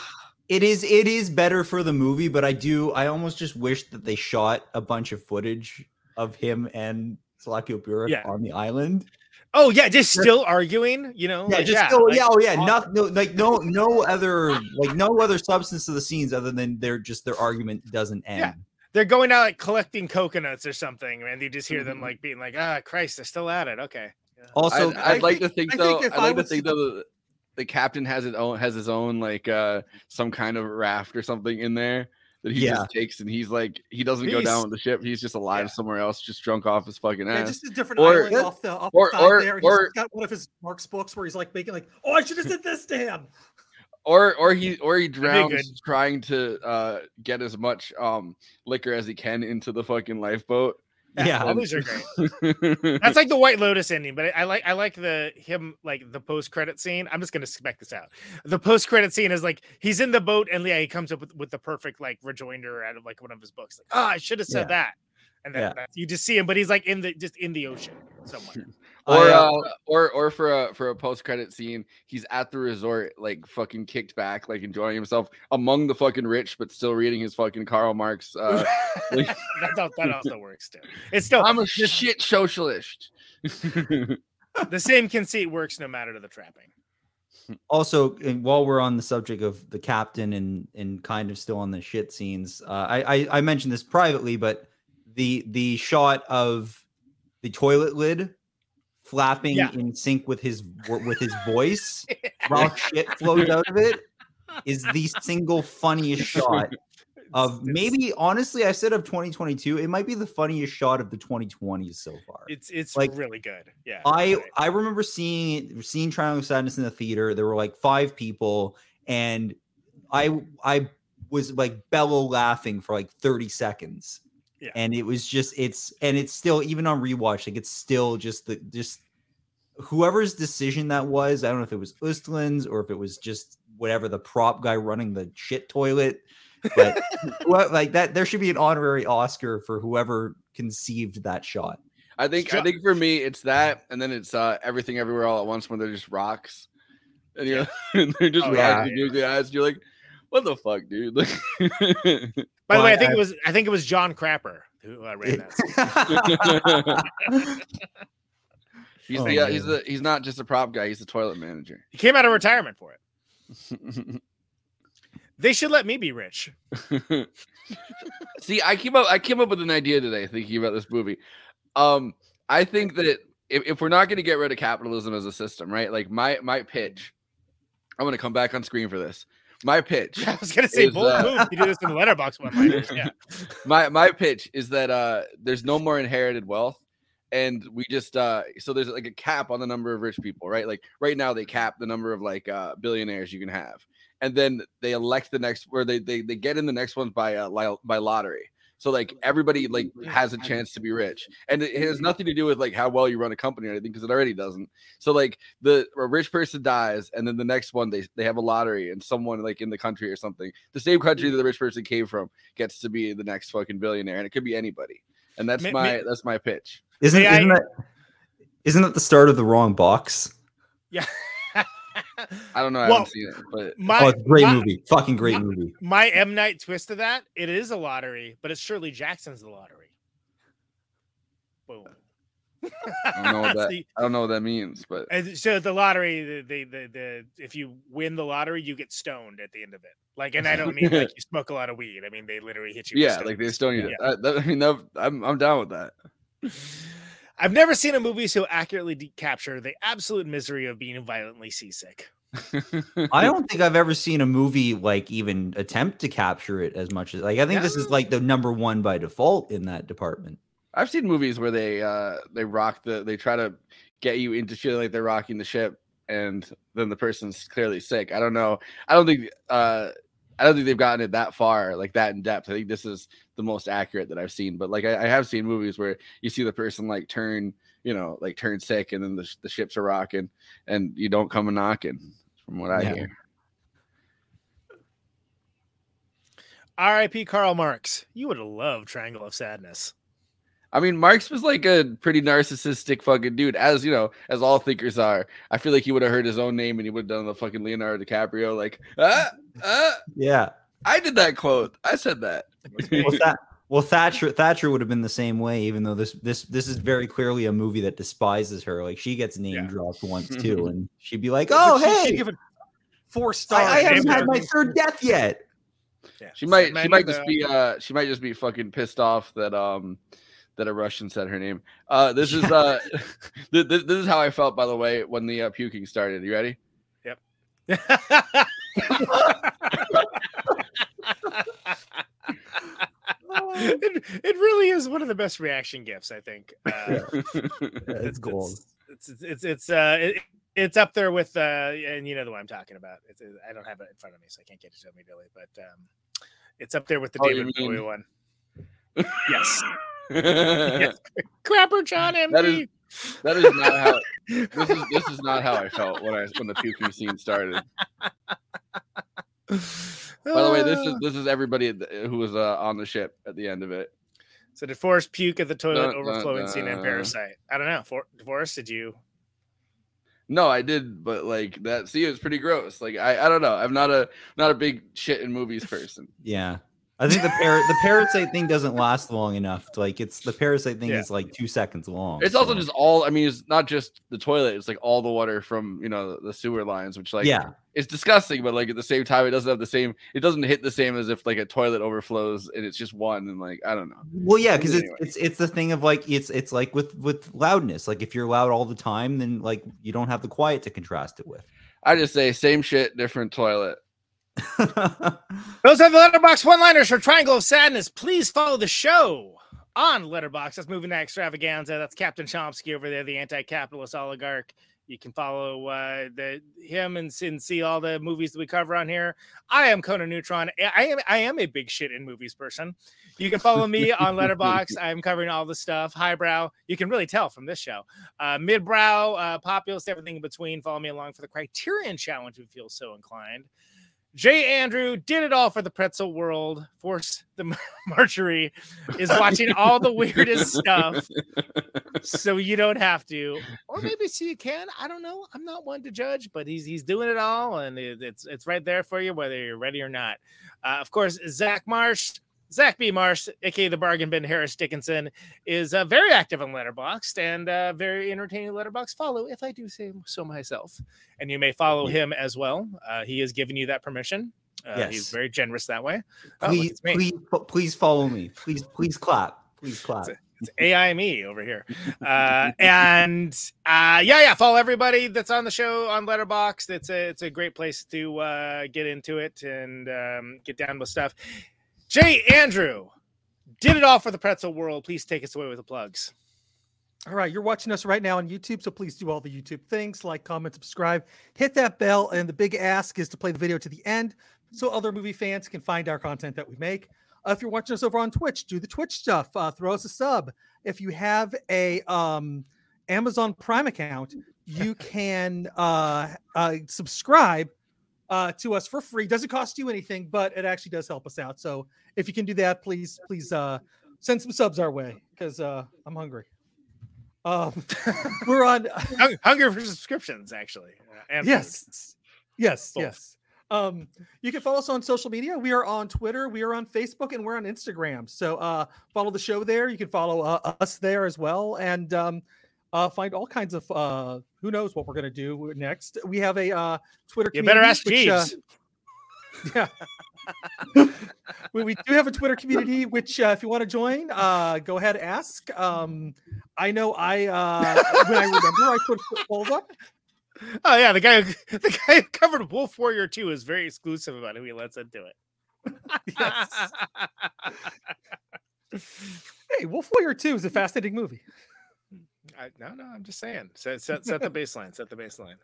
it is it is better for the movie, but I do I almost just wish that they shot a bunch of footage of him and Zlatko Burić Yeah. on the island. oh yeah, just still arguing, you know? Yeah, like, just go, like, yeah, oh yeah, no, no, like no, no other, like no other substance to the scenes other than their just their argument doesn't end. Yeah. They're going out like collecting coconuts or something, and you just hear Mm-hmm. them like being like, "Ah, Christ, they're still at it." Okay. Also, I'd, I'd like to think I though. think I'd I like to think though. that The captain has his own has his own like uh some kind of raft or something in there that he Yeah. just takes and he's like he doesn't go down with the ship. He's just alive somewhere else, just drunk off his fucking Yeah, ass. just a different or, island off the off or, the side or, there. He's or, got one of his Mark's books where he's like making like, oh, I should have said this to him. Or or he or he drowns trying to uh get as much um liquor as he can into the fucking lifeboat. Yeah, all these are great. That's like the White Lotus ending, but I, I like I like the him like the post credit scene. I'm just gonna spec this out. The post credit scene is like he's in the boat and yeah, he comes up with, with the perfect like rejoinder out of like one of his books. Like, oh, I should have said Yeah. that. And then Yeah. that- you just see him, but he's like in the just in the ocean somewhere. Or I, uh, uh, or or for a for a post credit scene, he's at the resort, like fucking kicked back, like enjoying himself among the fucking rich, but still reading his fucking Karl Marx. Uh, like, that, al- that also works too. It's still I'm a shit socialist. the same conceit works no matter the trapping. also and while we're on the subject of the captain and and kind of still on the shit scenes uh, I, I i mentioned this privately but the the shot of the toilet lid flapping Yeah. in sync with his with his voice while shit flows out of it is the single funniest shot of maybe honestly i said of 2022 it might be the funniest shot of the 2020s so far It's it's Like, really good. Yeah. I I remember seeing seeing Triangle of Sadness in the theater. There were like five people, and I I was like bellow laughing for like 30 seconds. Yeah. And it was just it's and it's still even on rewatch, like it's still just the just whoever's decision that was. I don't know if it was Östlund's or if it was just whatever the prop guy running the shit toilet. But whoe- like that, there should be an honorary Oscar for whoever conceived that shot. I think I think for me it's that, and then it's uh everything everywhere all at once when they're just rocks, and you're and they're just Oh, rocks yeah. and the eyes. You're like, what the fuck, dude? Like, By the way, I think I- it was I think it was John Crapper who uh, ran that. He's Oh, the uh, he's the he's not just a prop guy. He's the toilet manager. He came out of retirement for it. They should let me be rich. See, I came up I came up with an idea today thinking about this movie. Um, I think that if, if we're not going to get rid of capitalism as a system, right? Like my my pitch, I'm going to come back on screen for this. My pitch. I was gonna say is, bold uh, move. You do this in letterbox one liners. Yeah. my my pitch is that uh there's no more inherited wealth and we just uh so there's like a cap on the number of rich people right like right now they cap the number of like uh billionaires you can have and then they elect the next where they they, they get in the next ones by uh by lottery so like everybody like has a chance to be rich and it has nothing to do with like how well you run a company or anything because it already doesn't. So like the a rich person dies and then the next one they they have a lottery and someone like in the country or something the same country that the rich person came from gets to be the next fucking billionaire and it could be anybody and that's May- my may- that's my pitch. Isn't May I- isn't that isn't that the start of the wrong box? Yeah. i don't know i Well, haven't seen it but My, oh, it's great my- movie. Fucking great movie. My M Night twist of that, it is a lottery, but it's Shirley Jackson's the lottery. Boom. i don't know what that See, i don't know what that means but so the lottery, the, the the the if you win the lottery, you get stoned at the end of it. Like, and I don't mean like you smoke a lot of weed. I mean they literally hit you. with yeah like they still need Yeah. I, that, I mean that, i'm i'm down with that I've never seen a movie so accurately de- capture the absolute misery of being violently seasick. I don't think I've ever seen a movie like even attempt to capture it as much as like I think this is like the number one by default in that department. I've seen movies where they uh they rock the they try to get you into feeling like they're rocking the ship and then the person's clearly sick. I don't know. I don't think uh I don't think they've gotten it that far, like that in depth. I think this is the most accurate that I've seen. But like I, I have seen movies where you see the person like turn, you know, like turn sick and then the, the ships are rocking and you don't come a knocking, from what I Yeah. hear. R.I.P. Karl Marx. You would have loved Triangle of Sadness. I mean, Marx was like a pretty narcissistic fucking dude, as you know, as all thinkers are. I feel like he would have heard his own name and he would have done the fucking Leonardo DiCaprio, like, ah, ah, Yeah. I did that quote. I said that. well, Tha- well, Thatcher Thatcher would have been the same way, even though this this this is very clearly a movie that despises her. Like she gets name dropped once too, and she'd be like, "Oh, But she- she'd hey, give it four stars. I, I haven't had my third death yet." She might she might just be uh she might just be fucking pissed off that um that a Russian said her name. Uh this is uh th- th- this is how I felt by the way when the uh, puking started. You ready? Yep. it, it really is one of the best reaction gifts, I think. Uh, it's gold. it's it's it's it's uh it, it's up there with uh and you know the one I'm talking about. It's I don't have it in front of me, so I can't get it to immediately, but um it's up there with the Oh, David Bowie one. Yes. Yes. Crapper John MD. That is that is not how this is this is not how I felt when I when the puking scene started. By the way, this is this is everybody who was uh, on the ship at the end of it. So did Forrest puke at the toilet Dun, dun, overflowing scene in. Parasite? I don't know. For, Forrest, did you? No, I did, but like that. See, it was pretty gross. Like I, I don't know. I'm not a not a big shit in movies person. Yeah, I think the par- the parasite thing doesn't last long enough. To, like it's the parasite thing Yeah. is like two seconds long. It's also so- just all. I mean, it's not just the toilet. It's like all the water from you know the sewer lines, which like Yeah. it's disgusting. But like at the same time, it doesn't have the same. It doesn't hit the same as if like a toilet overflows and it's just one. And like I don't know. Well, yeah, because Anyway. it's, it's it's the thing of like it's it's like with with loudness. Like if you're loud all the time, then like you don't have the quiet to contrast it with. I just say same shit, different toilet. Those are the letterbox one-liners for Triangle of Sadness. Please follow the show on Letterbox. That's Moving Night Extravaganza. That's Captain Chomsky over there, the anti-capitalist oligarch. You can follow uh, the him and, and see all the movies that we cover on here. I am Conan Neutron. I am I am a big shit in movies person. You can follow me on Letterbox. I'm covering all the stuff. Highbrow. You can really tell from this show. Uh, midbrow, uh, populist, everything in between. Follow me along for the Criterion Challenge if you feel so inclined. Jay Andrew did it all for the pretzel world. Force the Mar- Marjorie is watching all the weirdest stuff, so you don't have to, or maybe so you can. I don't know. I'm not one to judge, but he's he's doing it all, and it- it's it's right there for you, whether you're ready or not. Uh, of course, Zach Marsh Zach B. Marsh, aka the Bargain Bin Harris Dickinson, is uh, very active on Letterboxd and uh, very entertaining Letterbox follow, if I do say so myself. And you may follow him as well. Uh, he has given you that permission. Uh, He's very generous that way. Oh, Please, me. please, please follow me. Please, please clap. Please clap. It's AI me over here. Uh, and uh, yeah, yeah, follow everybody that's on the show on Letterboxd. It's a it's a great place to uh, get into it and um, get down with stuff. Jay Andrew did it all for the pretzel world. Please take us away with the plugs. All right, you're watching us right now on YouTube, so please do all the YouTube things like, comment, subscribe, hit that bell, and the big ask is to play the video to the end so other movie fans can find our content that we make. Uh, if you're watching us over on Twitch, do the Twitch stuff. Uh, throw us a sub. If you have a um, Amazon Prime account, you can uh, uh, subscribe uh, to us for free. Doesn't cost you anything, but it actually does help us out. So if you can do that, please, please uh, send some subs our way because uh, I'm hungry. Um, we're on Hung- Hunger for subscriptions, actually. uh, and food. yes, yes, Both. yes. Um, you can follow us on social media. We are on Twitter, we are on Facebook, and we're on Instagram. So uh, follow the show there. You can follow uh, us there as well, and um, uh, find all kinds of uh, who knows what we're gonna do next. We have a uh, Twitter. You better ask which, uh, Jeeves. yeah. we, we do have a Twitter community, which uh, if you want to join, uh, go ahead ask. Um, I know I uh, when I remember I put polls up. Oh yeah, the guy who- the guy who covered Wolf Warrior 2 is very exclusive about who he lets into it. yes. Hey, Wolf Warrior 2 is a fascinating movie. I, no, no, I'm just saying. Set, set, set the baseline. Set the baseline.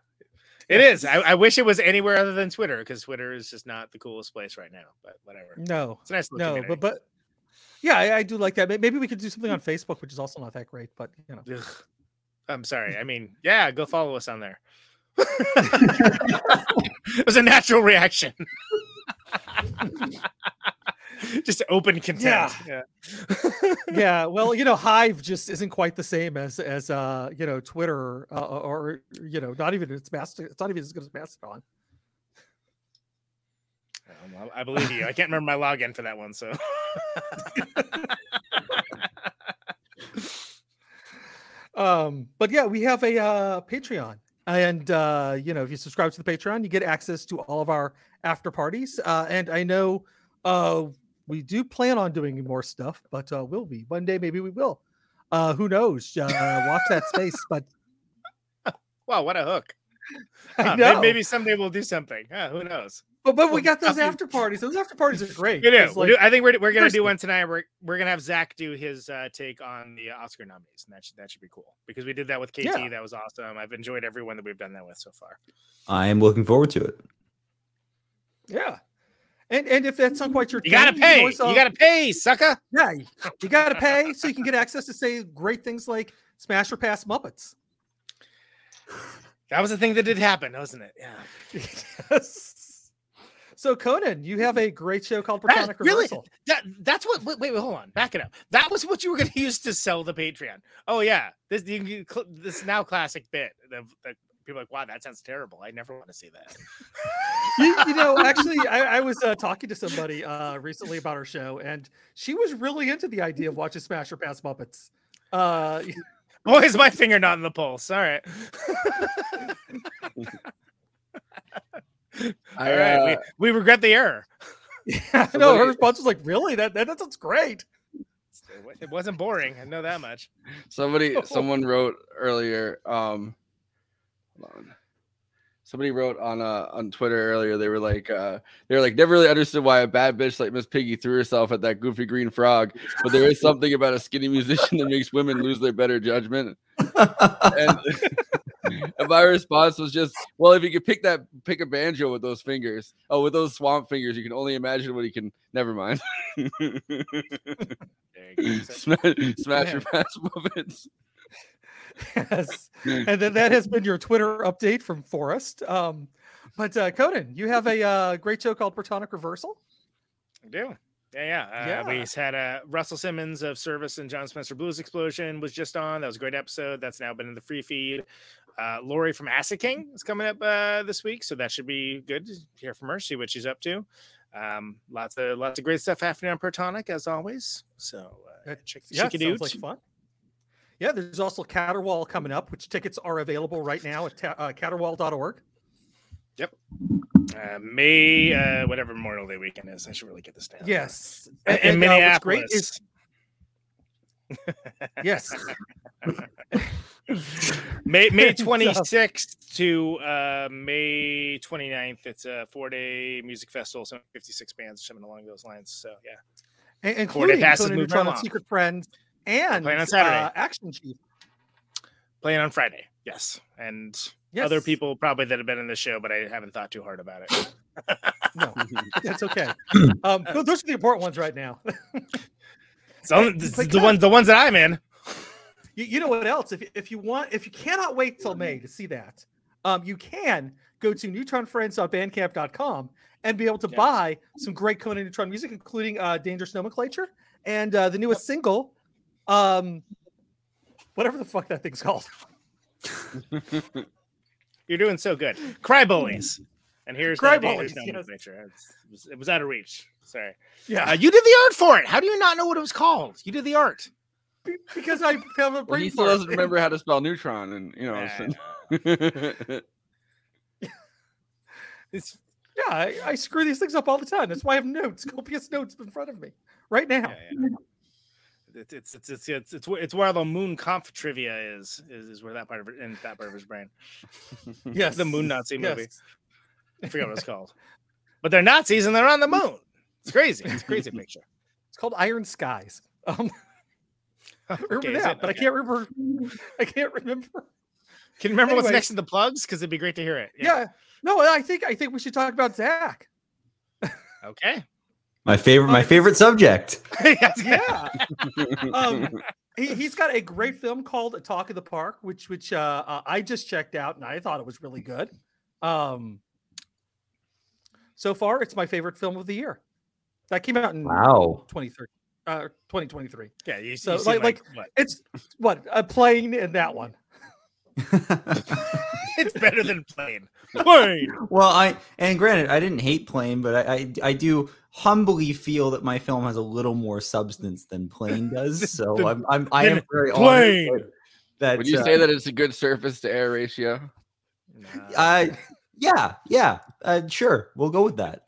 It is. I, I wish it was anywhere other than Twitter because Twitter is just not the coolest place right now. But whatever. No, It's a nice little no, community. but but yeah, I, I do like that. Maybe we could do something on Facebook, which is also not that great, but you know. Ugh. I'm sorry. I mean, yeah, go follow us on there. it was a natural reaction. just open content. Yeah. yeah, well, you know, Hive just isn't quite the same as as uh, you know, Twitter uh, or you know, not even it's Mastodon. It's not even as good as Mastodon. Um, I I believe you. I can't remember my login for that one. So Um, but yeah, we have a uh, Patreon, and uh, you know, if you subscribe to the Patreon, you get access to all of our after parties. Uh, and I know uh, we do plan on doing more stuff, but uh, will we one day? Maybe we will. Uh, who knows? Uh, watch that space. But wow, what a hook. I Huh, may- Maybe someday we'll do something. Huh, who knows? but but we got those after parties. Those after parties are great. We do. It's We like- do. I think we're, we're gonna do one tonight. We're we're gonna have Zach do his uh, take on the Oscar nominees, and that should that should be cool because we did that with KT. Yeah. That was awesome. I've enjoyed everyone that we've done that with so far. I am looking forward to it. Yeah. And and if that's not quite your You gotta thing, can pay. always, uh, You gotta pay, sucker. Yeah, you- you gotta pay so you can get access to say great things like Smash or Pass Muppets. That was the thing that did happen, wasn't it? Yeah. yes. So Conan, you have a great show called That- Platonic really? That that's what. Wait, wait, hold on. Back it up. That was what you were going to use to sell the Patreon. Oh yeah, this you, can- this now classic bit. The, people are like, wow, that sounds terrible. I never want to see that. you, you know, actually, I, I was uh, talking to somebody uh, recently about our show, and she was really into the idea of watching Smash or Pass Muppets. Uh, Boy, is my finger not in the pulse. All right. I, All right. uh, we, we regret the error. I know her response was like, "Really? That that, that sounds great." It It wasn't boring. I know that much. Somebody, someone wrote earlier. Um, hold on. Somebody wrote on uh on Twitter earlier. They were like, uh, they were like, never really understood why a bad bitch like Miss Piggy threw herself at that goofy green frog. But there is something about a skinny musician that makes women lose their better judgment. and, and my response was just, well, if you could pick that, pick a banjo with those fingers, oh, with those swamp fingers, you can only imagine what he can. Never mind. smash, smash your pass Muppets. Yes. And then that has been your Twitter update from Forrest. Um, but uh, Conan, you have a uh, great show called Protonic Reversal. I do. Yeah, yeah. Uh, We Yeah. just had uh, Russell Simins of Service and Jon Spencer Blues Explosion was just on. That was a great episode. That's now been in the free feed. Uh, Lori from Acid King is coming up uh, this week, so that should be good to hear from her, see what she's up to. Um, lots of lots of great stuff happening on Protonic as always. So uh, check, Yeah, it sounds out. like fun. Yeah, there's also Caterwaul coming up, which tickets are available right now at ta- uh, caterwaul.org. Yep. Uh, May uh, whatever Memorial Day weekend is. I should really get this down. Yes. in, And- and, uh, what's great Minneapolis. is- Yes. May May uh, 26th to uh, May 29th. It's a four day music festival. So 56 bands something along those lines. So yeah. And- including Conan Neutron and Secret Friends and Playing on Saturday. uh, Action Chief. Playing on Friday. Yes. And Yes. other people probably that have been in the show, but I haven't thought too hard about it. No, that's okay. Um, those are the important ones right now. So Hey, this the ones the ones that I'm in. You, you know what else? If, if you want, if you cannot wait till May to see that, um, you can go to neutronfriends.bandcamp.com and be able to buy some great Conan Neutron music, including uh, Dangerous Nomenclature and uh, the newest single, um, whatever the fuck that thing's called. You're doing so good. Cry bullies. And here's Cry that Bullies, yes. nomenclature. It was, it was out of reach. Sorry. Yeah. Uh, you did the art for it. How do you not know what it was called? You did the art. Because I have a Well, brain he still doesn't remember how to spell neutron, and you know. so- It's yeah, I, I screw these things up all the time. That's why I have notes, copious notes in front of me right now. It's it's it's it's it's, it's, where, it's where the moon conf trivia is, is is where that part of it in that part of his brain. Yes, the moon Nazi yes. movie. I forget what it's called. But they're Nazis and they're on the moon. It's crazy. It's a crazy picture. It's called Iron Skies. Um, remember Okay, that, but I can't remember. I can't remember. Can you remember what's next in the plugs? Because it'd be great to hear it. Yeah. No, I think I think we should talk about Zach. Okay. My favorite, my favorite subject. yeah. um, he, he's got a great film called a Talk of the Park, which which uh, uh, I just checked out and I thought it was really good. Um, so far, it's my favorite film of the year. That came out in Wow. 2030, uh, 2023. Yeah, you, So you seem like, like, what? it's what a plane in that one. it's better than plain. Plain. Well, I and granted, I didn't hate Plane, but I, I I do humbly feel that my film has a little more substance than Plane does. So I'm I'm I am very Plane. honored that. that Would you uh, say that it's a good surface to air ratio? Uh, yeah, yeah, uh, sure, we'll go with that.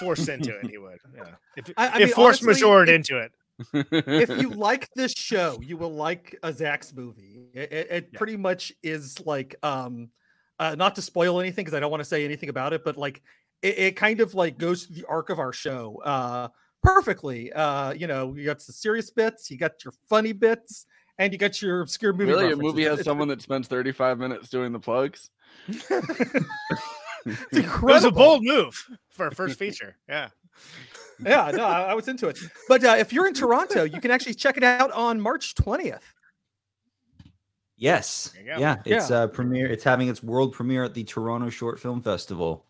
Forced into it, he would. Yeah. If, I- I if mean, force honestly, majored if- into it. if you like this show, you will like a Zach's movie. It, it, it pretty much is like, um, uh, not to spoil anything because I don't want to say anything about it, but like it, it kind of like goes through the arc of our show uh, perfectly. Uh, you know, you got the serious bits, you got your funny bits, and you got your obscure movie. Really, a movie has someone that spends 35 minutes doing the plugs. It was a bold move for a first feature. Yeah. yeah, no, I, I was into it. But uh, if you're in Toronto, you can actually check it out on March 20th. Yes, There you go. yeah, it's Yeah. uh premiere. It's having its world premiere at the Toronto Short Film Festival,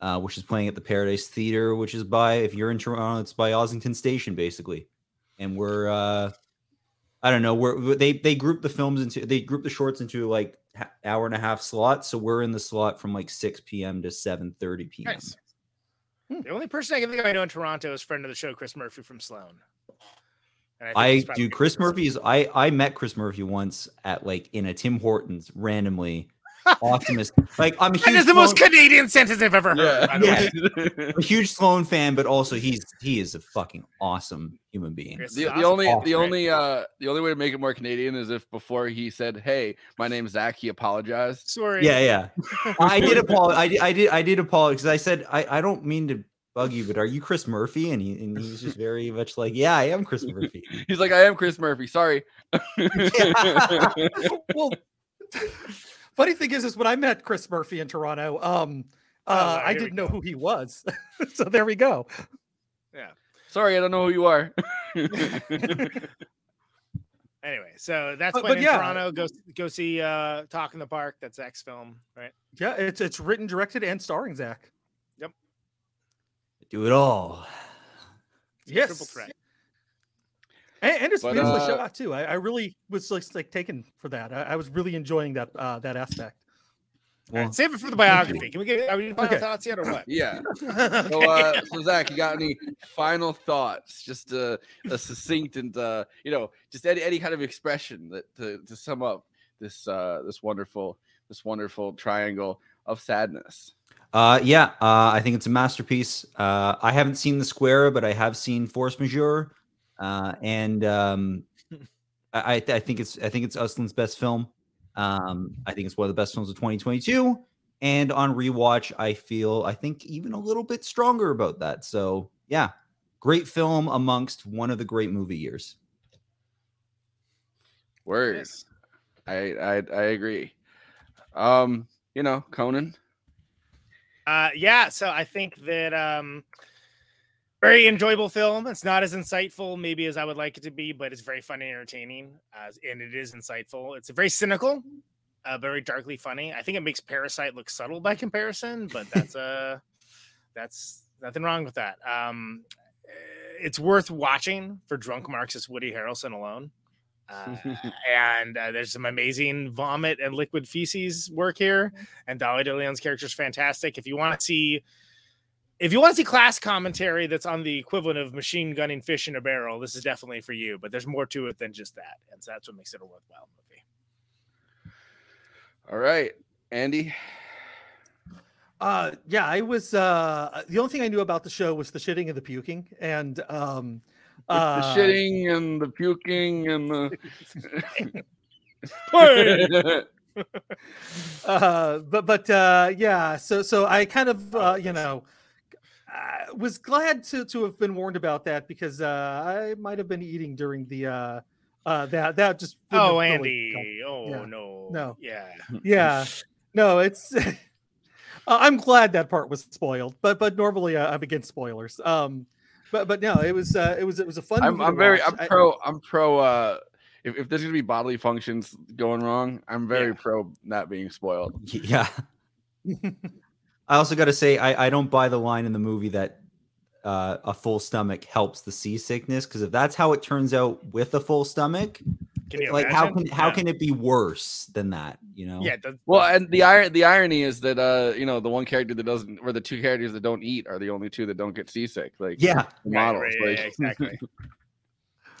uh, which is playing at the Paradise Theater, which is by if you're in Toronto, it's by Ossington Station, basically. And we're uh, I don't know, we're they they group the films into they group the shorts into like ha- hour and a half slots. So we're in the slot from like 6 p.m. to 7:30 p.m. Nice. The only person I can think of I know in Toronto is friend of the show, Chris Murphy from Sloan. And think I do. Chris Murphy's. I I met Chris Murphy once at like in a Tim Hortons randomly. Optimist. Like I'm. A That huge is the most Canadian sentence I've ever heard. by the way. I'm a huge Sloan fan, but also he's he is a fucking awesome human being. The, the only the only uh the only way to make it more Canadian is if before he said, "Hey, my name's Zach," he apologized. Sorry. Yeah, yeah. I did apologize. I did. I did. I did apologize because I said I, I don't mean to bug you, but are you Chris Murphy? And he and he was just very much like, yeah, I am Chris Murphy. He's like, "I am Chris Murphy. Sorry." well, funny thing is, is when I met Chris Murphy in Toronto, um, Oh, uh, I didn't know who he was. so there we go. Yeah. Sorry, I don't know who you are. Anyway, so that's But- when but in yeah. Toronto. Go go see uh Talk in the Park. That's Zach's film, right? Yeah, it's it's written, directed, and starring Zach. Yep. Do it all. Yes. Triple threat. And, and it's But, beautifully uh, shot too. I, I really was like, like taken for that. I, I was really enjoying that uh, that aspect. All right, save it for the biography. Can we get? Are we final Okay. thoughts yet, or what? Yeah. So, uh, so Zach, you got any final thoughts? Just a, a succinct and uh, you know, just any, any kind of expression that to, to sum up this uh, this wonderful this wonderful triangle of sadness. Uh, yeah, uh, I think it's a masterpiece. Uh, I haven't seen The Square, but I have seen Force Majeure, uh, and um, I, I think it's I think it's Östlund's best film. Um, I think it's one of the best films of 2022. And on rewatch, I feel I think even a little bit stronger about that. So yeah, great film amongst one of the great movie years. Words. I, I I agree. Um, you know, Conan. Uh, yeah, so I think that um, very enjoyable film. It's not as insightful maybe as I would like it to be, but it's very fun and entertaining, uh, and it is insightful. It's very cynical, uh, very darkly funny. I think it makes Parasite look subtle by comparison, but that's uh, that's nothing wrong with that. Um, it's worth watching for drunk Marxist Woody Harrelson alone. Uh, and uh, there's some amazing vomit and liquid feces work here, and Dolly DeLeon's character is fantastic. If you want to see, if you want to see class commentary that's on the equivalent of machine gunning fish in a barrel, this is definitely for you. But there's more to it than just that, and so that's what makes it a worthwhile movie. All right, Andy. Uh, yeah, I was. Uh, the only thing I knew about the show was the shitting and the puking, and um, the uh, shitting and the puking and the. uh, but but uh, yeah, so so I kind of uh, you know I was glad to to have been warned about that because uh, I might have been eating during the uh, uh, that that just Oh, really Andy. Oh Yeah. no. No. Yeah. yeah no it's uh, i'm glad that part was spoiled but but normally uh, i'm against spoilers um but but no it was uh it was it was a fun I'm, movie I'm very watch. I'm pro I'm pro uh if, if there's gonna be bodily functions going wrong, I'm very pro not being spoiled. Yeah. I also got to say, I, I don't buy the line in the movie that uh, a full stomach helps the seasickness because if that's how it turns out with a full stomach, Can you like how imagine? can how can it be worse than that? You know? Yeah. The, Well, and the iron the irony is that uh you know the one character that doesn't or the two characters that don't eat are the only two that don't get seasick. Like Yeah. the Right, models. right, like- yeah, exactly.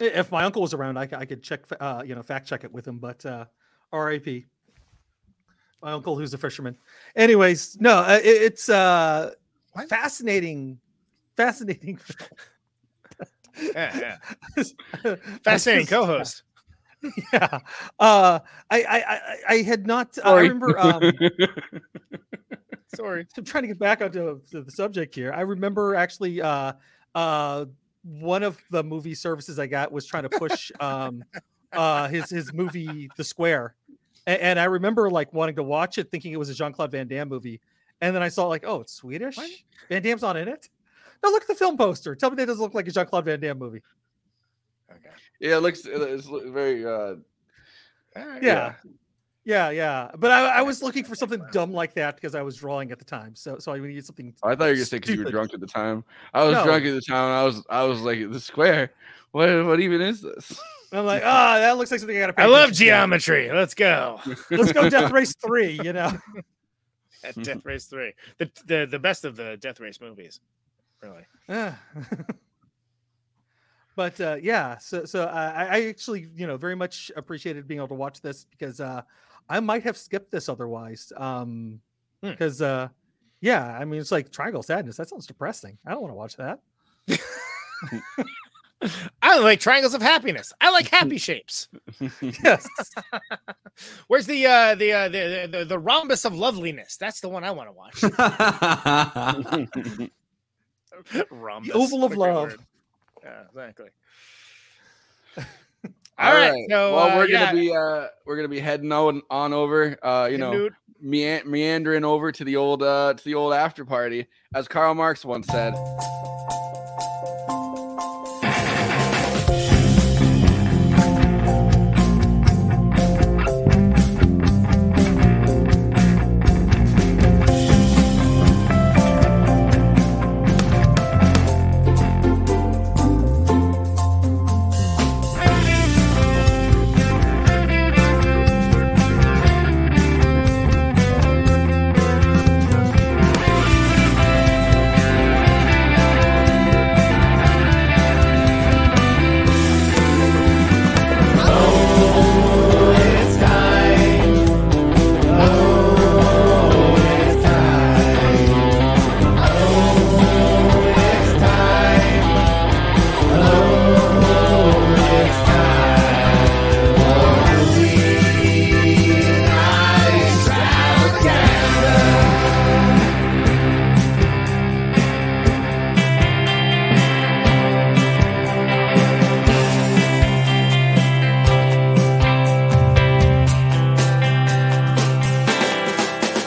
if my uncle was around I, I could check uh you know fact check it with him but uh rip my uncle who's a fisherman anyways no uh, it, it's uh fascinating fascinating Yeah, yeah. Fascinating co-host. yeah uh i i i, I had not i remember um Sorry. I'm trying to get back onto to the subject here. I remember actually uh uh one of the movie services I got was trying to push um uh his his movie The Square. And, and I remember like wanting to watch it thinking it was a Jean-Claude Van Damme movie. And then I saw like, oh, it's Swedish. Van Damme's not in it. Now look at the film poster. Tell me that doesn't look like a Jean-Claude Van Damme movie. Yeah, it looks it's very uh Yeah. Yeah, yeah. But I, I was looking for something dumb like that because I was drawing at the time. So so I needed something I thought you were gonna say because you were drunk at the time. I was No. drunk at the time. And I was I was like the square. What what even is this? I'm like, ah, that looks like something I gotta pay I love attention to." geometry. Let's go. Let's go Death Race 3, you know. At Death Race Three, the the the best of the Death Race movies, really. Yeah. but uh, yeah, so so I, I actually you know very much appreciated being able to watch this because uh, I might have skipped this otherwise. Um, Hmm. because uh, yeah, I mean it's like Triangle Sadness. That sounds depressing. I don't want to watch that. I like triangles of happiness. I like happy shapes. yes. Where's the uh the uh the, the the rhombus of loveliness? That's the one I want to watch. rhombus. oval of what a great love. word. Yeah, exactly. All right. so, well, uh, we're yeah. gonna be uh we're gonna be heading on on over. Uh, you know, meandering over to the old uh to the old after party, as Karl Marx once said.